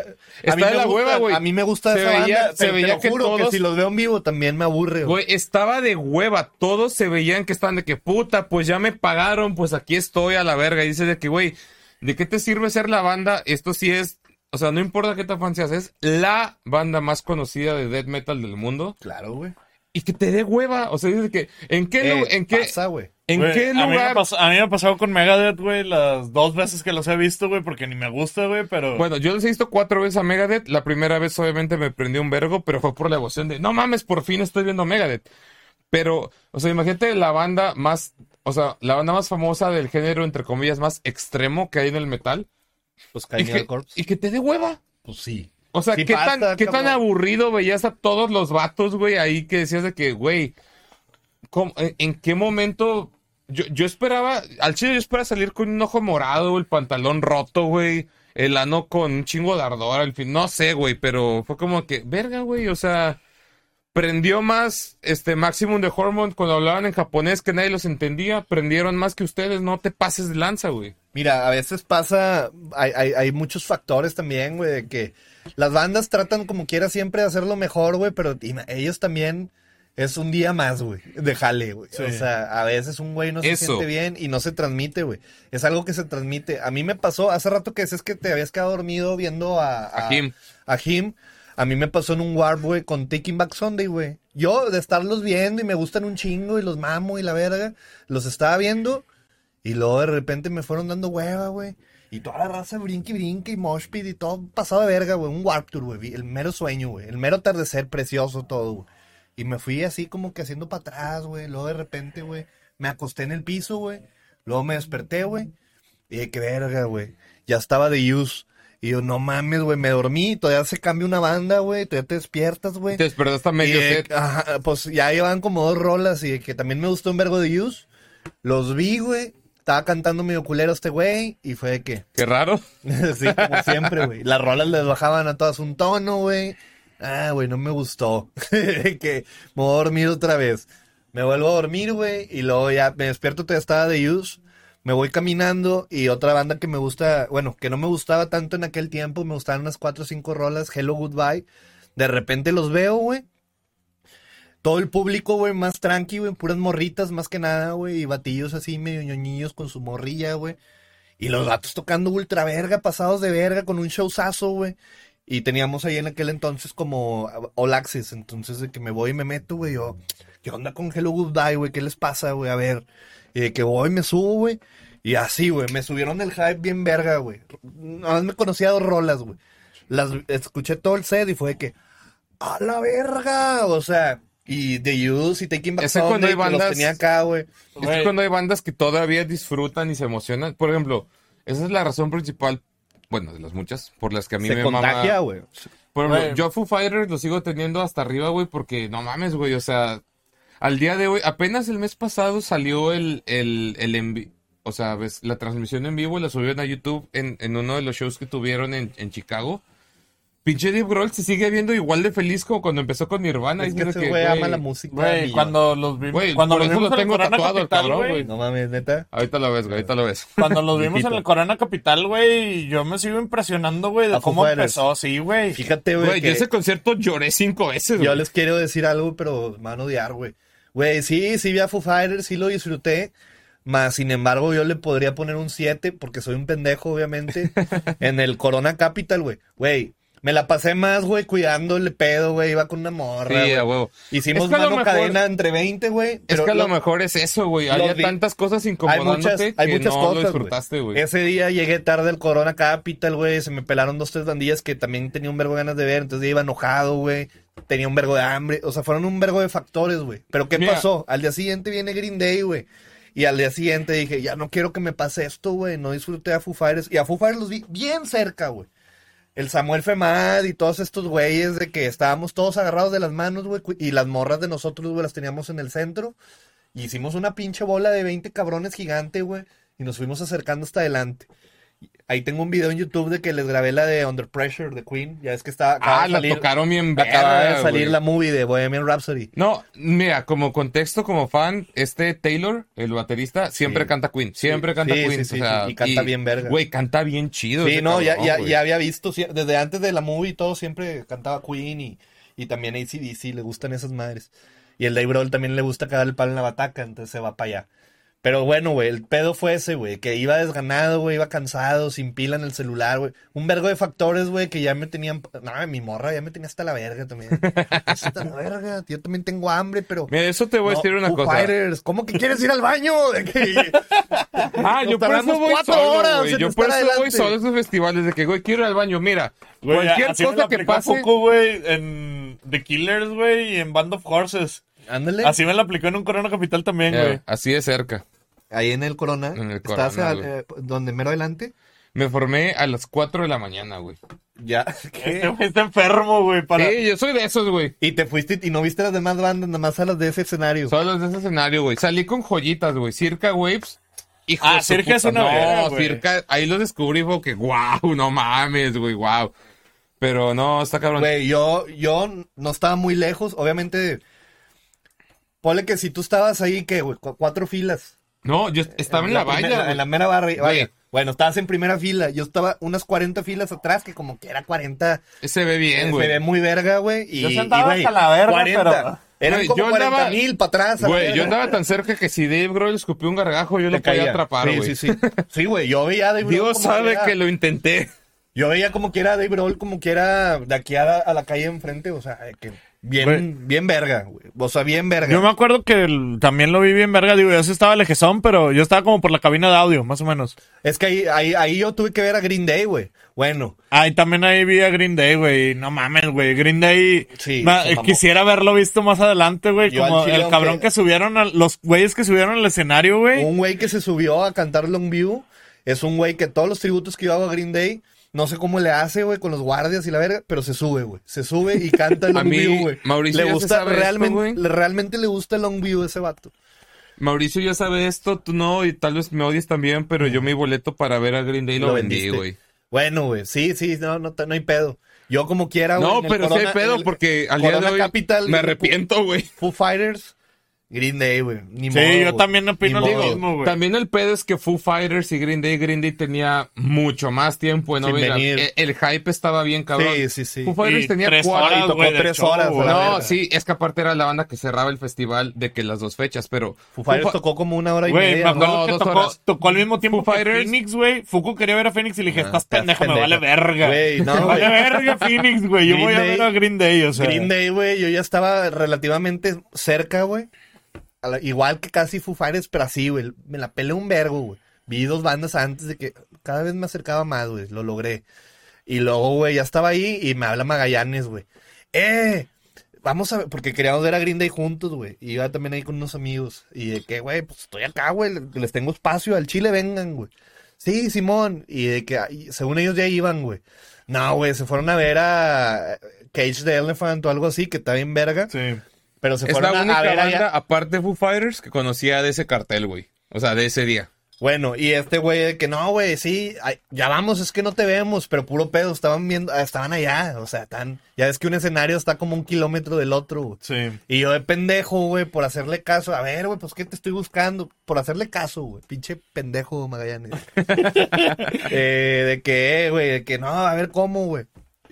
Está de me la gusta- hueva, güey. A mí me gusta Se esa veía- banda, se pero veía te lo que juro que todos- si los veo en vivo también me aburre. güey. Güey, estaba de hueva. Todos se veían que estaban de que puta, pues ya me pagaron, pues aquí estoy a la verga. Y dices de que, güey, ¿de qué te sirve ser la banda? Esto sí es, o sea, no importa qué tan fan seas, es la banda más conocida de death metal del mundo. Claro, güey. Y que te dé hueva. O sea, dices que, ¿en qué, Eh, en qué, pasa, güey. en Güey, qué a, mí me lugar? pasó, a mí me ha pasado con Megadeth, güey, las dos veces que los he visto, güey, porque ni me gusta, güey, pero... Bueno, yo les he visto cuatro veces a Megadeth. La primera vez obviamente me prendió un vergo, pero fue por la emoción de, no mames, por fin estoy viendo Megadeth. Pero, o sea, imagínate la banda más, o sea, la banda más famosa del género, entre comillas, más extremo que hay en el metal. Pues Y Cannibal que, Corpse. y que te dé hueva. Pues sí. O sea, Sí ¿qué, pasa, tan, ¿qué tan aburrido veías a todos los vatos, güey, ahí que decías de que, güey, ¿cómo- en, en qué momento? Yo, yo esperaba, al chile yo esperaba salir con un ojo morado, el pantalón roto, güey, el ano con un chingo de ardor, al fin, no sé, güey, pero fue como que, verga, güey, o sea, prendió más, este, Maximum de Hormone cuando hablaban en japonés que nadie los entendía, prendieron más que ustedes, no te pases de lanza, güey. Mira, a veces pasa, hay, hay, hay muchos factores también, güey, de que las bandas tratan como quiera siempre de hacerlo mejor, güey, pero ellos también es un día más, güey, de jale, güey. Sí. O sea, a veces un güey no se Eso. siente bien y no se transmite, güey. Es algo que se transmite. A mí me pasó, hace rato que decías que te habías quedado dormido viendo a... A Jim. A Jim. A mí me pasó en un Warp, güey, con Taking Back Sunday, güey. Yo, de estarlos viendo y me gustan un chingo y los mamo y la verga, los estaba viendo y luego de repente me fueron dando hueva, güey. Y toda la raza brinque y brinque y mosh pit y todo pasado de verga, güey. Un Warp Tour, güey. El mero sueño, güey. El mero atardecer precioso todo, güey. Y me fui así como que haciendo para atrás, güey. Luego de repente, güey, me acosté en el piso, güey. Luego me desperté, güey. Y dije, qué verga, güey. Ya estaba de use. Y yo, no mames, güey, me dormí. Todavía se cambia una banda, güey. Todavía te despiertas, güey. Te despertaste a medio eh, set. ajá, pues ya llevan como dos rolas y que también me gustó un vergo de Use. Los vi, güey. Estaba cantando medio culero este güey y fue de que, Qué raro. *laughs* sí, como siempre, güey. Las rolas les bajaban a todas un tono, güey. Ah, güey, no me gustó. *laughs* que me voy a dormir otra vez. Me vuelvo a dormir, güey, y luego ya me despierto, todavía estaba de Use. Me voy caminando y otra banda que me gusta, bueno, que no me gustaba tanto en aquel tiempo, me gustaban unas cuatro o cinco rolas, Hello Goodbye. De repente los veo, güey. Todo el público, güey, más tranqui, güey, puras morritas más que nada, güey, y batillos así medio ñoñillos con su morrilla, güey. Y los gatos tocando ultra verga, pasados de verga, con un showzazo, güey. Y teníamos ahí en aquel entonces como All Access, entonces de que me voy y me meto, güey, yo, ¿qué onda con Hello Goodbye, güey? ¿Qué les pasa, güey? A ver. Y de que voy, me subo, güey. Y así, güey, me subieron el hype bien verga, güey. Nada más me conocía dos rolas, güey. Las escuché todo el set y fue de que, ¡a la verga! O sea, y The Use y Taking Back cuando Sunday, que los tenía acá, güey. Es que cuando hay bandas que todavía disfrutan y se emocionan. Por ejemplo, esa es la razón principal, bueno, de las muchas, por las que a mí Se me contagia, mama. güey. Por ejemplo, Güey. yo Foo Fighters lo sigo teniendo hasta arriba, güey, porque no mames, güey, o sea, al día de hoy, apenas el mes pasado salió el, el, el envi- o sea, ves, la transmisión en vivo la subieron a YouTube en, en uno de los shows que tuvieron en, en Chicago. Pinche Dave Grohl se sigue viendo igual de feliz como cuando empezó con Nirvana. Es que ese güey ama la música. Güey, cuando los vimos, Güey, cuando por los eso vimos lo en el tengo Corona tatuado el Capital, cabrón, güey. güey. No mames, neta. Ahorita lo ves, güey, ahorita lo ves. *laughs* Cuando los vimos en el Corona Capital, güey, yo me sigo impresionando, güey, de cómo empezó, sí, güey. Fíjate, güey. Güey, yo que ese concierto lloré cinco veces, Yo güey. les quiero decir algo, pero me van a odiar, güey. Güey, sí, sí vi a Foo Fighters, sí lo disfruté. Más, sin embargo, yo le podría poner un 7, porque soy un pendejo, obviamente, *laughs* en el Corona Capital, güey. Güey, me la pasé más, güey, cuidándole pedo, güey. Iba con una morra, Sí, güey. a huevo. Hicimos Es que mano mejor- cadena entre 20, güey. Es que a lo lo- mejor es eso, güey. Había vi- tantas cosas Hay incomodándote muchas, hay que muchas no cosas, lo disfrutaste, güey. Ese día llegué tarde al Corona Capital, güey. Se me pelaron dos, tres bandillas que también tenía un vergo de ganas de ver. Entonces ya iba enojado, güey. Tenía un vergo de hambre. O sea, fueron un vergo de factores, güey. Pero ¿qué Mira. pasó? Al día siguiente viene Green Day, güey. Y al día siguiente dije, ya no quiero que me pase esto, güey. No disfruté a Foo Fighters. Y a Foo Fighters los vi bien cerca, güey. El Samuel Femad y todos estos güeyes de que estábamos todos agarrados de las manos, güey, y las morras de nosotros, güey, las teníamos en el centro. Y hicimos una pinche bola de 20 cabrones gigante, güey, y nos fuimos acercando hasta adelante. Ahí tengo un video en YouTube de que les grabé la de Under Pressure de Queen. Ya es que está. Ah, la salir- tocaron bien Acaba de salir güey. la movie de Bohemian Rhapsody. No, mira, como contexto, como fan, este Taylor, el baterista, siempre Sí. canta Queen. Siempre Sí, canta sí, Queen. sí, o sea, y canta bien verga. Güey, canta bien chido. Sí, no, ya, cabrón, ya, ya había visto, desde antes de la movie y todo, siempre cantaba Queen y, y también ACDC, le gustan esas madres. Y el Dave Grohl también le gusta cagar el palo en la bataca, entonces se va para allá. Pero bueno, güey, el pedo fue ese, güey, que iba desganado, güey, iba cansado, sin pila en el celular, güey. Un vergo de factores, güey, que ya me tenían... No, mi morra ya me tenía hasta la verga también. *laughs* hasta la verga, yo también tengo hambre, pero... Mira, eso te voy a decir una Foo cosa. Fighters, ¿cómo que quieres ir al baño? De que- *laughs* Ah, yo por eso voy cuatro solo, horas Yo por eso voy adelante. solo a esos festivales de que, güey, quiero ir al baño. Mira, Güey, cualquier así cosa que pase... Güey, en The Killers, güey, y en Band of Horses. Ándale. Así me la aplicó en un Corona Capital también, Ya, güey. así de cerca. Ahí en el Corona. En el ¿Estás Corona, al- güey. eh, donde mero adelante? Me formé a las 4 de la mañana, güey. Ya. *laughs* Este güey está enfermo, güey, para... Sí, yo soy de esos, güey. Y te fuiste y no viste las demás bandas, nada más a las de ese escenario. Solo de ese escenario, güey. Salí con joyitas, güey. Circa Waves. Hijo Ah, Circa es una No, güey. Circa, ahí lo descubrí, fue que, wow, no mames, güey, wow. Pero no, está cabrón. Güey, yo, yo no estaba muy lejos. Obviamente, ponle que si tú estabas ahí, que güey? Cu- cuatro filas. No, yo estaba en la, primera- valla. En la mera barra. Vaya. Bueno, estabas en primera fila. Yo estaba unas 40 filas atrás, que como que era 40. güey. Se ve bien, se güey. ve muy verga, güey. Yo sentaba hasta la verga, 40. pero- Eran como yo 40 andaba- mil para atrás. la Güey, yo andaba tan cerca que si Dave Grohl escupió un gargajo, yo Te lo podía caía. atrapar, Sí, güey. sí, sí. Sí, güey, yo veía a Dave Grohl Dios sabe era- que lo intenté. Yo veía como que era Dave Grohl, como que era de aquí a la, a la calle enfrente, o sea, que bien, Güey. bien verga, güey. O sea, bien verga. Yo me acuerdo que el- también lo vi bien verga, digo, yo sí estaba lejezón, pero yo estaba como por la cabina de audio, más o menos. Es que ahí, ahí, ahí yo tuve que ver a Green Day, güey. Bueno, Ah, y también ahí vi a Green Day, güey, no mames, güey, Green Day... Sí, ma- se mamó. quisiera haberlo visto más adelante, güey, Yo al como chile, el cabrón aunque- que subieron, a, los güeyes que subieron al escenario, güey. un güey que se subió a cantar Longview es un güey que todos los tributos que yo hago a Green Day, no sé cómo le hace, güey, con los guardias y la verga, pero se sube, güey. Se sube y canta *laughs* mí, Longview, güey. Mauricio Le gusta, esto, realmente, le- realmente le gusta Longview a ese vato. Mauricio ya sabe esto, tú no, y tal vez me odies también, pero yo mi boleto para ver a Green Day lo, Lo vendí, güey. Bueno, güey, sí, sí, no, no, no hay pedo. Yo como quiera, güey. No, el pero sí hay pedo, el porque al día de hoy Capital, me arrepiento, güey. Foo Fighters, Green Day, güey. Ni Sí, modo, yo también opino Ni lo modo. mismo, güey. También el pedo es que Foo Fighters y Green Day, Green Day tenía mucho más tiempo en no Sin venir. venir. El, el hype estaba bien cabrón. Sí, sí, sí. Foo Fighters Y tenía tres cuatro. horas, y tocó tres show, horas, No, sí, es que aparte era la banda que cerraba el festival de que las dos fechas, pero Foo Fighters Foo tocó como una hora y Güey, me media. ¿no? acuerdo No, que dos tocó, horas. tocó al mismo tiempo Foo que Fighters. Phoenix, güey. Fuku quería ver a Phoenix y le dije, estás estás pendejo, me pendejo. vale verga. Güey, no, me vale verga Phoenix, güey. Yo voy a ver a Green Day, o sea. Green Day, güey, yo ya estaba relativamente cerca, güey. Igual que casi Foo Fighters, pero así, güey. Me la peleé un vergo, güey. Vi dos bandas antes de que cada vez me acercaba más, güey. Lo logré. Y luego, güey, ya estaba ahí y me habla Magallanes, güey. ¡Eh! Vamos a ver, porque queríamos ver a Green Day juntos, güey. Y iba también ahí con unos amigos. Y de que, güey, pues estoy acá, güey. Les tengo espacio. Al Chile vengan, güey. Sí, Simón. Y de que, según ellos ya iban, güey. No, güey, se fueron a ver a Cage the Elephant o algo así, que está bien verga. Sí. Pero se es fueron la única a ver banda, allá. aparte de Foo Fighters, que conocía de ese cartel, güey. O sea, de ese día. Bueno, y este güey de que no, güey, sí, ay, ya vamos, es que no te vemos, pero puro pedo, estaban viendo, ah, estaban allá, o sea, tan, ya ves que un escenario está como un kilómetro del otro, güey. Sí. Y yo de pendejo, güey, por hacerle caso, a ver, güey, pues qué te estoy buscando, por hacerle caso, güey, pinche pendejo Magallanes. *laughs* eh, de que, eh, güey, de que no, a ver cómo, güey.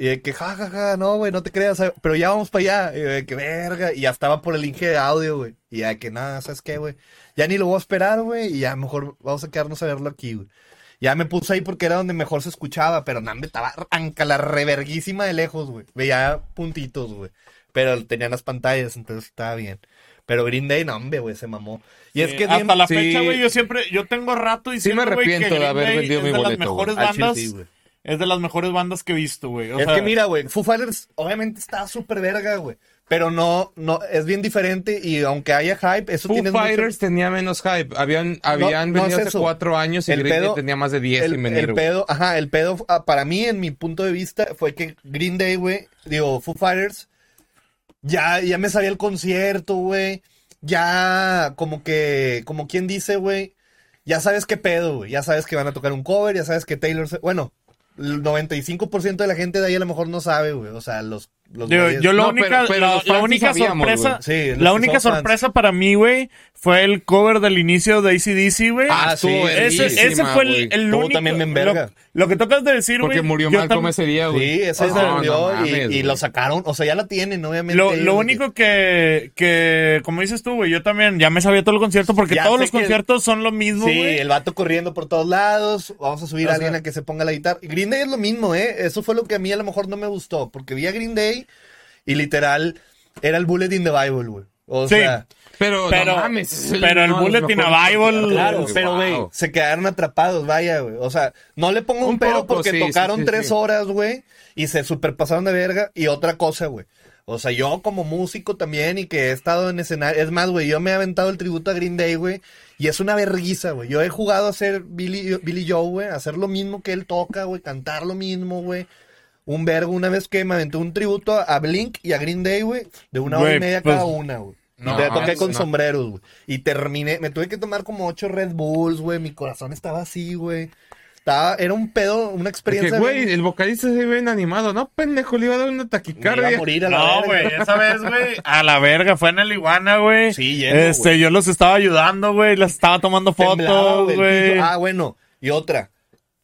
Y de que, ja, ja, ja, no, güey, no te creas, pero ya vamos para allá. Y de que, verga. Y ya estaba por el Inge de audio, güey. Y ya de que, nada, ¿sabes qué, güey? Ya ni lo voy a esperar, güey. Y ya mejor vamos a quedarnos a verlo aquí, güey. Ya me puse ahí porque era donde mejor se escuchaba, pero nambe, estaba anca la reverguísima de lejos, güey. Veía puntitos, güey. Pero tenían las pantallas, entonces estaba bien. Pero Green Day, no, hombre, güey, se mamó. Y es que hasta bien- la fecha, güey, yo siempre, yo tengo rato y Sí me arrepiento de haber vendido mi es de las boleto, mejores chile bandas. Es de las mejores bandas que he visto, güey. O es sea, que mira, güey, Foo Fighters obviamente está súper verga, güey. Pero no, no, es bien diferente y aunque haya hype, eso Foo tiene mucho- Fighters tenía menos hype. Habían, habían no es venido hace eso. cuatro años y El Green Day pedo- tenía más de 10 el, sin venir. el pedo, ajá, el pedo ah, para mí, en mi punto de vista, fue que Green Day, güey, digo, Foo Fighters, ya, ya me sabía el concierto, güey. Ya, como que, como quien dice, güey, ya sabes qué pedo, güey. Ya sabes que van a tocar un cover, ya sabes que Taylor, se- bueno, el 95% de la gente de ahí a lo mejor no sabe, güey. O sea, los, los Digo, yo la No, única, pero- pero la, la sí única sabíamos, sorpresa. Sí, la única son fans. sorpresa para mí, güey, fue el cover del inicio de ACDC, güey. Ah, sí, estuvo ese, ese fue el, el único. también bien verga. Lo, lo que tocas de decir, güey. Porque murió Malcolm ese día, güey. Sí, ese No, se no murió y- mames, y, lo sacaron, o sea, ya la tienen, obviamente. Lo, lo único que, que, como dices tú, güey, yo también ya me sabía todo el concierto porque Ya todos los que- conciertos son lo mismo, Sí, güey. el vato corriendo por todos lados. Vamos a subir O a alguien a que se ponga la guitarra. Green Day es lo mismo, ¿eh? Eso fue lo que a mí a lo mejor no me gustó. Porque vi a Green Day y literal era el Bullet in the Bible, güey. O Sí. sea, Pero, Pero- no mames, es pero el de los Bulletin a Bible- claro, pero güey, wow. se quedaron atrapados, vaya, güey. O sea, no le pongo un, Un pero poco, porque sí, tocaron sí, tres sí. horas, güey, y se superpasaron de verga. Y otra cosa, güey. O sea, yo como músico también y que he estado en escenario. Es más, güey, yo me he aventado el tributo a Green Day, güey. Y es una verguiza, güey. Yo he jugado a ser Billy, Billy Joe, güey. Hacer lo mismo que él toca, güey. Cantar lo mismo, güey. Un vergo. Una vez que me aventé un tributo a Blink y a Green Day, güey. De una hora y media pues, cada una, güey. no, Te toqué con no. sombreros, güey. Y terminé, me tuve que tomar como ocho Red Bulls, güey. Mi corazón estaba así, güey. Estaba, era un pedo, una experiencia. güey, bien- el vocalista se ve bien animado. No, pendejo, le iba a dar una me iba taquicardia. a morir a la No, güey, esa vez, güey, a la verga, fue en el Iguana, güey. Sí, lleno, Este, yo los estaba ayudando, güey, les estaba tomando fotos, güey. Ah, bueno. Y otra.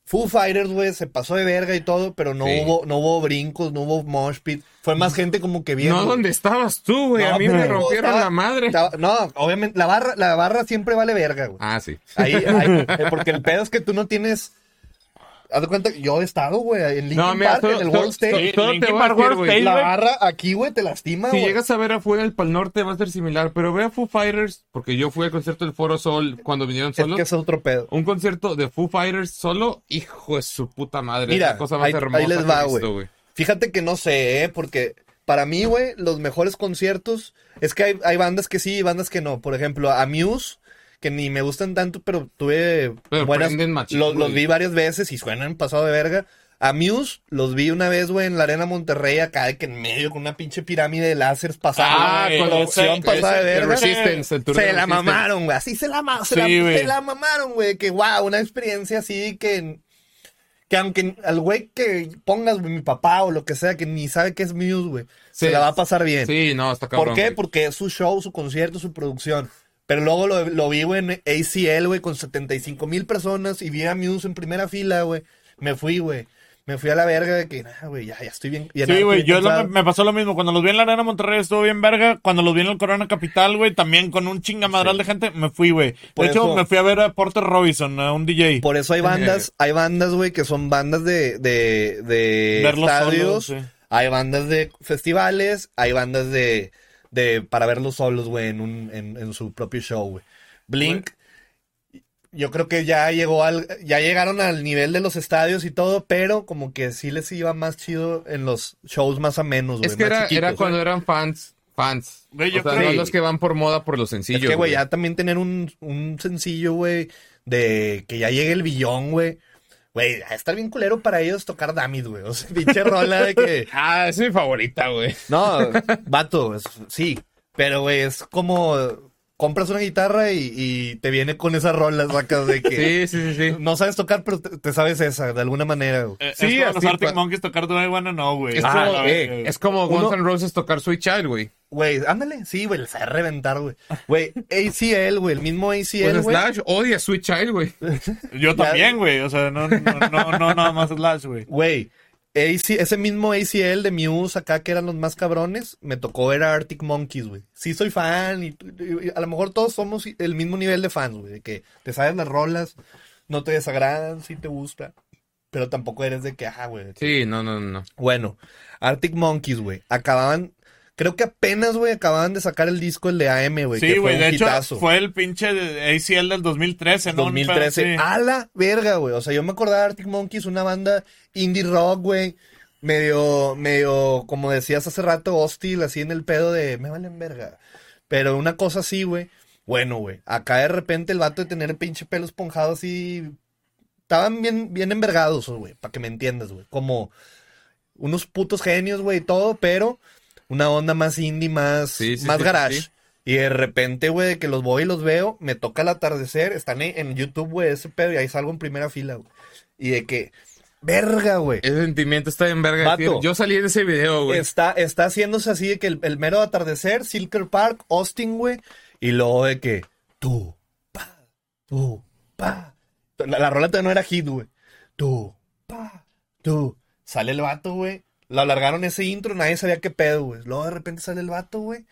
Foo Fighters, güey, se pasó de verga y todo, pero no Sí. hubo, no hubo brincos, no hubo mosh pit. Fue más gente como que viendo. No, ¿dónde estabas tú, güey? No, a mí me rompieron estaba- la madre. estaba- no, obviamente, la barra, la barra siempre vale verga, güey. Ah, sí. Ahí, ahí, eh, porque el pedo es que tú no tienes. Haz de cuenta que yo he estado, güey, en Linkin No, mira, Park, todo- en el todo- World Stage. todo- todo te Linkin Park decir, World güey. Stage, la barra aquí, güey, te lastima, Si llegas a ver afuera el Pal Norte va a ser similar, pero ve a Foo Fighters, porque yo fui al concierto del Foro Sol cuando vinieron Es solos. que es otro pedo. Un concierto de Foo Fighters solo, hijo de su puta madre. Mira, es la cosa más ahí- hermosa ahí les va, güey. Fíjate que no sé, ¿eh? Porque para mí, güey, los mejores conciertos. Es que hay, hay bandas que sí y bandas que no. Por ejemplo, a Muse, que ni me gustan tanto, pero tuve Pero buenas. machín, los, los vi varias veces y suenan pasado de verga. A Muse los vi una vez, güey, en la Arena Monterrey, acá de que en medio con una pinche pirámide de láseres pasada. Ah, con opción pasada de verga. Resistance, el Se la Resistance. mamaron, güey. Así se la, se Sí, la- güey. se la mamaron, güey. Que wow, una experiencia así que. Que aunque al güey que pongas, güey, mi papá o lo que sea, que ni sabe qué es Muse, güey, se la va a pasar bien. Sí, no, está cabrón. ¿Por qué? güey. Porque es su show, su concierto, su producción. Pero luego lo, lo vi, güey, en ACL, güey, con 75 mil personas y vi a Muse en primera fila, güey. Me fui, güey. Me fui a la verga de que, nah, güey, ya, ya estoy bien. ya Sí, nada, güey, yo lo- me pasó lo mismo. Cuando los vi en la Arena Monterrey estuvo bien verga. Cuando los vi en el Corona Capital, güey, también con un chingamadral de gente, me fui, güey. De hecho, eso- me fui a ver a Porter Robinson, a un DJ. Por eso hay bandas, hay bandas, güey, que son bandas de, de, de estadios. solos, sí. Hay bandas de festivales, hay bandas de, de para verlos solos, güey, en, un, en, en su propio show, güey. Blink, yo creo que ya llegó al, ya llegaron al nivel de los estadios y todo, pero como que sí les iba más chido en los shows más a menos, güey. Es que más era, chiquitos, era cuando eran fans, fans. Yo o sea, creo- no los que van por moda por los sencillos. Es que, güey, ya también tener un, un sencillo, güey, de que ya llegue el billón, güey. Güey, a estar bien culero para ellos tocar Damit, güey. O sea, *laughs* pinche rola de que. Ah, es mi favorita, güey. No, *laughs* vato, es- sí. Pero, güey, es como. Compras una guitarra y, y te viene con esas rolas, sacas de que. Sí, sí, sí, sí. No sabes tocar, pero te, te sabes esa, de alguna manera, güey. Eh, Sí, es como los así, Arctic pa- Monkeys tocar Do I Wanna Know, güey. Es, Ah, como, la eh, es como Guns N' Roses tocar Sweet Child, güey. Güey, ándale, sí, güey, les sabe reventar, güey. Güey, ACL, güey, el mismo ACL, Pues güey. Slash odia Sweet Child, güey. *laughs* Yo también, güey. O sea, no, no, no, no nada más Slash, güey. Güey, ese mismo ACL de Muse acá que eran los más cabrones, me tocó ver a Arctic Monkeys, güey. Sí soy fan y, y a lo mejor todos somos el mismo nivel de fans, güey. De que te sabes las rolas, no te desagradan, sí te gusta. Pero tampoco eres de que, ajá, güey. Sí, no, no, no. Bueno, Arctic Monkeys, güey. Acababan, creo que apenas, güey, acababan de sacar el disco, el de AM, güey. Sí, güey. De hecho, hitazo. fue el pinche de ACL del 2013, ¿no? 2013. Sí. A la verga, güey. O sea, yo me acordaba de Arctic Monkeys, una banda indie rock, güey. medio, medio, como decías hace rato, hostil, así en el pedo de, me valen verga. Pero una cosa así, güey. Bueno, güey. Acá de repente el vato de tener el pinche pelo esponjado así. Estaban bien, bien envergados, güey. Para que me entiendas, güey. Como unos putos genios, güey, y todo, pero una onda más indie, más, Sí, sí, más sí, garage. Y de repente, güey, de que los voy y los veo, me toca el atardecer, están en, YouTube, güey, ese pedo, y ahí salgo en primera fila, güey. Y de que, verga, güey. Ese sentimiento está en verga. Vato. Yo salí en ese video, güey. Está, está haciéndose así de que el, el mero atardecer, Silker Park, Austin, güey. Y luego de que tú, pa, tú, pa. La, la rola todavía no era hit, güey. Tú, pa, tú. Sale el vato, güey. Lo alargaron ese intro, nadie sabía qué pedo, güey. Luego de repente sale el vato, güey.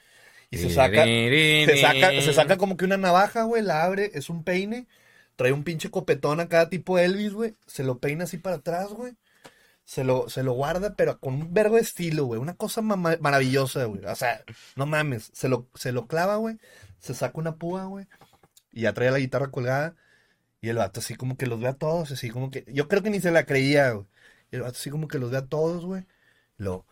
Y se saca, se saca, se saca como que una navaja, güey, la abre, es un peine. Trae un pinche copetón acá tipo Elvis, güey. Se lo peina así para atrás, güey. Se lo, se lo guarda, pero con un vergo estilo, güey. Una cosa maravillosa, güey. O sea, no mames. Se lo, se lo clava, güey. Se saca una púa, güey. Y ya trae la guitarra colgada. Y el vato así como que los ve a todos, así como que... Yo creo que ni se la creía, güey. Y el vato así como que los ve a todos, güey. lo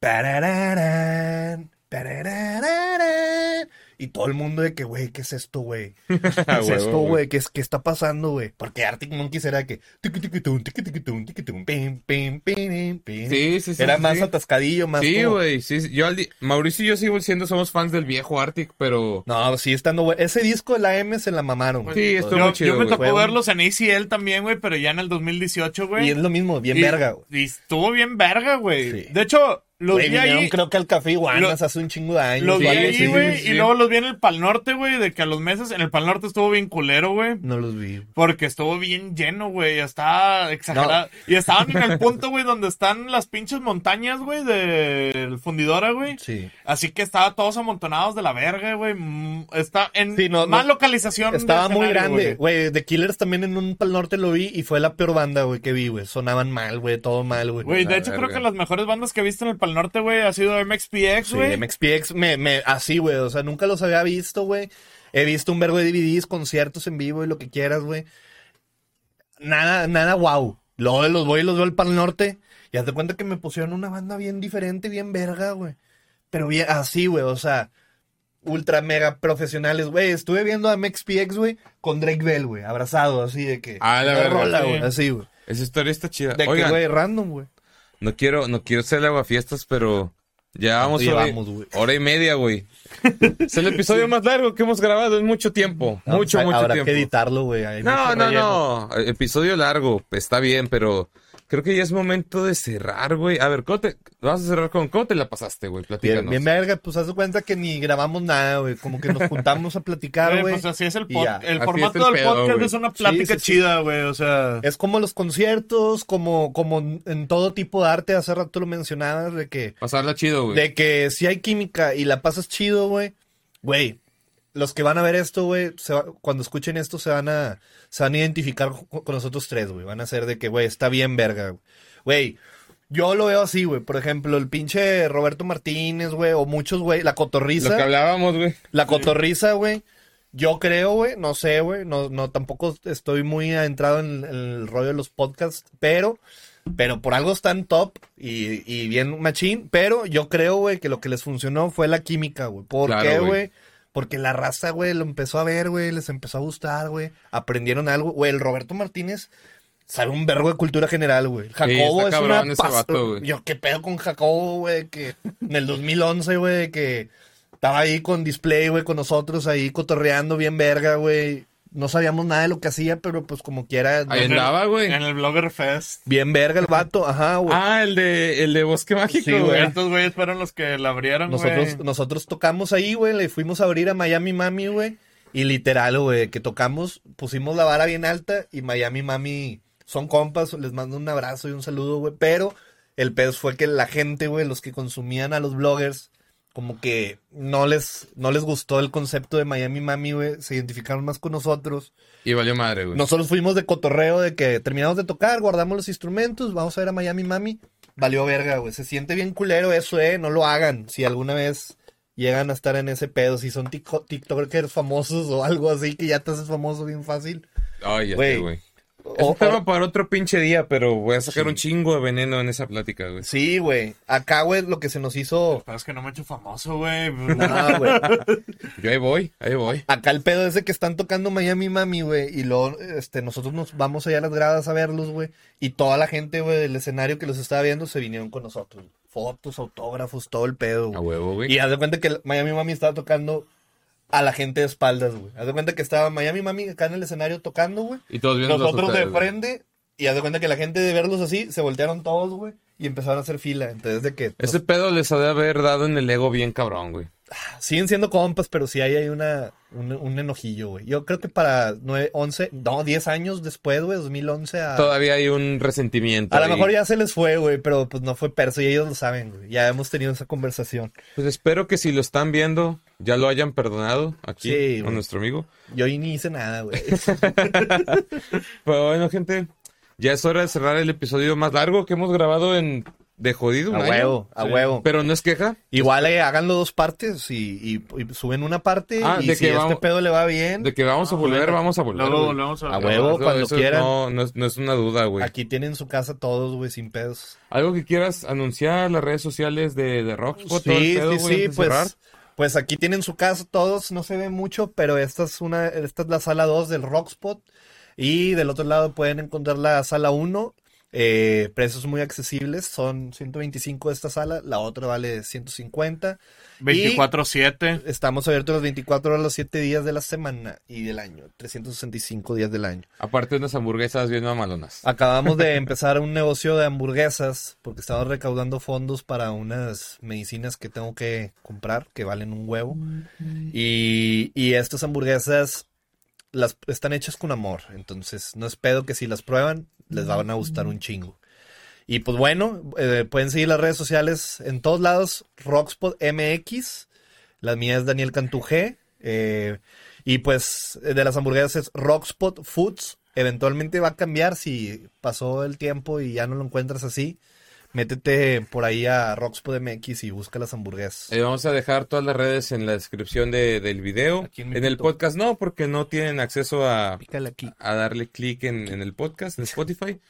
ba da da da da da da da Y todo el mundo de que, güey, ¿qué es esto, güey? *laughs* ¿Qué es esto, güey. ¿Qué, es- ¿Qué está pasando, güey? Porque Arctic Monkeys era que... Sí, sí, sí. Era sí, más sí. atascadillo, más Sí, como- güey. Sí, sí. Yo al di- Mauricio y yo sigo siendo, somos fans del viejo Arctic, pero. No, sí, estando güey. Ese disco de la M se la mamaron, güey. Sí, estuvo Yo, muy chido, yo me tocó verlos en ACL también, güey, pero ya en el 2018, güey. Y es lo mismo, bien Y- verga, güey. Y estuvo bien verga, güey. Sí. De hecho, los Güey, vi vinieron ahí. creo que al Café Iguanas hace un chingo de años. Los vi ahí, así. güey. sí, Y sí. luego los vi en el Pal Norte, güey. De que a los meses en el Pal Norte estuvo bien culero, güey. No los vi. Porque estuvo bien lleno, güey. Estaba exagerado. Y estaban en el punto, güey, donde están las pinches montañas, güey, del fundidora, güey. Sí. Así que estaba todos amontonados de la verga, güey. Mm, Está en Sí, no, más no. localización. Estaba muy grande, güey. The Killers también en un Pal Norte lo vi y fue la peor banda, güey, que vi, güey. Sonaban mal, güey, todo mal, güey. Güey, de hecho, creo que las mejores bandas que he visto en el Pal Norte, güey, ha sido MXPX, Sí, güey. MXPX, me, me, así, güey, o sea, nunca los había visto, güey. He visto un vergo de DVDs, conciertos en vivo y lo que quieras, güey. Nada, nada, wow. Luego los voy y los veo al Pal Norte y haz de cuenta que me pusieron una banda bien diferente, bien verga, güey. Pero bien, así, güey, o sea, ultra mega profesionales, güey. Estuve viendo a MXPX, güey, con Drake Bell, güey, abrazado, así de que. Ah, la verga, rola, sí. güey, así, güey. Esa historia está chida. De que, Oigan, güey, random, güey. No quiero, no quiero ser aguafiestas, pero ya vamos ¿Cuánto hora, llevamos, güey? hora y media, güey. *laughs* es el episodio más largo que hemos grabado en mucho tiempo. No, mucho, pues, mucho Habrá tiempo. que editarlo, güey. No, mucho no, relleno. no. Episodio largo, está bien, pero creo que ya es momento de cerrar, güey. A ver, ¿cómo te vas a cerrar con cómo te la pasaste, güey? Bien, Platícanos. bien verga, pues haz de cuenta que ni grabamos nada, güey. Como que nos juntamos a platicar, Güey, güey. pues así es el y pod- ya. El Así formato el del pedo, podcast es una plática Sí, sí, sí. chida, güey. O sea. Es como los conciertos, como, como en todo tipo de arte, hace rato lo mencionabas, de que, Pasarla chido, güey. de que si hay química y la pasas chido, güey, güey, los que van a ver esto, güey, cuando escuchen esto se van a, se van a identificar con nosotros tres, güey. Van a ser de que, güey, está bien verga, güey. Güey, yo lo veo así, güey. Por ejemplo, el pinche Roberto Martínez, güey, o muchos, güey, la cotorriza. Lo que hablábamos, güey. La cotorriza, güey. Yo creo, güey, no sé, güey, no, no, tampoco estoy muy adentrado en, en el rollo de los podcasts, pero, pero por algo están top y, y bien machín, pero yo creo, güey, que lo que les funcionó fue la química, güey. ¿Por Claro, qué, güey. Porque la raza, güey, lo empezó a ver, güey, les empezó a gustar, güey, aprendieron algo, güey, el Roberto Martínez sabe un vergo de cultura general, güey. Jacobo es cabrón una ese vato, güey. Yo qué pedo con Jacobo, güey, que en el 2011, güey, que estaba ahí con display, güey, con nosotros ahí cotorreando bien verga, güey. No sabíamos nada de lo que hacía, pero pues como quiera, Ahí en el- andaba, güey. En el Blogger Fest. bien verga el vato, ajá, güey. Ah, el de, el de Bosque Mágico, güey. güey. Estos güeyes fueron los que la abrieron, güey. nosotros, nosotros tocamos ahí, güey, le fuimos a abrir a Miami Mami, güey. Y literal, güey, que tocamos, pusimos la vara bien alta y Miami Mami son compas, les mando un abrazo y un saludo, güey. Pero el pedo fue que la gente, güey, los que consumían a los bloggers, como que no les, no les gustó el concepto de Miami Mami, güey. Se identificaron más con nosotros. Y valió madre, güey. Nosotros fuimos de cotorreo de que terminamos de tocar, guardamos los instrumentos, vamos a ver a Miami Mami. Valió verga, güey. Se siente bien culero eso, eh. No lo hagan. Si alguna vez llegan a estar en ese pedo, si son TikTokers famosos o algo así que ya te haces famoso bien fácil. Ay, ya Güey. Es un tema para otro pinche día, pero voy a sacar un chingo de veneno en esa plática, güey. Sí, güey. Acá, güey, lo que se nos hizo. Pero es que no me he hecho famoso, güey. No, güey. Yo ahí voy, ahí voy. Acá el pedo es de que están tocando Miami Mami, güey. Y luego, este, nosotros nos vamos allá a las gradas a verlos, güey. Y toda la gente, güey, del escenario que los estaba viendo se vinieron con nosotros. Fotos, autógrafos, todo el pedo, A huevo, güey. Y haz de cuenta que Miami Mami estaba tocando a la gente de espaldas, güey. Haz de cuenta que estaba Miami Mami acá en el escenario tocando, güey. Y todos viendo Nosotros de frente. Y haz de cuenta que la gente de verlos así, se voltearon todos, güey. Y empezaron a hacer fila. Entonces, de que Ese pedo les ha de haber dado en el ego bien cabrón, güey. siguen siendo compas, pero sí hay ahí una, un, un enojillo, güey. Yo creo que para 9, 11, no, 10 años después, güey, 2011 a... Todavía hay un resentimiento. A lo mejor ya se les fue, güey, pero pues no fue perso y ellos lo saben, güey. Ya hemos tenido esa conversación. Pues espero que si lo están viendo, ya lo hayan perdonado aquí Sí, a nuestro amigo. Yo ahí ni hice nada, güey. *laughs* Pero bueno, gente, ya es hora de cerrar el episodio más largo que hemos grabado en de jodido. un a año. huevo, a Sí. huevo. Pero no es queja. Igual eh, háganlo dos partes y, y- y suben una parte Ah, y de si que este vamos- pedo le va bien, De que vamos a Ah, volver, bueno. vamos a volver. Luego volvemos a A huevo. Eso- cuando eso quieran. No, no es, no es una duda, güey. aquí tienen su casa todos, güey, sin pedos. ¿Algo que quieras anunciar, las redes sociales de, de Rockspot? todo el Sí, pedo, sí, güey, sí, de cerrar? Pues, aquí tienen su casa todos, no se ve mucho, pero esta es una, esta es la sala 2 del Rockspot y del otro lado pueden encontrar la sala 1, eh, precios muy accesibles, son 125 esta sala, la otra vale 150. 24-7. Estamos abiertos las 24 horas los 7 días de la semana y del año, 365 días del año. Aparte de unas hamburguesas bien mamalonas. Acabamos de *laughs* empezar un negocio de hamburguesas porque estamos recaudando fondos para unas medicinas que tengo que comprar que valen un huevo. Y, y estas hamburguesas las están hechas con amor. Entonces no es pedo que si las prueban les van a gustar un chingo. Y pues bueno, eh, pueden seguir las redes sociales en todos lados. Rockspot MX. La mía es Daniel Cantujé. eh, y pues eh, de las hamburguesas es Rockspot Foods. Eventualmente va a cambiar si pasó el tiempo y ya no lo encuentras así. Métete por ahí a Rockspot MX y busca las hamburguesas. Eh, vamos a dejar todas las redes en la descripción de- del video. Aquí en el podcast no, porque no tienen acceso a, aquí. a darle clic en, en el podcast, en Spotify.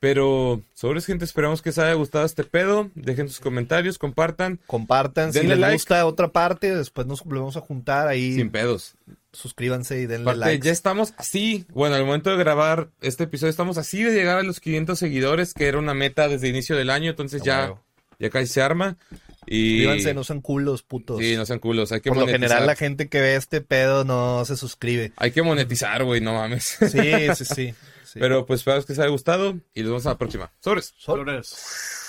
Pero, sobres gente, esperamos que les haya gustado este pedo. Dejen sus comentarios, compartan. Compartan. Si les like. gusta otra parte, después nos volvemos a juntar ahí. Sin pedos. Suscríbanse y denle like. ya estamos así. Bueno, al momento de grabar este episodio, estamos así de llegar a los 500 seguidores, que era una meta desde el inicio del año. Entonces ya, ya casi se arma. Y... Suscríbanse, no sean culos, putos. Sí, no sean culos. Hay que Por lo monetizar. general, la gente que ve este pedo no se suscribe. Hay que monetizar, güey, no mames. Sí, sí, sí. *laughs* sí. Pero pues espero que les haya gustado y nos vemos a la próxima. Sobres. Flores.